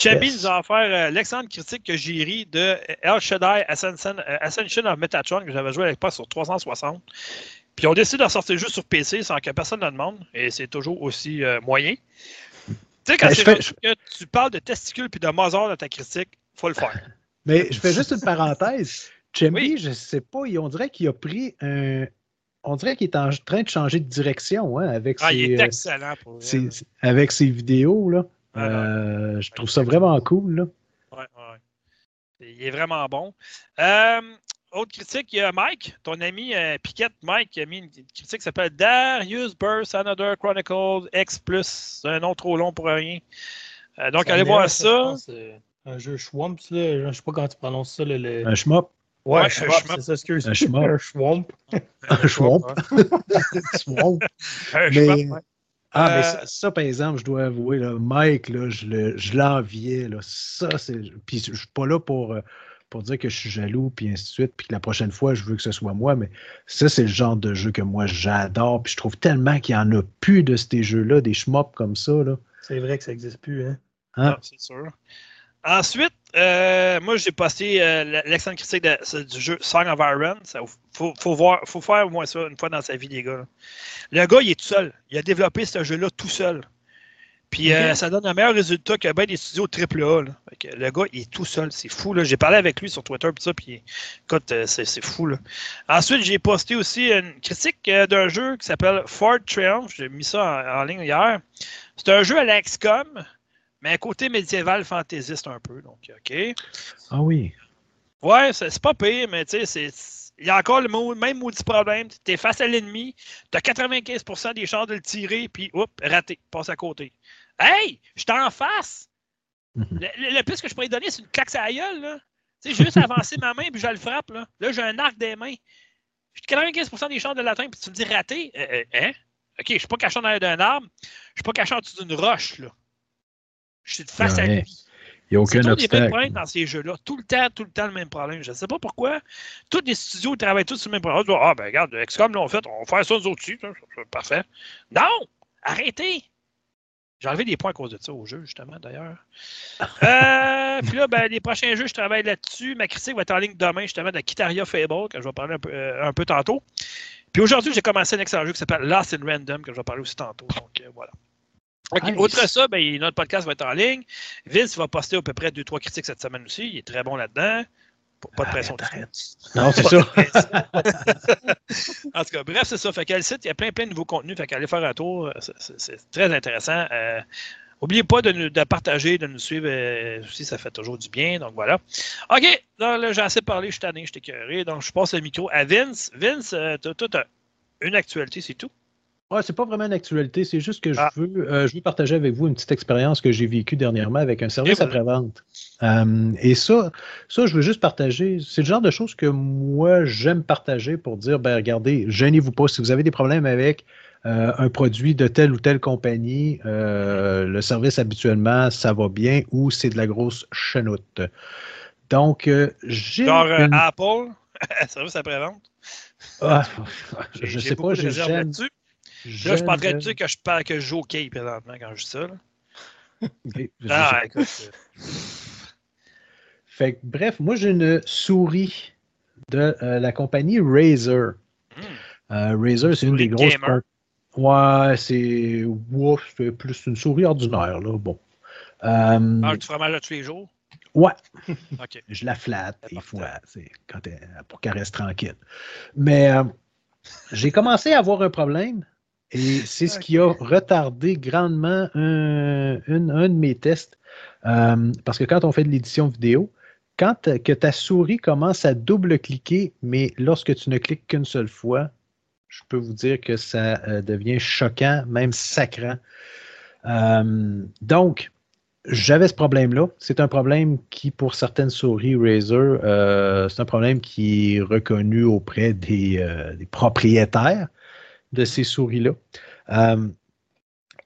[SPEAKER 1] Chambi
[SPEAKER 2] Yes.
[SPEAKER 1] nous a offert euh, l'excellente critique que j'ai ri de El Shaddai Ascension, euh, Ascension of Metatron que j'avais joué à l'époque sur 360. Puis on décide de ressortir juste sur PC sans que personne ne demande, et c'est toujours aussi euh, moyen. Tu sais, quand
[SPEAKER 2] Ben, je fais-
[SPEAKER 1] que tu parles de testicules puis de Mozart dans ta critique, faut le faire.
[SPEAKER 2] Mais je fais juste une parenthèse. Chemby,
[SPEAKER 1] Oui.
[SPEAKER 2] je sais pas, on dirait qu'il a pris un. On dirait qu'il est en train de changer de direction hein, avec,
[SPEAKER 1] Ah,
[SPEAKER 2] ses,
[SPEAKER 1] il est
[SPEAKER 2] euh,
[SPEAKER 1] excellent pour vrai.
[SPEAKER 2] ses- avec ses vidéos. Là.
[SPEAKER 1] Ah.
[SPEAKER 2] Euh, je trouve ça vraiment cool. Là.
[SPEAKER 1] Ouais, ouais. Il est vraiment bon. Euh, autre critique, il y a Mike, ton ami euh, Piquette Mike, qui a mis une critique qui s'appelle Darius Burst Another Chronicle X. C'est un nom trop long pour rien. Euh, donc, allez voir
[SPEAKER 3] je
[SPEAKER 1] ça.
[SPEAKER 3] pense, Un jeu Schwamp, là. Je sais pas comment tu prononces ça. Le, le-
[SPEAKER 2] Un schmop.
[SPEAKER 3] Ouais,
[SPEAKER 1] Ouais, un
[SPEAKER 3] Schwamp,
[SPEAKER 1] Schwamp.
[SPEAKER 3] c'est ça, excuse.
[SPEAKER 2] Un Schwamp.
[SPEAKER 3] Un Schwamp.
[SPEAKER 2] Un schwamp.
[SPEAKER 1] Un
[SPEAKER 2] Mais-
[SPEAKER 1] schmop, ouais.
[SPEAKER 2] Ah, mais
[SPEAKER 1] Euh,
[SPEAKER 2] ça, ça, par exemple, je dois avouer, là, Mike, là, je le- je l'enviais. là. Ça, c'est. Puis je suis pas là pour, euh, pour dire que je suis jaloux, puis ainsi de suite, puis que la prochaine fois, je veux que ce soit moi, mais ça, c'est le genre de jeu que moi, j'adore. Puis je trouve tellement qu'il y en a plus de ces jeux-là, des shmups comme ça. Là.
[SPEAKER 3] C'est vrai que ça n'existe plus, hein.
[SPEAKER 2] Hein?
[SPEAKER 1] Non, c'est sûr. Ensuite, euh, moi, j'ai posté euh, l'excellente critique de- du jeu Song of Iron. Il faut, faut, voir, faut faire au moins ça une fois dans sa vie, les gars. Le gars, il est tout seul. Il a développé ce jeu-là tout seul. Puis euh, ça donne un meilleur résultat que bien des studios AAA. Là. Fait que le gars, il est tout seul. C'est fou. là. J'ai parlé avec lui sur Twitter. Puis ça, puis écoute, euh, c'est fou. Là. Ensuite, j'ai posté aussi une critique euh, d'un jeu qui s'appelle Ford Triumph. J'ai mis ça en, en ligne hier. C'est un jeu à la XCOM, mais côté médiéval fantaisiste un peu. Donc, OK.
[SPEAKER 2] Ah oui.
[SPEAKER 1] Ouais, c'est pas pire, mais tu sais, c'est- il y a encore le même maudit problème. Tu es face à l'ennemi, tu as 95% des chances de le tirer, puis oups, raté, passe à côté. Hey, je suis en face! Mhm. le, plus que je pourrais donner, c'est une claque à la gueule. Là. Tu sais, juste avancer ma main, puis je le frappe. Là, là j'ai un arc des mains. J'ai 95% des chances de l'atteindre, puis tu me dis raté. Euh, euh, hein? OK, je ne suis pas caché en arrière d'un arbre. Je ne suis pas caché en dessous d'une roche. Là. Je suis face à lui.
[SPEAKER 2] Il n'y a aucun obstacle.
[SPEAKER 1] mêmes problèmes dans ces jeux-là. Tout le temps, tout le temps le même problème. Je ne sais pas pourquoi. Tous les studios travaillent tous sur le même problème. Ah, ben regarde, XCOM l'ont fait, on va faire ça nous autres dessus. Parfait. Non! Arrêtez! J'ai enlevé des points à cause de ça au jeu, justement, d'ailleurs. Euh, puis là, ben, les prochains jeux, je travaille là-dessus. Ma critique va être en ligne demain, justement, de Kitaria Fable, que je vais parler un peu, euh, un peu tantôt. Puis aujourd'hui, j'ai commencé un excellent jeu qui s'appelle Lost in Random, que je vais parler aussi tantôt. Donc, euh, voilà. OK. Outre ça, ben, notre podcast va être en ligne. Vince va poster à peu près 2-3 critiques cette semaine aussi. Il est très bon là-dedans. Pas de pression.
[SPEAKER 2] non, c'est ça.
[SPEAKER 1] en tout cas, bref, c'est ça. Fait qu'à le site, il y a plein, plein de nouveaux contenus. Fait qu'aller faire un tour, euh, c'est très intéressant. N'oubliez euh, pas de, nous, de partager, de nous suivre euh, aussi, ça fait toujours du bien. Donc voilà. OK, là, j'ai assez parlé, je suis tanné, je t'ai Donc je passe le micro à Vince. Vince, tu as une actualité, c'est tout?
[SPEAKER 2] Ouais, c'est pas vraiment une actualité, c'est juste que je, ah. veux, euh, je veux partager avec vous une petite expérience que j'ai vécue dernièrement avec un service après-vente. Euh, et ça, ça, je veux juste partager. C'est le genre de choses que moi, j'aime partager pour dire, ben regardez, gênez-vous pas. Si vous avez des problèmes avec euh, un produit de telle ou telle compagnie, le service habituellement, ça va bien ou c'est de la grosse chenoute. Donc, j'ai.
[SPEAKER 1] Genre Apple, service après-vente?
[SPEAKER 2] Ah, je ne sais pas, j'ai
[SPEAKER 1] Là, je suis en train de dire que je parle que je joue au quai présentement quand je dis ça. ah, écoute.
[SPEAKER 2] Fait bref, moi j'ai une souris de euh, la compagnie Razer. Hmm. Euh, Razer, c'est une des grosses. Ouais, c'est c'est plus une souris ordinaire, là. Bon.
[SPEAKER 1] Euh... Ah, tu fromage là tous les jours?
[SPEAKER 2] Ouais. Je la flatte des fois, quand pour qu'elle reste tranquille. Mais euh, j'ai commencé à avoir un problème et c'est ce qui a retardé grandement un, de mes tests. Euh, parce que quand on fait de l'édition vidéo, quand que ta souris commence à double-cliquer, mais lorsque tu ne cliques qu'une seule fois, je peux vous dire que ça euh, devient choquant, même sacrant. Euh, donc, j'avais ce problème-là. C'est un problème qui, pour certaines souris Razer, c'est un problème qui est reconnu auprès des propriétaires de ces souris-là. Euh,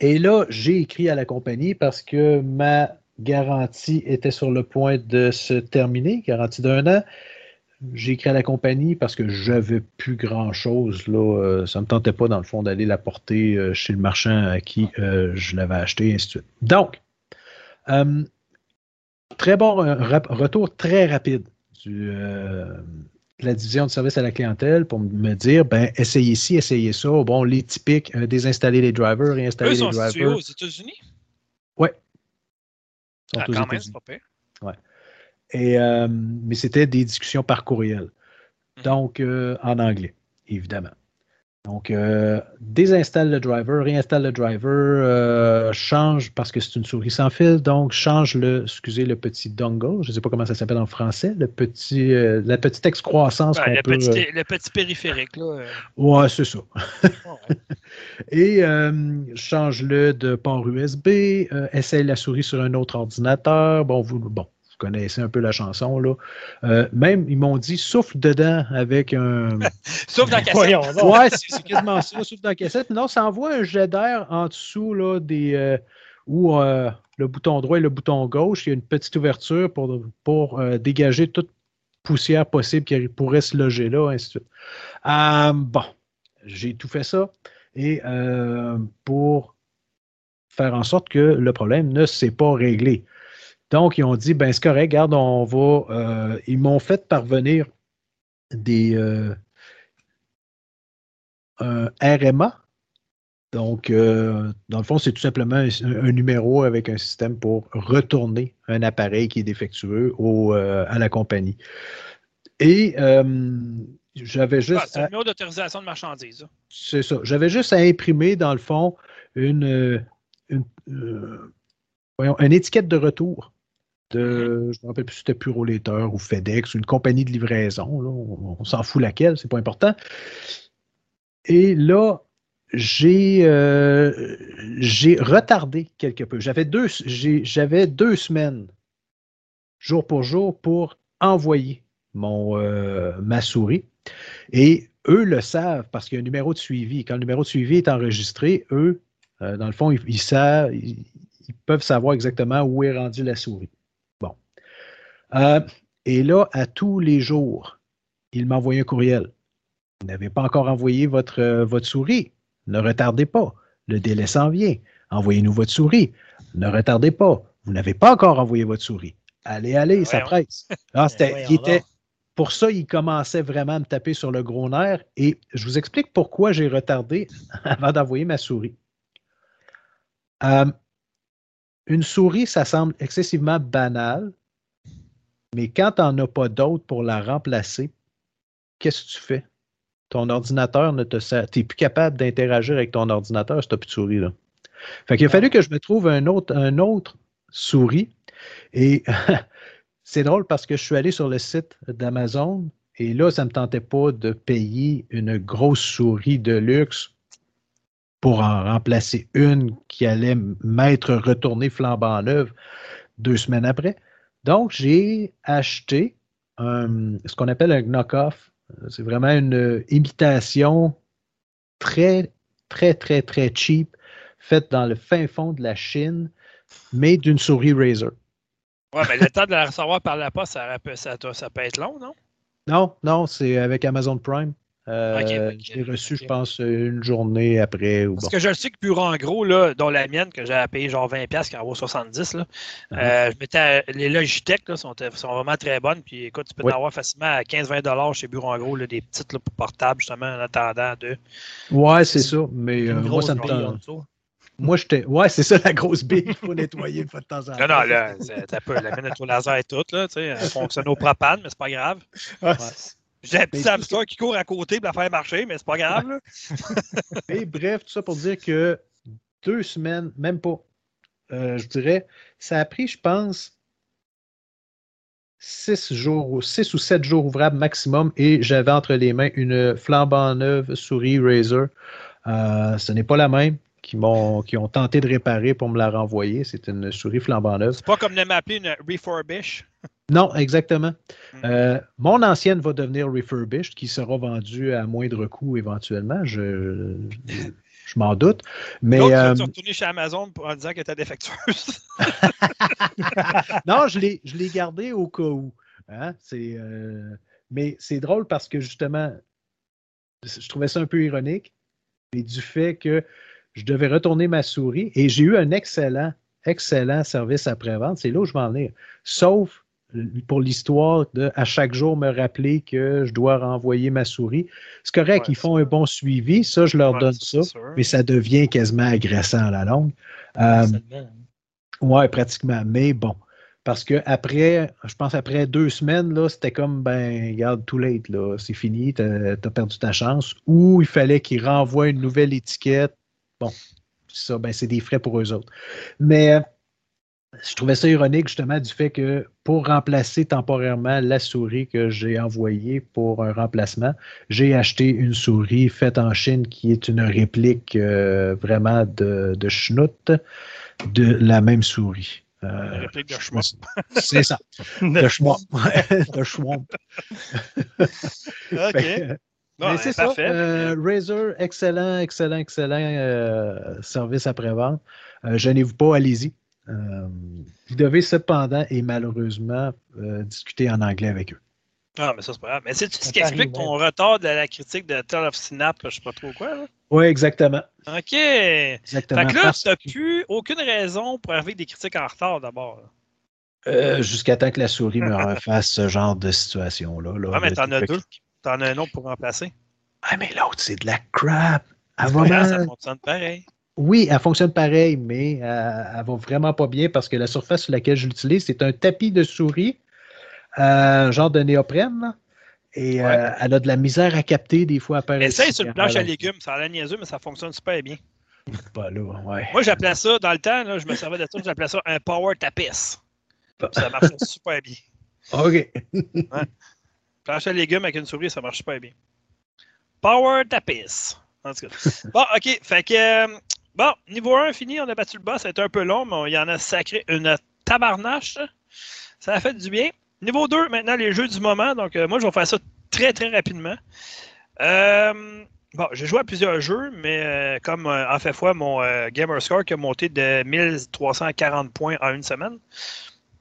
[SPEAKER 2] et là, j'ai écrit à la compagnie parce que ma garantie était sur le point de se terminer, garantie d'un an. J'ai écrit à la compagnie parce que je n'avais plus grand-chose. Euh, ça ne me tentait pas, dans le fond, d'aller la porter euh, chez le marchand à qui je l'avais acheté, et ainsi de suite. Donc, très bon retour très rapide du, la division de service à la clientèle pour me dire ben essayez ci, essayez ça. Bon, les typiques, euh, désinstaller les drivers, réinstaller les drivers. Eux
[SPEAKER 1] sont aux États-Unis?
[SPEAKER 2] Oui.
[SPEAKER 1] Ah, quand même, c'est pas pire.
[SPEAKER 2] Ouais. Et, euh, mais c'était des discussions par courriel. Mhm. Donc, euh, en anglais, évidemment. Donc, euh, désinstalle le driver, réinstalle le driver, euh, change, parce que c'est une souris sans fil, donc change le, excusez, le petit dongle, je ne sais pas comment ça s'appelle en français, le petit, euh, la petite excroissance
[SPEAKER 1] le, petit, le petit périphérique, là.
[SPEAKER 2] Ouais, c'est ça. Et change-le de port USB, essaye la souris sur un autre ordinateur, bon, vous, bon, vous connaissez un peu la chanson, là. Euh, même, ils m'ont dit souffle dedans avec un.
[SPEAKER 1] souffle dans la cassette.
[SPEAKER 2] ouais, c'est quasiment ça, souffle dans la cassette. Non, ça envoie un jet d'air en dessous, là, des. Euh, où euh, le bouton droit et le bouton gauche, il y a une petite ouverture pour, pour dégager toute poussière possible qui pourrait se loger là, ainsi de suite. bon, j'ai tout fait ça. Et pour faire en sorte que le problème ne s'est pas réglé. Donc, ils ont dit, ben c'est correct, regarde, on va. Euh, ils m'ont fait parvenir des euh, un RMA. Donc, euh, dans le fond, c'est tout simplement un, numéro avec un système pour retourner un appareil qui est défectueux au, à la compagnie. Et j'avais juste. Ah,
[SPEAKER 1] c'est un numéro d'autorisation de marchandises.
[SPEAKER 2] C'est ça. J'avais juste à imprimer, dans le fond, une, une, une étiquette de retour de, je me rappelle plus si c'était Purolator ou FedEx ou une compagnie de livraison. On, s'en fout laquelle, c'est pas important. Et là, j'ai euh, retardé quelque peu. J'avais deux, j'avais deux semaines, jour pour jour, pour envoyer mon, euh, ma souris. Et eux le savent parce qu'il y a un numéro de suivi. Quand le numéro de suivi est enregistré, eux, euh, dans le fond, ils savent, ils, ils peuvent savoir exactement où est rendue la souris. Euh, et là, à tous les jours, ils m'envoient un courriel. Vous n'avez pas encore envoyé votre, euh, votre souris. Ne retardez pas. Le délai s'en vient. Envoyez-nous votre souris. Ne retardez pas. Vous n'avez pas encore envoyé votre souris. Allez, allez, ça presse. Ah, il était,
[SPEAKER 3] donc.
[SPEAKER 2] pour ça, il commençait vraiment à me taper sur le gros nerf. Et je vous explique pourquoi j'ai retardé avant d'envoyer ma souris. Euh, une souris, ça semble excessivement banal, mais quand tu n'en as pas d'autre pour la remplacer, qu'est-ce que tu fais? Ton ordinateur ne te sert. Tu n'es plus capable d'interagir avec ton ordinateur si tu n'as plus de souris. Là. Fait qu'il a fallu que je me trouve un autre, un autre souris. Et c'est drôle parce que je suis allé sur le site d'Amazon et là, ça ne me tentait pas de payer une grosse souris de luxe pour en remplacer une qui allait m'être retournée flambant neuve deux semaines après. Donc, j'ai acheté un- ce qu'on appelle un knock-off. C'est vraiment une imitation très, très, très, très cheap, faite dans le fin fond de la Chine, mais d'une souris Razer.
[SPEAKER 1] Ouais, mais le temps de la recevoir par la poste, ça, ça, ça peut être long, non?
[SPEAKER 2] Non, non, c'est avec Amazon Prime. Euh, je l'ai reçu, je pense, une journée après. Ou
[SPEAKER 1] Parce
[SPEAKER 2] bon.
[SPEAKER 1] que je le sais que Bureau en gros, là, dont la mienne, que j'ai payé genre 20$ qui en vaut 70$, là,
[SPEAKER 2] Uh-huh.
[SPEAKER 1] euh, je mettais, les Logitech là, sont, sont vraiment très bonnes. Puis écoute, tu peux
[SPEAKER 2] Oui.
[SPEAKER 1] en avoir facilement à 15-20$ chez Bureau en gros, là, des petites là, portables, justement, en attendant de.
[SPEAKER 2] Ouais, c'est ça. Mais euh, moi, ça me tente.
[SPEAKER 3] dessous.
[SPEAKER 2] Moi, j'étais. Ouais, c'est ça, la grosse bille qu'il faut nettoyer une fois de temps en temps.
[SPEAKER 1] Non, non, là, c'est un peu, la minute au laser et toute, là, tu sais, elle fonctionne au propane, mais c'est pas grave.
[SPEAKER 3] Ah,
[SPEAKER 1] J'ai un petit hamster qui court à côté pour la faire marcher, mais c'est pas grave. là.
[SPEAKER 2] Et bref, tout ça pour dire que deux semaines, même pas, euh, je dirais, ça a pris, je pense, six jours, six ou sept jours ouvrables maximum, et j'avais entre les mains une flambant neuve souris Razer. Euh, ce n'est pas la même qui m'ont qui ont tenté de réparer pour me la renvoyer. C'est une souris flambant neuve.
[SPEAKER 1] C'est pas comme de m'appeler une refurbish.
[SPEAKER 2] Non, exactement.
[SPEAKER 1] Mm.
[SPEAKER 2] Euh, mon ancienne va devenir refurbished, qui sera vendue à moindre coût éventuellement. Je, je m'en doute. Mais
[SPEAKER 1] L'autre,
[SPEAKER 2] euh,
[SPEAKER 1] tu vas retourner chez Amazon pour- en disant qu'elle était défectueuse.
[SPEAKER 2] non, je l'ai, je l'ai gardé au cas où. Hein, euh, mais c'est drôle parce que justement, je trouvais ça un peu ironique, mais du fait que je devais retourner ma souris et j'ai eu un excellent, excellent service après-vente. C'est là où je vais en venir. Sauf pour l'histoire de à chaque jour me rappeler que je dois renvoyer ma souris. C'est correct,
[SPEAKER 1] Ouais,
[SPEAKER 2] ils font un bon suivi, ça, je leur
[SPEAKER 1] Ouais,
[SPEAKER 2] donne ça,
[SPEAKER 1] sûr.
[SPEAKER 2] mais ça devient quasiment agressant à la longue. Euh,
[SPEAKER 3] Seulement.
[SPEAKER 2] Ouais, pratiquement. Mais bon. Parce que après, je pense après deux semaines, là, c'était comme ben, regarde, too late, là, c'est fini, t'as as perdu ta chance. Ou il fallait qu'ils renvoient une nouvelle étiquette. Bon, ça, ben, c'est des frais pour eux autres. Mais euh, je trouvais ça ironique justement du fait que pour remplacer temporairement la souris que j'ai envoyée pour un remplacement, j'ai acheté une souris faite en Chine qui est une réplique euh, vraiment de, de schnout de la même souris. Euh,
[SPEAKER 1] Une réplique de chemin.
[SPEAKER 2] c'est ça, de schwamp. De schwamp.
[SPEAKER 1] OK. Bon,
[SPEAKER 2] mais
[SPEAKER 1] ben,
[SPEAKER 2] c'est ça. euh, Razer, excellent, excellent, excellent service après-vente. Gênez-vous pas, allez-y. Euh, vous devez cependant et malheureusement euh, discuter en anglais avec eux.
[SPEAKER 1] Ah, mais ça, c'est pas grave. Mais c'est ce qui explique ton retard de la critique de Tale of Synapse, je sais pas trop quoi. Là?
[SPEAKER 2] Oui, exactement.
[SPEAKER 1] OK. Fait
[SPEAKER 2] exactement.
[SPEAKER 1] que là, tu n'as plus aucune raison pour arriver avec des critiques en retard d'abord.
[SPEAKER 2] euh, Jusqu'à temps que la souris me refasse ce genre de situation-là. Là,
[SPEAKER 1] Ah, mais t'en as
[SPEAKER 2] de-
[SPEAKER 1] deux. T'en as un autre pour remplacer.
[SPEAKER 2] Ah, mais l'autre, c'est de la crap.
[SPEAKER 1] Grave,
[SPEAKER 2] mal.
[SPEAKER 1] ça fonctionne pareil.
[SPEAKER 2] Oui, elle fonctionne pareil, mais euh, elle va vraiment pas bien parce que la surface sur laquelle je l'utilise, c'est un tapis de souris, euh, genre de néoprène. Et euh, elle a de la misère à capter des fois.
[SPEAKER 1] Essaye sur une planche à légumes. Ça a l'air niaiseux, mais ça fonctionne super bien.
[SPEAKER 2] Pas là, ouais.
[SPEAKER 1] Moi, j'appelais ça, dans le temps, là, je me servais de ça, j'appelais ça un power tapis. Ça marche super bien.
[SPEAKER 2] OK.
[SPEAKER 1] Plancher à légumes avec une souris, ça marche super bien. Power Tapis. En tout cas. Bon, OK. Fait que. euh, Bon, niveau 1 fini, on a battu le boss. Ça a été un peu long, mais il y en a sacré une tabarnache. Ça a fait du bien. Niveau 2, maintenant, les jeux du moment. Donc, euh, moi, je vais faire ça très, très rapidement. Euh, bon, j'ai joué à plusieurs jeux, mais euh, comme en fait fois, mon Gamer Score qui a monté de 1340 points en une semaine.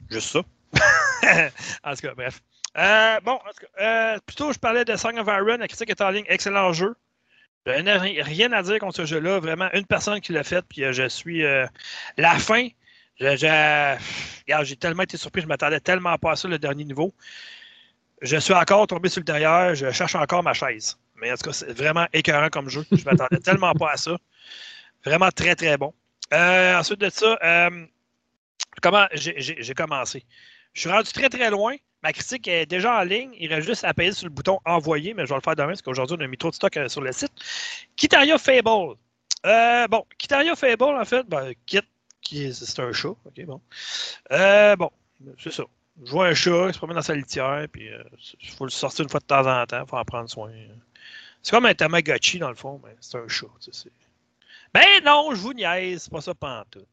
[SPEAKER 1] Juste ça. en tout cas, bref. Bon, en tout cas, plutôt, je parlais de Song of Iron. La critique est en ligne. Excellent jeu. Je n'ai ri- rien à dire contre ce jeu-là. Vraiment, une personne qui l'a fait, puis euh, je suis. euh, la fin, j'ai tellement été surpris. Je m'attendais tellement pas à ça, le dernier niveau. Je suis encore tombé sur le derrière. Je cherche encore ma chaise. Mais en tout cas, c'est vraiment écœurant comme jeu. Je m'attendais tellement pas à ça. Vraiment très, très bon. Euh, ensuite de ça, euh, comment j'ai commencé? Je suis rendu très, très loin. Ma critique est déjà en ligne. Il reste juste à appuyer sur le bouton envoyer, mais je vais le faire demain parce qu'aujourd'hui, on a mis trop de stock euh, sur le site. Kitaria Fable. Euh, bon, Kitaria Fable, en fait, ben, Kit, qui c'est un chat. OK, bon. Euh, bon, c'est ça. Je vois un chat, il se promène dans sa litière, puis il faut le sortir une fois de temps en temps, il faut en prendre soin. C'est comme un Tamagotchi, dans le fond, mais c'est un chat. tu sais, c'est- Ben non, je vous niaise, c'est pas ça pantoute.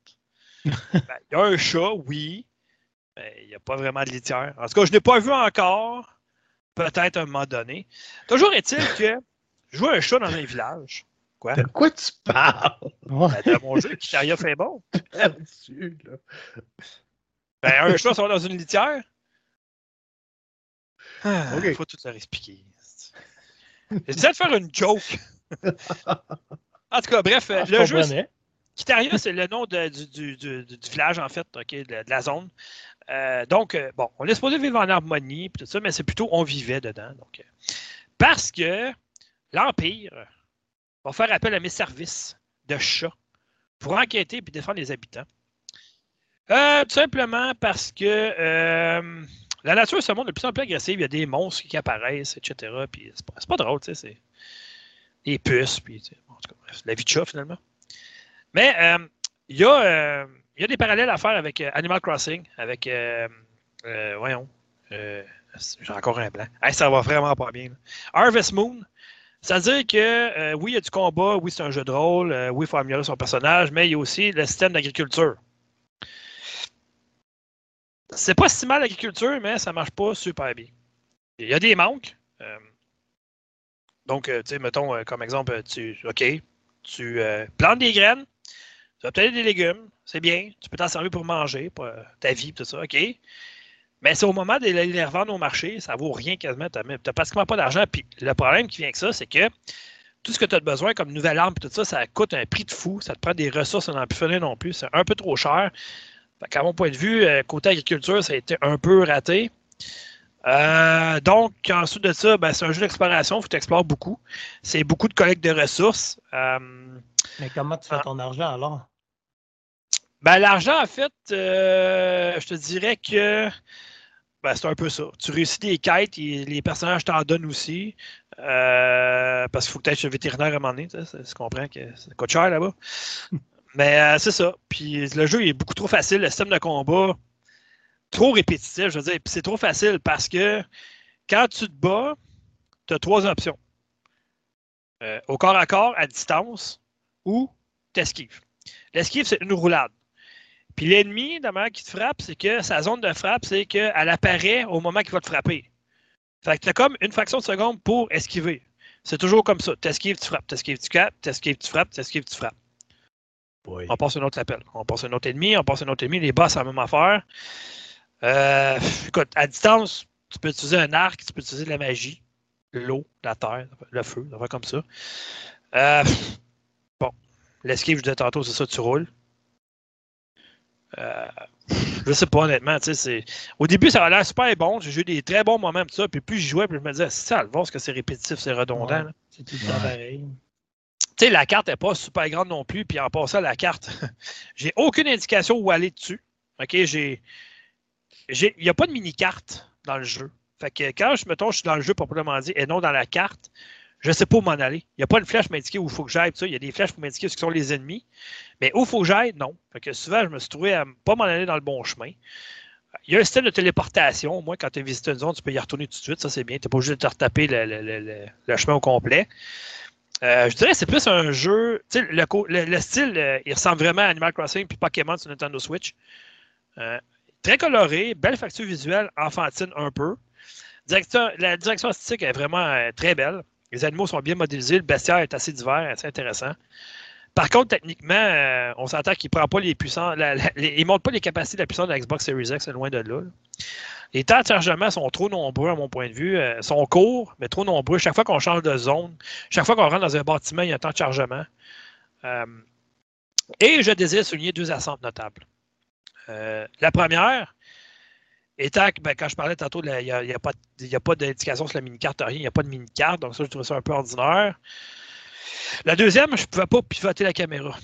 [SPEAKER 1] Ben, Il y a un chat, oui, il n'y a pas vraiment de litière. En tout cas, je n'ai pas vu encore, peut-être à un moment donné. Toujours est-il que je vois un chat dans un village. Quoi?
[SPEAKER 2] De quoi tu parles?
[SPEAKER 1] Ben, de mon jeu, Kitaria fait bon.
[SPEAKER 2] Perdu, là.
[SPEAKER 1] Ben, un chat, ça va dans une litière? Ah,
[SPEAKER 2] Ok.
[SPEAKER 1] faut tout leur expliquer. J'essaie de faire une joke. en tout cas, bref,
[SPEAKER 3] Ah, je
[SPEAKER 1] le jeu. Kitaria, c'est le nom de- du, du- du- du village, en fait, ok, de, de la zone. Euh, donc, euh, bon, on est supposé vivre en harmonie, tout ça, mais c'est plutôt on vivait dedans. Donc, euh, parce que l'Empire va faire appel à mes services de chat pour enquêter et défendre les habitants. Tout simplement parce que la nature se montre de plus en plus agressive. Il y a des monstres qui apparaissent, etc. Puis c'est pas, drôle, tu sais. C'est des puces, puis bon, en tout cas, la vie de chat, finalement. Mais il y, a, il y a des parallèles à faire avec euh, Animal Crossing, avec. euh, euh, voyons. J'ai encore un blanc. Hey, ça va vraiment pas bien. Harvest Moon. C'est-à-dire que oui, il y a du combat, oui, c'est un jeu de rôle, oui, il faut améliorer son personnage, mais il y a aussi le système d'agriculture. C'est pas si mal l'agriculture, mais ça marche pas super bien. Il y a des manques. donc, tu sais, mettons, comme exemple, tu, OK, tu plantes des graines, tu vas peut-être des légumes, c'est bien, tu peux t'en servir pour manger, pour euh, ta vie, tout ça, OK? Mais c'est au moment de les revendre au marché, ça vaut rien quasiment, tu n'as pratiquement pas d'argent. Puis le problème qui vient avec ça, c'est que tout ce que tu as besoin comme nouvelle arme, tout ça, ça coûte un prix de fou, ça te prend des ressources, ça n'en plus finir non plus, c'est un peu trop cher. Qu'à mon point de vue, euh, côté agriculture, ça a été un peu raté. Euh, donc, ensuite de ça, ben, c'est un jeu d'exploration, il faut explores beaucoup. C'est beaucoup de collecte de ressources. Euh,
[SPEAKER 3] Mais comment tu fais
[SPEAKER 1] Ah.
[SPEAKER 3] ton argent alors?
[SPEAKER 1] Ben, l'argent, en fait, euh, je te dirais que ben, c'est un peu ça. Tu réussis des quêtes, et les personnages t'en donnent aussi. euh, parce qu'il faut que tu ailles chez le vétérinaire à un moment donné. Tu comprends que ça coûte cher là-bas. Mais euh, c'est ça. Puis le jeu est beaucoup trop facile. Le système de combat, trop répétitif. Je veux dire, Puis c'est trop facile parce que quand tu te bats, tu as trois options. Euh, au corps à corps, à distance, ou t'esquives. L'esquive, c'est une roulade. Puis l'ennemi, de manière qui te frappe, c'est que sa zone de frappe, c'est qu'elle apparaît au moment qu'il va te frapper. Fait que tu as comme une fraction de seconde pour esquiver. C'est toujours comme ça. T'esquives, tu frappes. T'esquives, tu capes. T'esquives, tu frappes. T'esquives, tu frappes.
[SPEAKER 2] Oui.
[SPEAKER 1] On passe un autre appel. On passe un autre ennemi. On passe un autre ennemi. Les boss, c'est la même affaire. Euh, écoute, à distance, tu peux utiliser un arc, tu peux utiliser de la magie, l'eau, la terre, le feu, va comme ça. Euh, bon, l'esquive, je disais tantôt, c'est ça, tu roules. Euh, je sais pas honnêtement, tu sais, c'est. Au début, ça a l'air super bon. J'ai eu des très bons moments, tout ça. Puis plus j'y jouais, plus je me disais, c'est ça, le voir, ce que c'est répétitif, c'est redondant.
[SPEAKER 3] Ouais. C'est tout le temps
[SPEAKER 2] Ouais.
[SPEAKER 3] pareil.
[SPEAKER 1] Tu sais, la carte n'est pas super grande non plus. Puis en passant la carte, j'ai aucune indication où aller dessus. OK, j'ai. Il n'y a pas de mini-carte dans le jeu. Fait que quand je, mettons, je suis dans le jeu proprement dit et non dans la carte, je ne sais pas où m'en aller. Il n'y a pas une flèche pour m'indiquer où il faut que j'aille. Il y a des flèches pour m'indiquer ce qui sont les ennemis. Mais où il faut que j'aille, non. Fait que souvent, je me suis trouvé à ne pas m'en aller dans le bon chemin. Il y a un système de téléportation. Moi, quand tu as visité une zone, tu peux y retourner tout de suite. Ça, c'est bien. Tu n'es pas obligé de retaper le, le, le, le chemin au complet. Euh, je dirais que c'est plus un jeu. Le, le, style, euh, il ressemble vraiment à Animal Crossing puis Pokémon sur Nintendo Switch. Euh, très coloré, belle facture visuelle, enfantine un peu. La direction artistique est vraiment très belle. Les animaux sont bien modélisés, le bestiaire est assez divers, assez intéressant. Par contre, techniquement, on s'entend qu'il prend pas les puissances, il ne montre pas les capacités de la puissance de la Xbox Series X, c'est loin de là. Les temps de chargement sont trop nombreux, à mon point de vue. Euh, sont courts, mais trop nombreux. Chaque fois qu'on change de zone, chaque fois qu'on rentre dans un bâtiment, il y a un temps de chargement. Euh, et je désire souligner deux attentes notables. Euh, la première, étant que ben, quand je parlais tantôt, il n'y a, pas, d'indication sur la mini-carte, rien, il n'y a pas de mini-carte, donc ça, je trouve ça un peu ordinaire. La deuxième, je ne pouvais pas pivoter la caméra.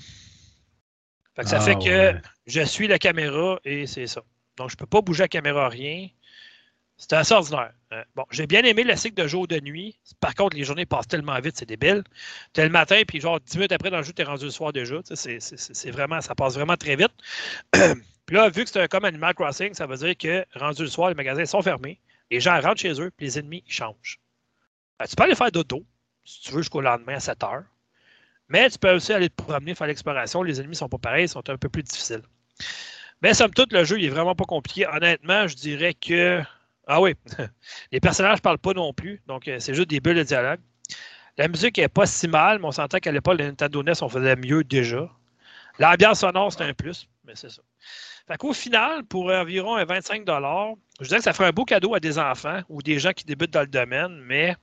[SPEAKER 1] ça ah, fait que je suis la caméra et c'est ça. Donc, je ne peux pas bouger la caméra, rien. C'était assez ordinaire. Euh, bon, j'ai bien aimé le cycle de jour de nuit. Par contre, les journées passent tellement vite, c'est débile. Tu le matin, puis genre 10 minutes après dans le jeu, tu es rendu le soir déjà. C'est vraiment, ça passe vraiment très vite. puis là, vu que c'est comme Animal Crossing, ça veut dire que rendu le soir, les magasins sont fermés. Les gens rentrent chez eux, puis les ennemis, ils changent. Euh, tu peux aller faire dodo, si tu veux, jusqu'au lendemain à 7 heures. Mais tu peux aussi aller te promener, faire l'exploration. Les ennemis ne sont pas pareils, ils sont un peu plus difficiles. Mais somme toute, le jeu il est vraiment pas compliqué. Honnêtement, je dirais que. Ah oui, les personnages ne parlent pas non plus, donc euh, c'est juste des bulles de dialogue. La musique n'est pas si mal, mais on s'entend qu'à l'époque, le Nintendo NES, on faisait mieux déjà. L'ambiance sonore, c'est un plus, mais c'est ça. Fait qu'au final, pour environ 25 je dirais que ça ferait un beau cadeau à des enfants ou des gens qui débutent dans le domaine, mais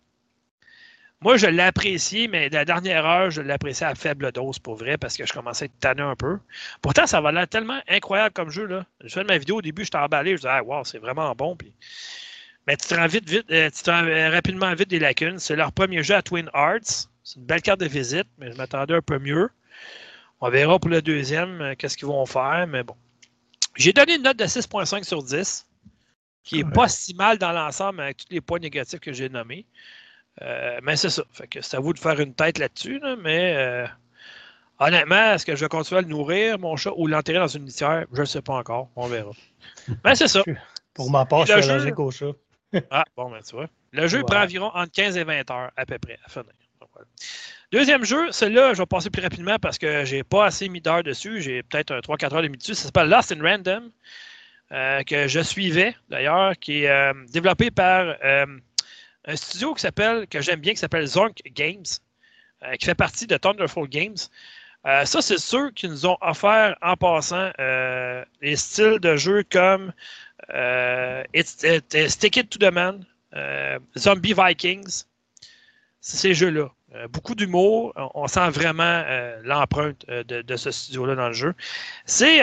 [SPEAKER 1] moi, je l'ai apprécié, mais la dernière heure, je l'ai apprécié à faible dose pour vrai parce que je commençais à être tanné un peu. Pourtant, ça va l'air tellement incroyable comme jeu. Là. Je fais ma vidéo au début, je t'ai emballé, je disais, ah, wow, c'est vraiment bon. Puis... Mais tu te rends vite, vite, euh, tu te rends euh, rapidement vite des lacunes. C'est leur premier jeu à Twin Arts. C'est une belle carte de visite, mais je m'attendais un peu mieux. On verra pour le deuxième euh, qu'est-ce qu'ils vont faire, mais bon. J'ai donné une note de 6.5 sur 10, qui n'est pas si mal dans l'ensemble avec tous les points négatifs que j'ai nommés. Euh, mais c'est ça. Fait que c'est à vous de faire une tête là-dessus, mais euh, honnêtement, est-ce que je vais continuer à le nourrir, mon chat, ou l'enterrer dans une litière? Je ne sais pas encore. On verra. mais c'est ça.
[SPEAKER 3] Pour ma part, je suis allergique au chat.
[SPEAKER 1] ah, bon, ben tu vois. Le jeu prend environ entre 15 et 20 heures à peu près à finir. Deuxième jeu, celui-là, je vais passer plus rapidement parce que j'ai pas assez mis d'heures dessus. J'ai peut-être 3-4 heures de mis dessus. Ça s'appelle Lost in Random, euh, que je suivais d'ailleurs, qui est développé par un studio que j'aime bien, qui s'appelle Zonk Games, euh, qui fait partie de Thunderful Games. Euh, ça, c'est ceux qui nous ont offert en passant euh, des styles de jeu comme Stick It to the Man, Zombie Vikings, ces jeux-là. Euh, beaucoup d'humour. On, sent vraiment euh, l'empreinte euh, de, ce studio-là dans le jeu. C'est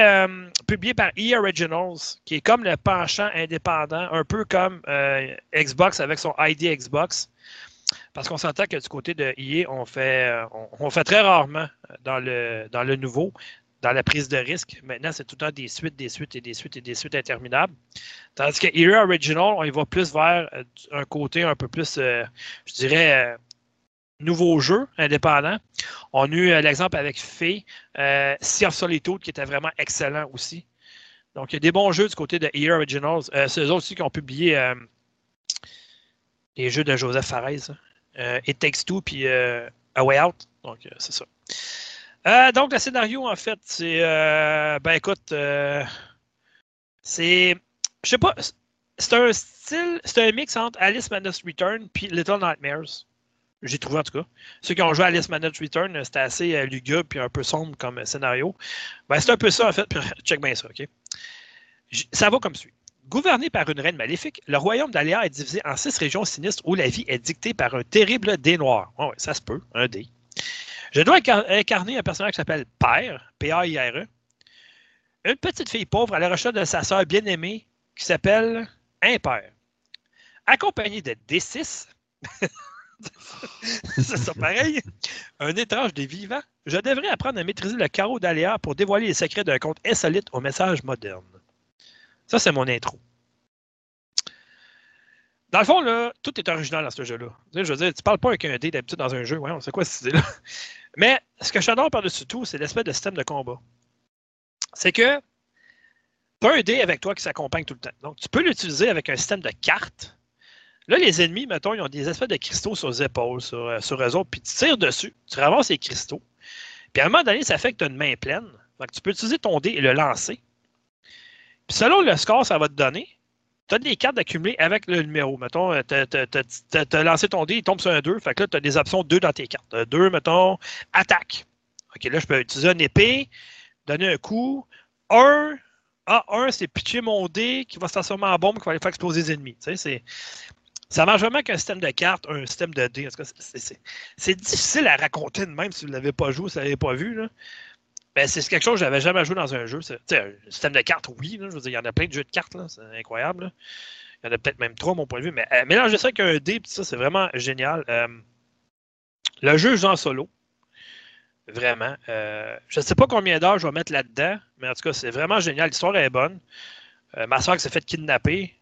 [SPEAKER 1] publié par EA Originals, qui est comme le penchant indépendant, un peu comme Xbox avec son ID Xbox. Parce qu'on s'entend que du côté de EA, on fait, fait très rarement dans le, dans le nouveau, dans la prise de risque. Maintenant, c'est tout le temps des suites, des suites et des suites et des suites interminables. Tandis que EA Original, on y va plus vers un côté un peu plus, je dirais, nouveaux jeux indépendants. On a eu euh, l'exemple avec Fée, euh, Sea of Solitude, qui était vraiment excellent aussi. Donc, il y a des bons jeux du côté de EA Originals. Euh, c'est eux aussi qui ont publié euh, les jeux de Joseph Fares. It Takes Two, puis A Way Out. Donc, c'est ça. donc, le scénario, en fait, c'est. ben, écoute, c'est. Je sais pas. C'est un style. C'est un mix entre Alice Madness Return puis Little Nightmares. J'ai trouvé en tout cas. Ceux qui ont joué à Alice Manage Return, c'était assez euh, lugubre puis un peu sombre comme euh, scénario. Ben, c'est un peu ça en fait. Check bien ça, OK? Ça va comme suit. Gouverné par une reine maléfique, le royaume d'Aléa est divisé en six régions sinistres où la vie est dictée par un terrible dé noir. Oh, ouais, ça se peut, un dé. Je dois incarner un personnage qui s'appelle Père, P-A-I-R-E, une petite fille pauvre à la recherche de sa sœur bien-aimée qui s'appelle Impère. Accompagnée de D6, c'est ça pareil. Un étrange des vivants. Je devrais apprendre à maîtriser le carreau d'aléa pour dévoiler les secrets d'un conte insolite au message moderne. Ça, c'est mon intro. Dans le fond, là, tout est original dans ce jeu-là. Je veux dire, tu parles pas avec un dé d'habitude dans un jeu. Ouais, on sait quoi cette idée-là? Mais ce que j'adore par-dessus tout, c'est l'espèce de système de combat. C'est que tu as un dé avec toi qui s'accompagne tout le temps. Donc, tu peux l'utiliser avec un système de cartes. Là, les ennemis, mettons, ils ont des espèces de cristaux sur les épaules, sur, euh, sur eux autres, puis tu tires dessus, tu ramasses ces cristaux. Puis à un moment donné, ça fait que tu as une main pleine. Donc, tu peux utiliser ton dé et le lancer. Puis selon le score ça va te donner, tu as des cartes accumulées avec le numéro. Mettons, tu as, lancé ton dé, il tombe sur un 2. Fait que là, tu as des options 2 dans tes cartes. 2, mettons, attaque. OK, là, je peux utiliser une épée, donner un coup. 1, ah, 1, c'est pitcher mon dé qui va se transformer en bombe qui va aller faire exploser les ennemis. Tu sais, ça marche vraiment qu'un système de cartes, un système de dés. C'est difficile à raconter de même si vous ne l'avez pas joué, si vous ne l'avez pas vu. Là. Ben, c'est quelque chose que j'avais jamais joué dans un jeu. Un système de cartes, oui. je veux dire, il y en a plein de jeux de cartes. C'est incroyable. Il y en a peut-être même trois, mon point de vue. Mais euh, mélanger ça avec un dé, ça, c'est vraiment génial. Euh, le jeu joue en solo. Vraiment. Euh, je ne sais pas combien d'heures je vais mettre là-dedans, mais en tout cas, c'est vraiment génial. L'histoire est bonne. ma soeur s'est fait kidnapper.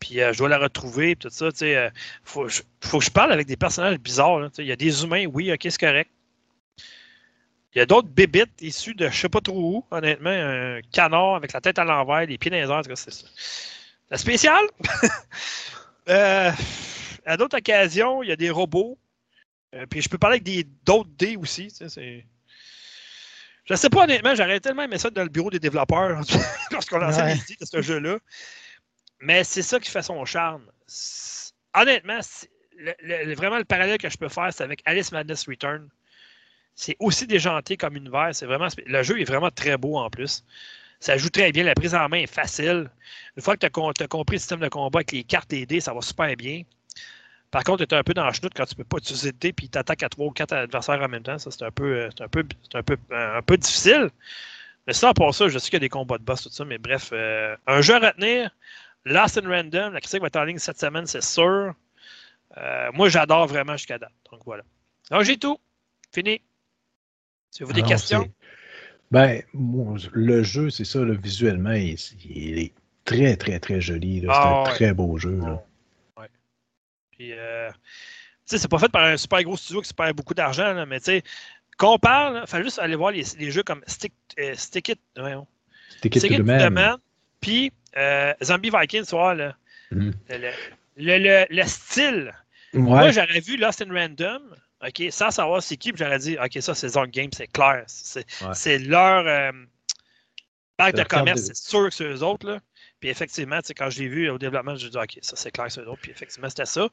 [SPEAKER 1] Puis je dois la retrouver, tout ça. Il faut, faut, que je parle avec des personnages bizarres. Il y a des humains, oui, ok, c'est correct. Il y a d'autres bébites issues de je sais pas trop où, honnêtement. Un canard avec la tête à l'envers, les pieds dans les airs, c'est ça. La spéciale! Euh, à d'autres occasions, il y a des robots. Euh, puis je peux parler avec d'autres dés aussi. Tu sais, je sais pas honnêtement, j'aurais tellement aimé ça dans le bureau des développeurs lorsqu'on lançait ouais. les de ce jeu-là. Mais c'est ça qui fait son charme. Honnêtement, vraiment le parallèle que je peux faire, c'est avec Alice Madness Return. C'est aussi déjanté comme univers. C'est vraiment, le jeu est vraiment très beau en plus. Ça joue très bien. La prise en main est facile. Une fois que tu as, compris le système de combat avec les cartes et les dés, ça va super bien. Par contre, tu es un peu dans le chenoute quand tu ne peux pas utiliser de dés et tu attaques à trois ou quatre adversaires en même temps. Ça, c'est un peu, un un peu, un peu difficile. Mais ça, pour ça, je sais qu'il y a des combats de boss, tout ça. Mais bref, euh, un jeu à retenir. Lost in Random. La critique va être en ligne cette semaine, c'est sûr. Euh, moi, j'adore vraiment jusqu'à date. Donc voilà. Donc j'ai tout. Fini. Si vous des questions?
[SPEAKER 2] Ben, le jeu, c'est ça, visuellement, il, est très, très, très joli. c'est ah, un très beau jeu. Là.
[SPEAKER 1] Ouais. Puis, euh, tu sais, c'est pas fait par un super gros studio qui se perd beaucoup d'argent, mais tu sais, compare, il faut juste aller voir les, jeux comme Stick, euh, Stick It,
[SPEAKER 2] Stick It, to the Man.
[SPEAKER 1] Puis, euh, Zombie Vikings, tu vois, là, mm-hmm. le, le, le, style. Moi, j'aurais vu Lost in Random. OK, sans savoir c'est qui, j'aurais dit, OK, ça, c'est Zone Game, c'est clair. C'est leur euh, de commerce, c'est sûr que c'est eux autres. Là. Puis effectivement, quand je l'ai vu au développement, j'ai dit, OK, ça, c'est clair, c'est eux autres. Puis effectivement, c'était ça.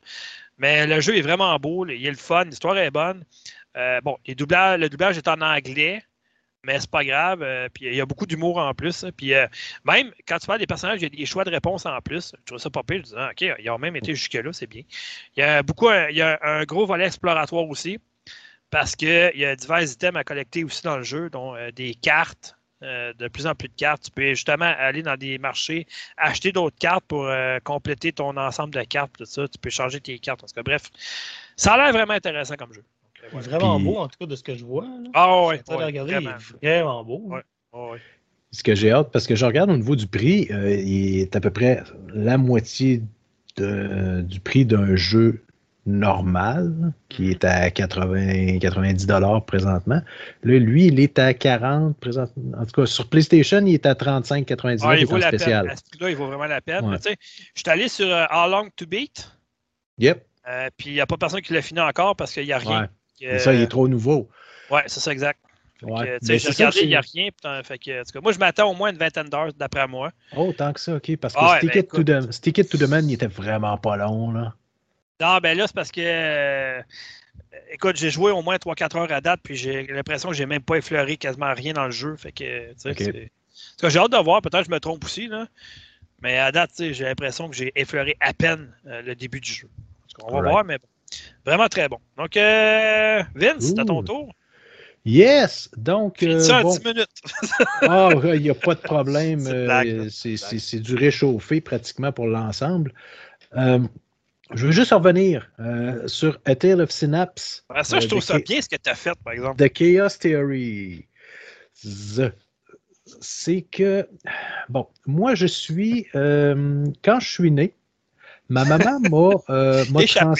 [SPEAKER 1] Mais le jeu est vraiment beau, il est le fun, l'histoire est bonne. Euh, bon, les doublages, le doublage est en anglais mais c'est pas grave. Euh, puis il y a beaucoup d'humour en plus. Hein. puis euh, même quand tu parles des personnages, il y a des choix de réponse en plus. Je trouve ça pas pire. Je OK, ils ont même été jusque-là, c'est bien. Il y a beaucoup, il y a un gros volet exploratoire aussi. Parce qu'il y a divers items à collecter aussi dans le jeu, dont euh, des cartes, de plus en plus de cartes. Tu peux justement aller dans des marchés, acheter d'autres cartes pour compléter ton ensemble de cartes, tout ça. Tu peux changer tes cartes. En bref, ça a l'air vraiment intéressant comme jeu.
[SPEAKER 3] Il est vraiment beau, en tout cas, de ce que je vois.
[SPEAKER 1] Ah ouais.
[SPEAKER 3] regarder, il est vraiment beau.
[SPEAKER 1] Ouais. ouais.
[SPEAKER 2] Ce que j'ai hâte, parce que je regarde au niveau du prix, euh, il est à peu près la moitié de, du prix d'un jeu normal, qui est à 80, 90 dollars présentement. Là, lui, il est à 40 présentement. En tout cas, sur PlayStation, il est à 35, 99 ah, il vaut la spécial.
[SPEAKER 1] Peine. À ce là il vaut vraiment la peine. je suis allé sur euh, How Long to Beat.
[SPEAKER 2] Yep.
[SPEAKER 1] Euh, puis il n'y a pas personne qui l'a fini encore parce qu'il n'y a rien.
[SPEAKER 2] Ça, il est trop nouveau.
[SPEAKER 1] Ouais, c'est ça, exact. Ouais. j'ai regardé, il n'y a rien. fait que, moi, je m'attends au moins une vingtaine d'heures, d'après moi.
[SPEAKER 2] Oh, tant que ça, OK. Parce que ah, Stick, to the, Stick, It to the Man, il était vraiment pas long. Là.
[SPEAKER 1] Non, ben là, c'est parce que. Euh, écoute, j'ai joué au moins 3-4 heures à date, puis j'ai l'impression que j'ai même pas effleuré quasiment rien dans le jeu. Fait que, okay. j'ai hâte de voir. Peut-être que je me trompe aussi, là. Mais à date, j'ai l'impression que j'ai effleuré à peine euh, le début du jeu. On va voir, mais bon. Vraiment très bon. Donc, euh, Vince, c'est à ton tour.
[SPEAKER 2] Yes! Donc.
[SPEAKER 1] Euh, ça en 10 minutes?
[SPEAKER 2] ah, il n'y a pas de problème. c'est euh, du réchauffé pratiquement pour l'ensemble. Euh, je veux juste revenir sur A Tale of Synapse.
[SPEAKER 1] Ah, ça, je trouve ça bien ce que tu as fait, par exemple.
[SPEAKER 2] The Chaos Theory. C'est que, bon, moi, je suis, quand je suis né, ma maman m'a trans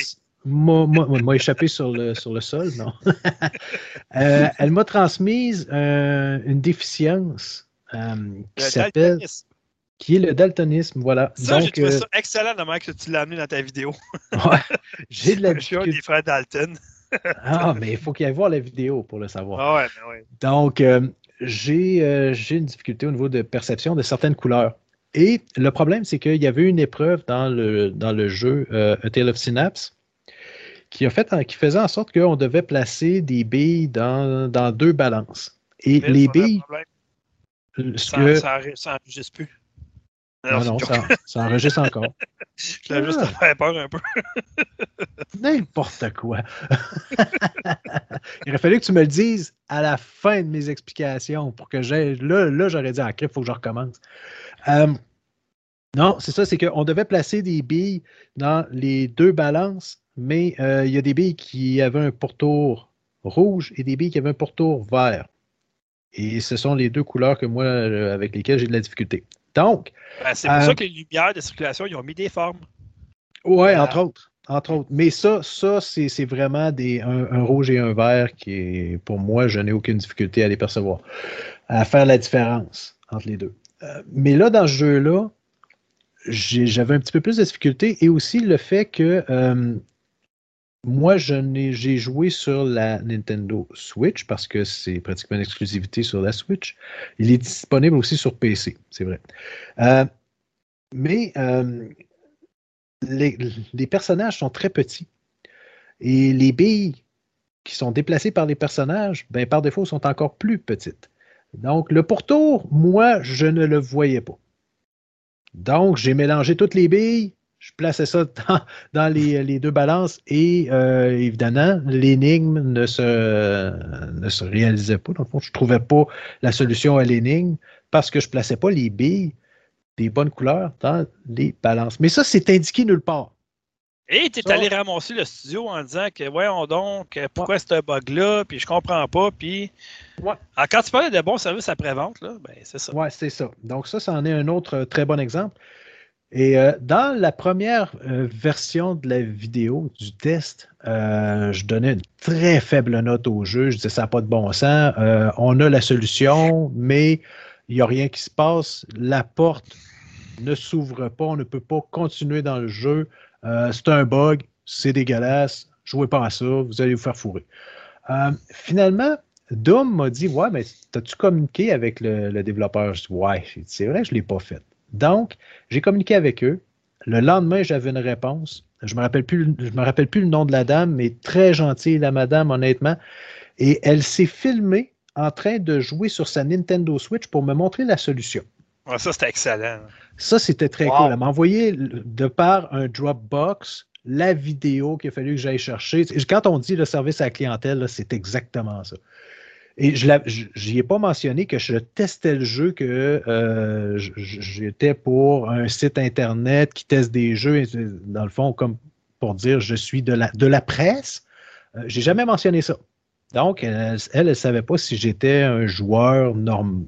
[SPEAKER 2] m'a échappé sur le, sur le sol, non? Euh, elle m'a transmise euh, une déficience euh, qui s'appelle. qui est le daltonisme. Voilà.
[SPEAKER 1] Ça, j'ai
[SPEAKER 2] Donc,
[SPEAKER 1] trouvé ça excellent de que tu l'as amené dans ta vidéo.
[SPEAKER 2] ouais, j'ai de la
[SPEAKER 1] Je suis un des frères Dalton.
[SPEAKER 2] Ah, mais il faut qu'il aille voir la vidéo pour le savoir.
[SPEAKER 1] Ah ouais, mais ouais.
[SPEAKER 2] Donc, j'ai j'ai une difficulté au niveau de perception de certaines couleurs. Et le problème, c'est qu'il y avait une épreuve dans le, dans le jeu A Tale of Synapse qui, a fait, qui faisait en sorte qu'on devait placer des billes dans, dans deux balances. Et
[SPEAKER 1] Mais
[SPEAKER 2] les billes,
[SPEAKER 1] Ça,
[SPEAKER 2] que-
[SPEAKER 1] ça, enre- ça enregistre plus.
[SPEAKER 2] non, non, ça, ça enregistre encore.
[SPEAKER 1] Je voulais juste te faire peur un peu.
[SPEAKER 2] N'importe quoi. Il aurait fallu que tu me le dises à la fin de mes explications pour que j'ai. Là, là j'aurais dit, ah, il faut que je recommence. Euh, non, c'est ça, c'est qu'on devait placer des billes dans les deux balances, mais euh, il y a des billes qui avaient un pourtour rouge et des billes qui avaient un pourtour vert. Et ce sont les deux couleurs que moi, euh, avec lesquelles j'ai de la difficulté. Donc,
[SPEAKER 1] Ben, c'est pour
[SPEAKER 2] Euh,
[SPEAKER 1] ça que les lumières de circulation, ils ont mis des formes.
[SPEAKER 2] Ouais,
[SPEAKER 1] Voilà.
[SPEAKER 2] entre autres. Entre autres. Mais ça, ça c'est c'est vraiment des, un, un rouge et un vert qui est, pour moi, je n'ai aucune difficulté à les percevoir, à faire la différence entre les deux. Euh, mais là, dans ce jeu-là, j'ai- j'avais un petit peu plus de difficulté et aussi le fait que euh, moi, j'ai joué sur la Nintendo Switch parce que c'est pratiquement une exclusivité sur la Switch. Il est disponible aussi sur PC, c'est vrai. Euh, mais euh, les, les personnages sont très petits. Et les billes qui sont déplacées par les personnages, ben, par défaut, sont encore plus petites. Donc, le pourtour, moi, je ne le voyais pas. Donc, j'ai mélangé toutes les billes, je plaçais ça dans, dans les, les deux balances et euh, évidemment, l'énigme ne se, ne se réalisait pas. Dans le fond, je ne trouvais pas la solution à l'énigme parce que je ne plaçais pas les billes des bonnes couleurs dans les balances. Mais ça, c'est indiqué nulle part.
[SPEAKER 1] Et tu es
[SPEAKER 2] Ça-
[SPEAKER 1] allé ramasser le studio en disant que, voyons donc, pourquoi c'est un bug-là, puis je comprends pas, puis.
[SPEAKER 2] Ouais.
[SPEAKER 1] Alors, quand tu parlais de bons services après-vente, ben, c'est ça.
[SPEAKER 2] Oui, c'est ça. Donc, ça, c'en est un autre euh, très bon exemple. Et euh, dans la première euh, version de la vidéo, du test, euh, je donnais une très faible note au jeu. Je disais, ça n'a pas de bon sens. On a la solution, mais il n'y a rien qui se passe. La porte ne s'ouvre pas. On ne peut pas continuer dans le jeu. C'est un bug. C'est dégueulasse. Jouez pas à ça. Vous allez vous faire fourrer. Finalement, Doom m'a dit Ouais, mais as-tu communiqué avec le, développeur Je dis Ouais, c'est vrai, je ne l'ai pas fait. Donc, j'ai communiqué avec eux. Le lendemain, j'avais une réponse. Je ne me, rappelle plus- je me rappelle plus le nom de la dame, mais très gentille, la madame, honnêtement. Et elle s'est filmée en train de jouer sur sa Nintendo Switch pour me montrer la solution.
[SPEAKER 1] Ouais, ça, c'était excellent.
[SPEAKER 2] Ça, c'était très
[SPEAKER 3] Wow.
[SPEAKER 2] cool. Elle m'a envoyé de par un Dropbox la vidéo qu'il a fallu que j'aille chercher. Quand on dit le service à la clientèle, c'est exactement ça. Et je n'y ai pas mentionné que je testais le jeu, que euh, j'étais pour un site Internet qui teste des jeux, dans le fond, comme pour dire je suis de la, de la presse. Euh, J'ai jamais mentionné ça. Donc, elle, elle ne savait pas si j'étais un joueur norm,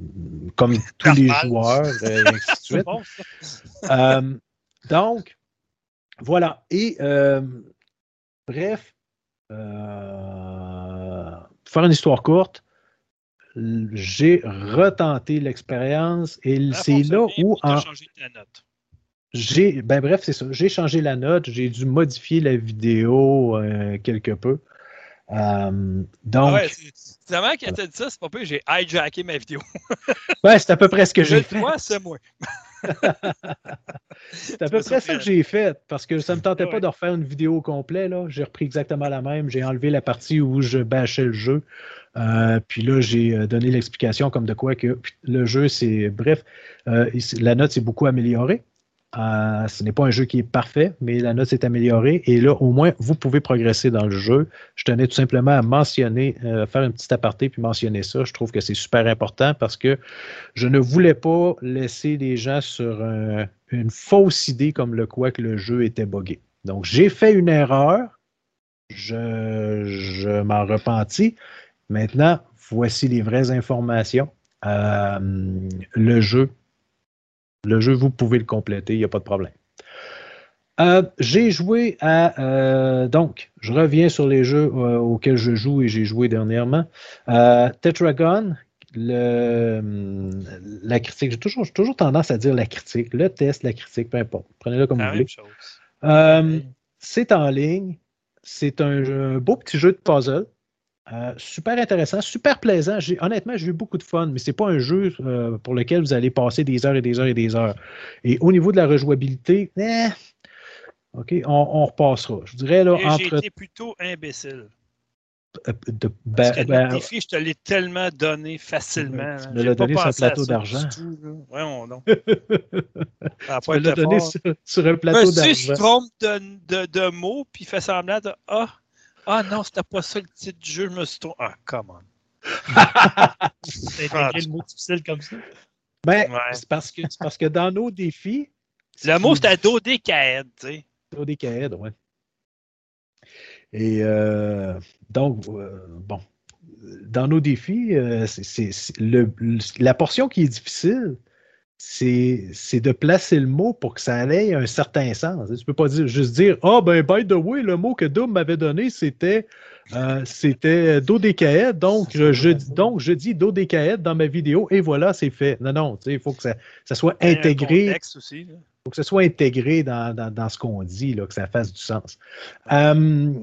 [SPEAKER 2] comme tous les joueurs, euh, et ainsi de suite.
[SPEAKER 1] bon.
[SPEAKER 2] Euh, donc, voilà. Et euh, bref, pour faire une histoire courte, j'ai retenté l'expérience et c'est là où en-
[SPEAKER 1] changé ta note.
[SPEAKER 2] j'ai, ben bref, c'est ça. J'ai changé la note, j'ai dû modifier la vidéo euh, quelque peu. Euh, donc,
[SPEAKER 1] Ah ouais, c'est c'est vraiment quand tu as dit ça, c'est pas pire, j'ai hijacké ma vidéo.
[SPEAKER 2] ouais, c'est à peu près ce que j'ai fait.
[SPEAKER 1] Moi, c'est moi.
[SPEAKER 2] C'est à peu près ça que j'ai fait parce que ça ne me tentait
[SPEAKER 1] Ouais.
[SPEAKER 2] pas de refaire une vidéo. Là. J'ai repris exactement la même. J'ai enlevé la partie où je bâchais le jeu. Euh, puis là, j'ai euh, donné l'explication comme de quoi que le jeu, c'est. Bref, euh, la note s'est beaucoup améliorée. Ce n'est pas un jeu qui est parfait, mais la note s'est améliorée. Et là, au moins, vous pouvez progresser dans le jeu. Je tenais tout simplement à mentionner, euh, faire une petite aparté puis mentionner ça. Je trouve que c'est super important parce que je ne voulais pas laisser les gens sur un- une fausse idée comme le quoi que le jeu était buggé. Donc, j'ai fait une erreur. Je, je m'en repentis. Maintenant, voici les vraies informations. Euh, le jeu, le jeu, vous pouvez le compléter, il n'y a pas de problème. Euh, j'ai joué à. euh, donc, je reviens sur les jeux euh, auxquels je joue et j'ai joué dernièrement. Tetragon, le, la critique, j'ai toujours, toujours tendance à dire la critique, le test, la critique, peu importe. Prenez-le comme
[SPEAKER 1] La
[SPEAKER 2] vous voulez. c'est en ligne. C'est un beau petit jeu de puzzle. Euh, super intéressant, super plaisant. Honnêtement, j'ai eu beaucoup de fun, mais c'est pas un jeu euh, pour lequel vous allez passer des heures et des heures et des heures. Et au niveau de la rejouabilité, eh, OK, on, on repassera. Je dirais là,
[SPEAKER 1] Et J'ai
[SPEAKER 2] entre.
[SPEAKER 1] été plutôt imbécile.
[SPEAKER 2] euh, de-
[SPEAKER 1] Parce
[SPEAKER 2] ben-
[SPEAKER 1] que
[SPEAKER 2] ben,
[SPEAKER 1] le défi, je te l'ai tellement donné facilement.
[SPEAKER 2] Tu
[SPEAKER 1] là.
[SPEAKER 2] me l'as donné sur un plateau d'argent.
[SPEAKER 1] Ça a
[SPEAKER 2] tu me l'as donné sur, sur un plateau
[SPEAKER 1] Monsieur se
[SPEAKER 2] d'argent.
[SPEAKER 1] trompe de, de, de mots, puis il fait semblant de Ah, ah non, c'était pas ça le titre du jeu, je me suis trompé. Ah, come on.
[SPEAKER 3] Intégré le mot difficile comme ça.
[SPEAKER 2] Ben,
[SPEAKER 1] Ouais.
[SPEAKER 2] c'est parce que parce que dans nos défis.
[SPEAKER 1] Le mot, c'était dodécaèdre, tu sais.
[SPEAKER 2] Au décaèdre, ouais. Et euh, donc, euh, bon, dans nos défis, euh, c'est- la portion qui est difficile, c'est de placer le mot pour que ça ait un certain sens. Tu ne peux pas dire, juste dire Ah, ben, by the way, le mot que Doom m'avait donné, c'était euh, c'était dodécaèdre. Donc, je, donc, je dis dodécaèdre dans ma vidéo et voilà, c'est fait. Non, non, il faut que ça, ça soit
[SPEAKER 1] Il
[SPEAKER 2] intégré
[SPEAKER 1] là.
[SPEAKER 2] faut que ce soit intégré dans, dans- dans ce qu'on dit, là, que ça fasse du sens. Euh,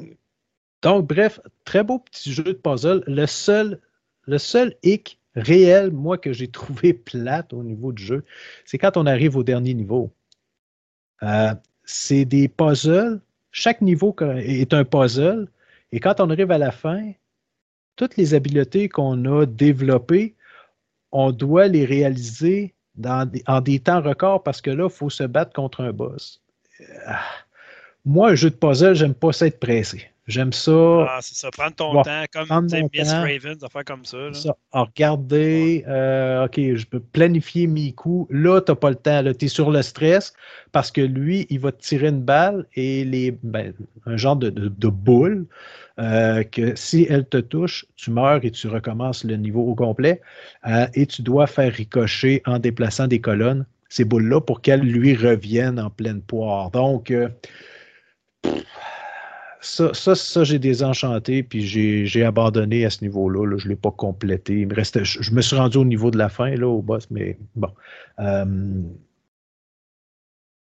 [SPEAKER 2] donc, bref, très beau petit jeu de puzzle. Le seul, le seul hic réel, moi, que j'ai trouvé plate au niveau du jeu, c'est quand on arrive au dernier niveau. Euh, c'est des puzzles. Chaque niveau est un puzzle. Et quand on arrive à la fin, toutes les habiletés qu'on a développées, on doit les réaliser en des temps records parce que là, il faut se battre contre un boss. Ah. Moi, un jeu de puzzle, j'aime pas ça pressé. J'aime ça,
[SPEAKER 1] Ah, c'est ça. Prendre ton
[SPEAKER 2] Bon,
[SPEAKER 1] temps, comme
[SPEAKER 2] mon
[SPEAKER 1] Miss
[SPEAKER 2] temps.
[SPEAKER 1] Raven, des comme ça. là.
[SPEAKER 2] ça, à regarder, euh, OK, je peux planifier mes coups. Là, tu n'as pas le temps. Tu es sur le stress parce que lui, il va te tirer une balle et les, ben, un genre de, de- de boule euh, que si elle te touche, tu meurs et tu recommences le niveau au complet. Euh, et tu dois faire ricocher en déplaçant des colonnes ces boules-là pour qu'elles lui reviennent en pleine poire. Donc, ça, ça, ça j'ai désenchanté, puis j'ai abandonné à ce niveau-là. là. Je ne l'ai pas complété. Il me restait, je, je me suis rendu au niveau de la fin, là, au boss, mais bon. Euh,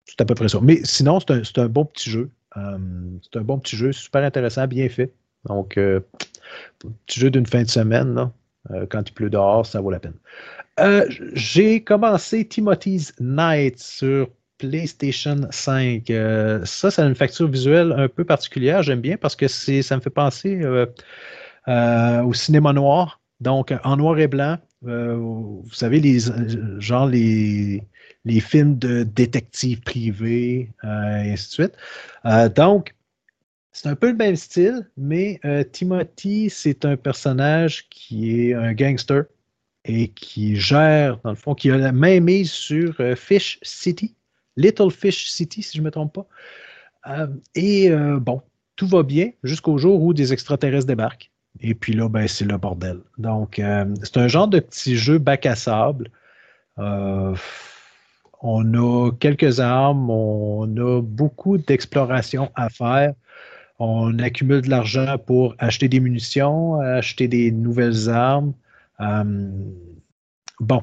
[SPEAKER 2] c'est à peu près ça. Mais sinon, c'est un, un bon petit jeu. Euh, c'est un bon petit jeu, super intéressant, bien fait. Donc, euh, petit jeu d'une fin de semaine, là, quand il pleut dehors, ça vaut la peine. J'ai commencé Timothy's Night sur PlayStation 5. Euh, ça, c'est une facture visuelle un peu particulière. J'aime bien parce que ça me fait penser euh, euh, au cinéma noir. Donc, en noir et blanc. Vous savez, les, genre les, films de détectives privés, et ainsi de suite. Donc, c'est un peu le même style, mais Timothy, c'est un personnage qui est un gangster et qui gère, dans le fond, qui a la main mise sur Fish City, Little Fish City, si je ne me trompe pas. Euh, et euh, bon, tout va bien jusqu'au jour où des extraterrestres débarquent. Et puis là, ben, c'est le bordel. Donc, euh, c'est un genre de petit jeu bac à sable. On a quelques armes, on a beaucoup d'exploration à faire. On accumule de l'argent pour acheter des munitions, acheter des nouvelles armes. Bon,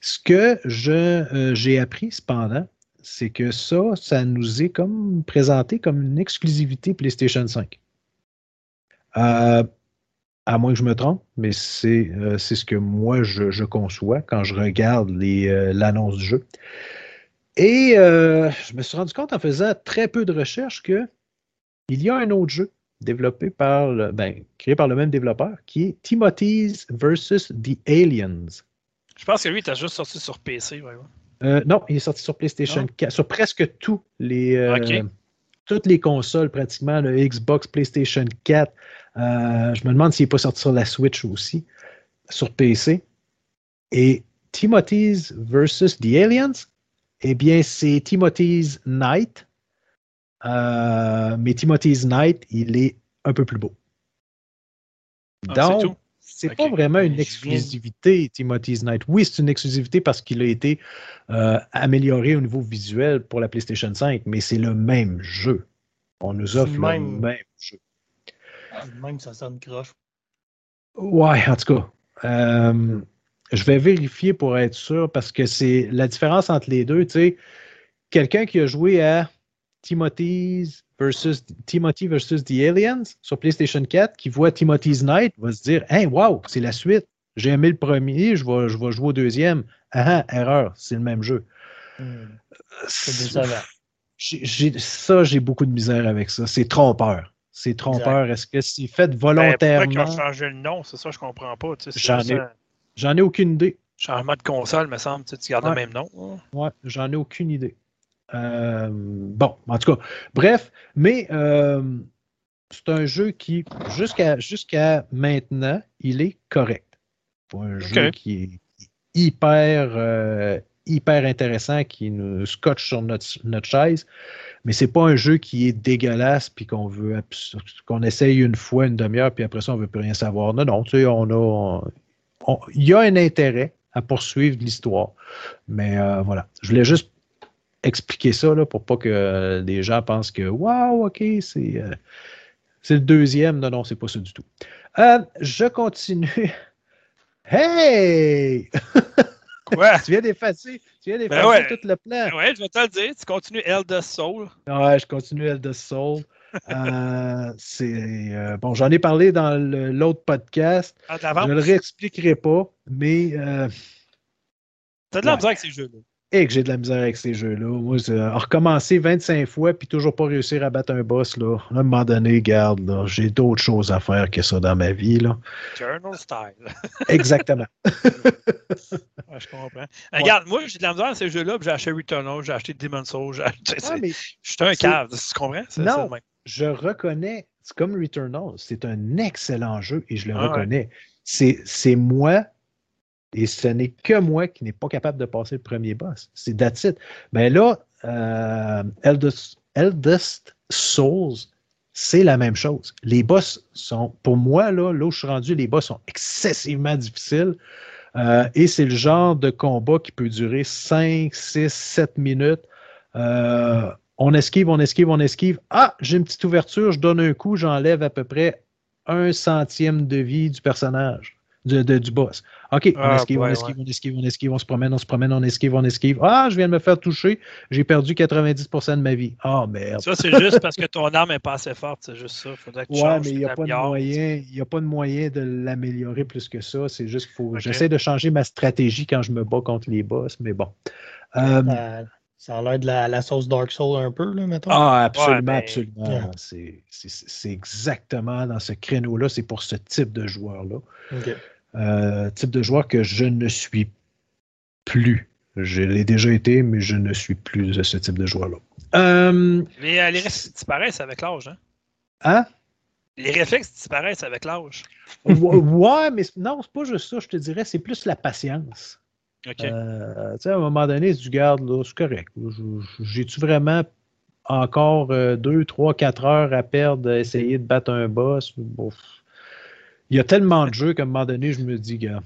[SPEAKER 2] ce que j'ai appris cependant, c'est que ça, ça nous est comme présenté comme une exclusivité PlayStation 5. Euh, à moins que je me trompe, mais c'est euh, ce que moi je, conçois quand je regarde euh, l'annonce du jeu. Et je me suis rendu compte en faisant très peu de recherches que il y a un autre jeu développé par le, ben, créé par le même développeur qui est Timothy's versus the Aliens.
[SPEAKER 1] Je pense que lui, il t'a juste sorti sur PC. ouais, ouais.
[SPEAKER 2] Euh, non, il est sorti sur PlayStation
[SPEAKER 1] Non?
[SPEAKER 2] 4, sur presque tous les, euh, toutes les consoles, pratiquement, le Xbox, PlayStation 4. Euh, je me demande s'il n'est pas sorti sur la Switch aussi, sur PC. Et Timothy's versus the Aliens, eh bien, c'est Timothy's Night. Euh, mais Timothy's Night, il est un peu plus beau.
[SPEAKER 1] Ah, c'est
[SPEAKER 2] Donc,
[SPEAKER 1] tout.
[SPEAKER 2] C'est
[SPEAKER 1] Ok.
[SPEAKER 2] pas vraiment une
[SPEAKER 3] Je viens-
[SPEAKER 2] exclusivité, Timothy's Night. Oui, c'est une exclusivité parce qu'il a été euh, amélioré au niveau visuel pour la PlayStation 5, mais c'est le même jeu. On nous offre
[SPEAKER 3] le
[SPEAKER 2] le
[SPEAKER 3] même.
[SPEAKER 2] même jeu.
[SPEAKER 3] Même ça sonne croche.
[SPEAKER 2] Ouais, en tout cas. euh, Je vais vérifier pour être sûr parce que c'est la différence entre les deux. Tu sais, quelqu'un qui a joué à Timothy's versus Timothy versus The Aliens sur PlayStation 4 qui voit Timothy's Night va se dire Hey, wow, c'est la suite. J'ai aimé le premier, je vais, je vais jouer au deuxième. Ah, ah erreur, c'est le même jeu. Hmm. J'ai, ça, j'ai beaucoup de misère avec ça. C'est trompeur. C'est trompeur. Est-ce que c'est fait volontairement? Ben,
[SPEAKER 1] pourquoi changé le nom? C'est ça, je comprends pas.
[SPEAKER 2] j'en, ai, j'en ai aucune idée.
[SPEAKER 1] Changement de console, me semble. Tu, gardes le même nom.
[SPEAKER 2] Ouais, j'en ai aucune idée. Euh, bon, en tout cas, bref, mais euh, c'est un jeu qui, jusqu'à, jusqu'à maintenant, il est correct. Un jeu qui est hyper, euh, hyper intéressant, qui nous scotche sur notre, notre chaise, mais c'est pas un jeu qui est dégueulasse puis qu'on veut qu'on essaye une fois, une demi-heure, puis après ça, on veut plus rien savoir. Non, non, tu sais, on a. Il y a un intérêt à poursuivre l'histoire. Mais voilà. Je voulais juste expliquer ça là, pour pas que des gens pensent que Waouh, ok, c'est euh, c'est le deuxième. Non, non, c'est pas ça du tout. Euh, je continue. Hey!
[SPEAKER 1] Quoi?
[SPEAKER 2] tu viens d'effacer, tu viens d'effacer ben tout le plan.
[SPEAKER 1] Ben ouais, je vais te le dire. Tu continues Elder Soul.
[SPEAKER 2] Ouais, je continue Elder Soul. Euh, c'est bon, j'en ai parlé dans l'autre podcast.
[SPEAKER 1] Ah,
[SPEAKER 2] je ne le réexpliquerai pas, mais.
[SPEAKER 1] T'as de la avec ces jeux-là
[SPEAKER 2] et que j'ai de la misère avec ces jeux-là. Moi, recommencer 25 fois puis toujours pas réussir à battre un boss, là, à un moment donné, garde, j'ai d'autres choses à faire que ça dans ma vie. Là.
[SPEAKER 1] Journal style.
[SPEAKER 2] Exactement.
[SPEAKER 1] je comprends. Regarde, moi, j'ai de la misère avec ces jeux-là, j'ai acheté Returnal, j'ai acheté Demon's Souls, j'ai acheté. je suis un cave, tu comprends?
[SPEAKER 2] Non, je reconnais, c'est comme Returnal, c'est un excellent jeu et je le ah reconnais. C'est moi et ce n'est que moi qui n'ai pas capable de passer le premier boss. C'est that's it. Mais ben là, euh, Eldest, Souls, c'est la même chose. Les boss sont, pour moi, là, là où je suis rendu, les boss sont excessivement difficiles. Euh, et c'est le genre de combat qui peut durer 5, 6, 7 minutes. Euh, on esquive, on esquive, on esquive. Ah, j'ai une petite ouverture, je donne un coup, j'enlève à peu près un centième de vie du personnage du boss. OK, on ah, esquive, on esquive, on esquive, on esquive, on se promène, on se promène, on esquive, on esquive. Ah, je viens de me faire toucher, j'ai perdu 90% de ma vie. Ah, merde.
[SPEAKER 1] Ça, c'est juste parce que ton arme n'est pas assez forte, c'est juste ça. Faudrait que tu
[SPEAKER 2] ouais, mais il n'y a, pas de moyen, il a pas de moyen de l'améliorer plus que ça. C'est juste qu'il faut. J'essaie de changer ma stratégie quand je me bats contre les boss, mais bon.
[SPEAKER 3] Euh, ça a l'air de la, sauce Dark Soul un peu, là, mettons.
[SPEAKER 2] Ah, absolument, ben, absolument. C'est exactement dans ce créneau-là. C'est pour ce type de joueur-là. OK. Euh, type de joueur que je ne suis plus. Je l'ai déjà été, mais je ne suis plus de ce type de joueur-là.
[SPEAKER 1] Euh, mais euh, les réflexes disparaissent avec l'âge, hein?
[SPEAKER 2] Hein?
[SPEAKER 1] Les réflexes disparaissent avec l'âge.
[SPEAKER 2] ouais, mais non, c'est pas juste ça, je te dirais, c'est plus la patience.
[SPEAKER 1] OK.
[SPEAKER 2] tu sais, à un moment donné, tu gardes, là, c'est correct. J'ai-tu vraiment encore 2, 3, 4 heures à perdre à essayer de battre un boss? Bon, il y a tellement de jeux qu'à un moment donné, je me dis, gars,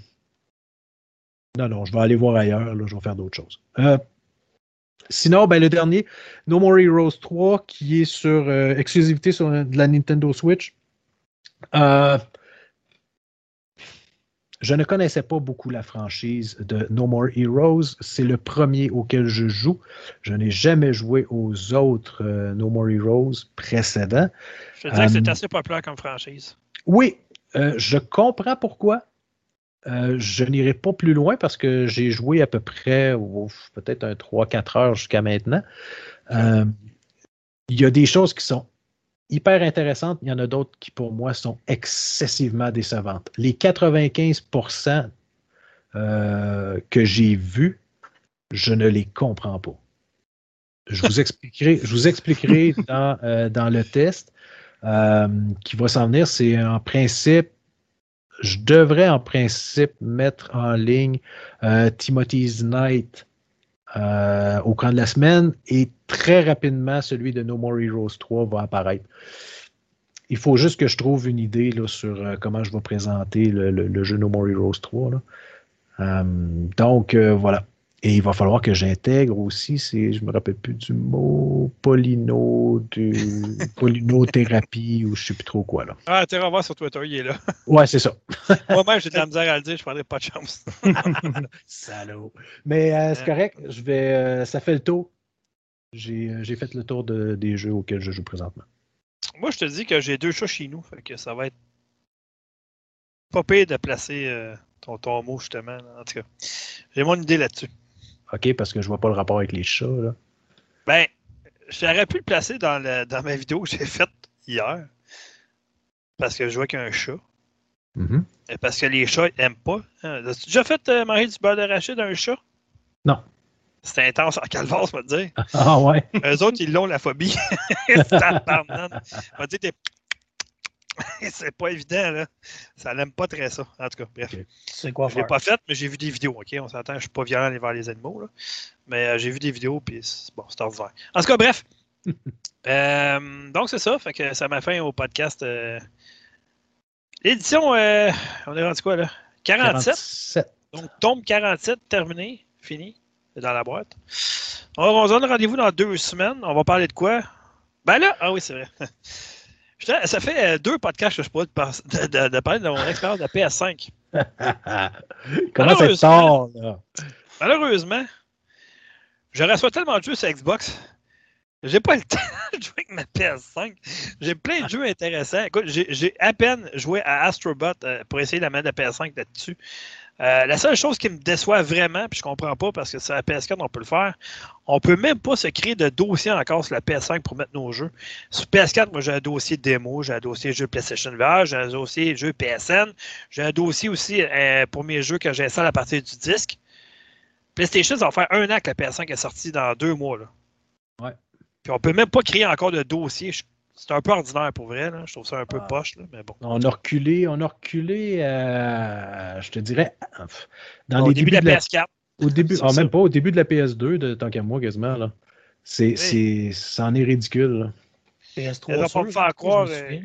[SPEAKER 2] non, non, je vais aller voir ailleurs, là, je vais faire d'autres choses. Euh, sinon, ben, le dernier, No More Heroes 3, qui est sur euh, exclusivité sur la Nintendo Switch. Euh, je ne connaissais pas beaucoup la franchise de No More Heroes. C'est le premier auquel je joue. Je n'ai jamais joué aux autres No More Heroes précédents.
[SPEAKER 1] Je te dirais que c'est assez populaire comme franchise.
[SPEAKER 2] Oui, euh, je comprends pourquoi. Euh, je n'irai pas plus loin parce que j'ai joué à peu près peut-être un 3-4 heures jusqu'à maintenant. Euh, il y a des choses qui sont hyper intéressantes, il y en a d'autres qui pour moi sont excessivement décevantes. Les 95% que j'ai vus, je ne les comprends pas. Je vous expliquerai, je vous expliquerai dans, dans le test. Euh, qui va s'en venir, c'est en principe, je devrais en principe mettre en ligne euh, Timothy's Night euh, au cours de la semaine et très rapidement, celui de No More Heroes 3 va apparaître. Il faut juste que je trouve une idée là, sur comment je vais présenter le, jeu No More Heroes 3. donc, voilà. Et il va falloir que j'intègre aussi, c'est, je me rappelle plus du mot, polyno, du, polynothérapie ou je sais plus trop quoi là.
[SPEAKER 1] Ah, tu vas voir sur Twitter, il est là.
[SPEAKER 2] Ouais, c'est ça.
[SPEAKER 1] Moi-même, j'ai de la misère à le dire, je prendrais pas de chance.
[SPEAKER 2] Salaud. Mais euh, c'est correct, je vais, euh, ça fait le tour. J'ai, euh, j'ai fait le tour de- des jeux auxquels je joue présentement.
[SPEAKER 1] Moi, je te dis que j'ai deux chats chez nous, fait que ça va être pas pire de placer euh, ton, ton mot, justement. En tout cas, j'ai mon idée là-dessus.
[SPEAKER 2] OK, parce que je vois pas le rapport avec les chats là.
[SPEAKER 1] Ben, j'aurais pu le placer dans, le- dans ma vidéo que j'ai faite hier. Parce que je jouais qu'un chat.
[SPEAKER 2] Mhm.
[SPEAKER 1] Et parce que les chats ils aiment pas. Hein. As-tu déjà fait euh, manger du beurre d'arachide à un chat?
[SPEAKER 2] Non.
[SPEAKER 1] C'était intense en calvasse, me dire.
[SPEAKER 2] Ah ouais.
[SPEAKER 1] Eux autres, ils l'ont, la phobie. Tabarnane. On va dire, t'es- c'est pas évident, là. Ça n'aime pas très ça. En tout cas, bref.
[SPEAKER 3] C'est quoi
[SPEAKER 1] Je l'ai pas fait, mais j'ai vu des vidéos, OK? On s'entend, je suis pas violent envers les animaux, là. Mais euh, j'ai vu des vidéos, puis c'est- bon, c'est ordinaire. En tout cas, bref. Euh, donc, c'est ça. Fait que ça m'a fait au podcast. euh, L'édition, euh, on est rendu quoi, là? 47.
[SPEAKER 2] 47.
[SPEAKER 1] Donc, tombe 47, terminé, fini, c'est dans la boîte. On, on se donne rendez-vous dans deux semaines. On va parler de quoi? Ben là, ah oui, c'est vrai. Ça fait euh, deux podcasts que je pourrais de, de- de parler de mon expérience de la PS5.
[SPEAKER 2] Comment c'est tard là?
[SPEAKER 1] Malheureusement, je reçois tellement de jeux sur Xbox. J'ai pas le temps de jouer avec ma PS5. J'ai plein de jeux intéressants. Écoute, j'ai j'ai à peine joué à Astrobot euh, pour essayer de la mettre la PS5 là-dessus. Euh, la seule chose qui me déçoit vraiment, puis je comprends pas parce que sur la PS4 on peut le faire, on peut même pas se créer de dossier encore sur la PS5 pour mettre nos jeux. Sur PS4, moi j'ai un dossier démo, j'ai un dossier jeu PlayStation VR, j'ai un dossier jeu PSN, j'ai un dossier aussi euh, pour mes jeux que j'installe à partir du disque. PlayStation, ça va faire un an que la PS5 est sortie dans deux mois. Là.
[SPEAKER 2] Ouais.
[SPEAKER 1] Puis on peut même pas créer encore de dossier. Je- C'est un peu ordinaire pour vrai. Là. Je trouve ça un peu
[SPEAKER 2] Ah.
[SPEAKER 1] poche, là, mais bon.
[SPEAKER 2] On a reculé, on a reculé, euh, je te dirais, dans
[SPEAKER 1] Au
[SPEAKER 2] les
[SPEAKER 1] début
[SPEAKER 2] débuts
[SPEAKER 1] de la
[SPEAKER 2] de la,
[SPEAKER 1] PS4.
[SPEAKER 2] au début, ah, même pas au début de la PS2, de, tant qu'à moi quasiment là. C'est, c'est, c'en est ridicule. là.
[SPEAKER 3] PS3
[SPEAKER 1] Ils pas me faire croire,
[SPEAKER 3] souviens.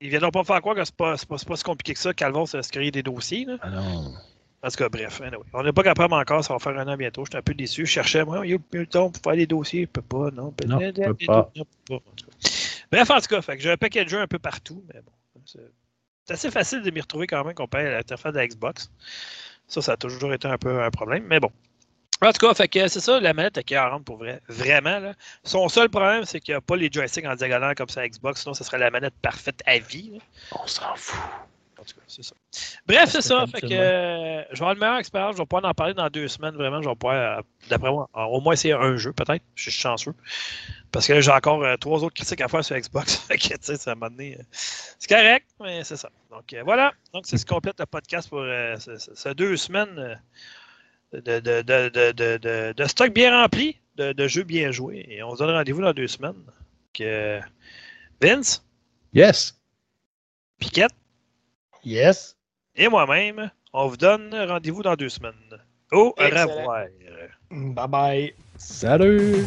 [SPEAKER 1] Ils viendront pas me faire croire que c'est pas, c'est pas, c'est pas si compliqué que ça, Calvon, c'est se créer des dossiers. Là.
[SPEAKER 2] Ah non.
[SPEAKER 1] En tout cas, bref, anyway. on n'est pas capable encore, ça va faire un an bientôt. J'étais un peu déçu. Je cherchais, moi, il y a eu le temps pour faire des dossiers. Je peux pas, non.
[SPEAKER 2] Non, pas.
[SPEAKER 1] pas. Bref, en tout cas, j'ai un paquet de jeux un peu partout, mais bon. C'est assez facile de m'y retrouver quand même comparé à l'interface de la Xbox. Ça, ça a toujours été un peu un problème, mais bon. En tout cas, fait que c'est ça, la manette est 40 pour vrai. Vraiment, là. Son seul problème, c'est qu'il n'y a pas les joysticks en diagonale comme ça à Xbox, sinon ce serait la manette parfaite à vie.
[SPEAKER 2] On s'en fout.
[SPEAKER 1] En tout cas, c'est ça. Bref, c'est ça. Fait que euh, je vais avoir le meilleur expérience. Je vais pouvoir en parler dans deux semaines. Vraiment, je vais pouvoir, euh, d'après moi, au moins essayer un jeu, peut-être. Je suis chanceux. Parce que là, j'ai encore euh, trois autres critiques à faire sur Xbox. fait que, tu sais, ça m'a donné. euh, c'est correct, mais c'est ça. Donc, euh, voilà. Donc, c'est ce qui complète le podcast pour euh, ce- ce- ces deux semaines de, de, de, de, de, de- de stock bien rempli, de, de jeux bien joués. Et on se donne rendez-vous dans deux semaines. Donc, euh, Vince,
[SPEAKER 2] Yes.
[SPEAKER 1] Piquette,
[SPEAKER 3] Yes.
[SPEAKER 1] et moi-même, on vous donne rendez-vous dans deux semaines. Au
[SPEAKER 3] Excellent.
[SPEAKER 1] revoir.
[SPEAKER 3] Bye bye.
[SPEAKER 2] Salut.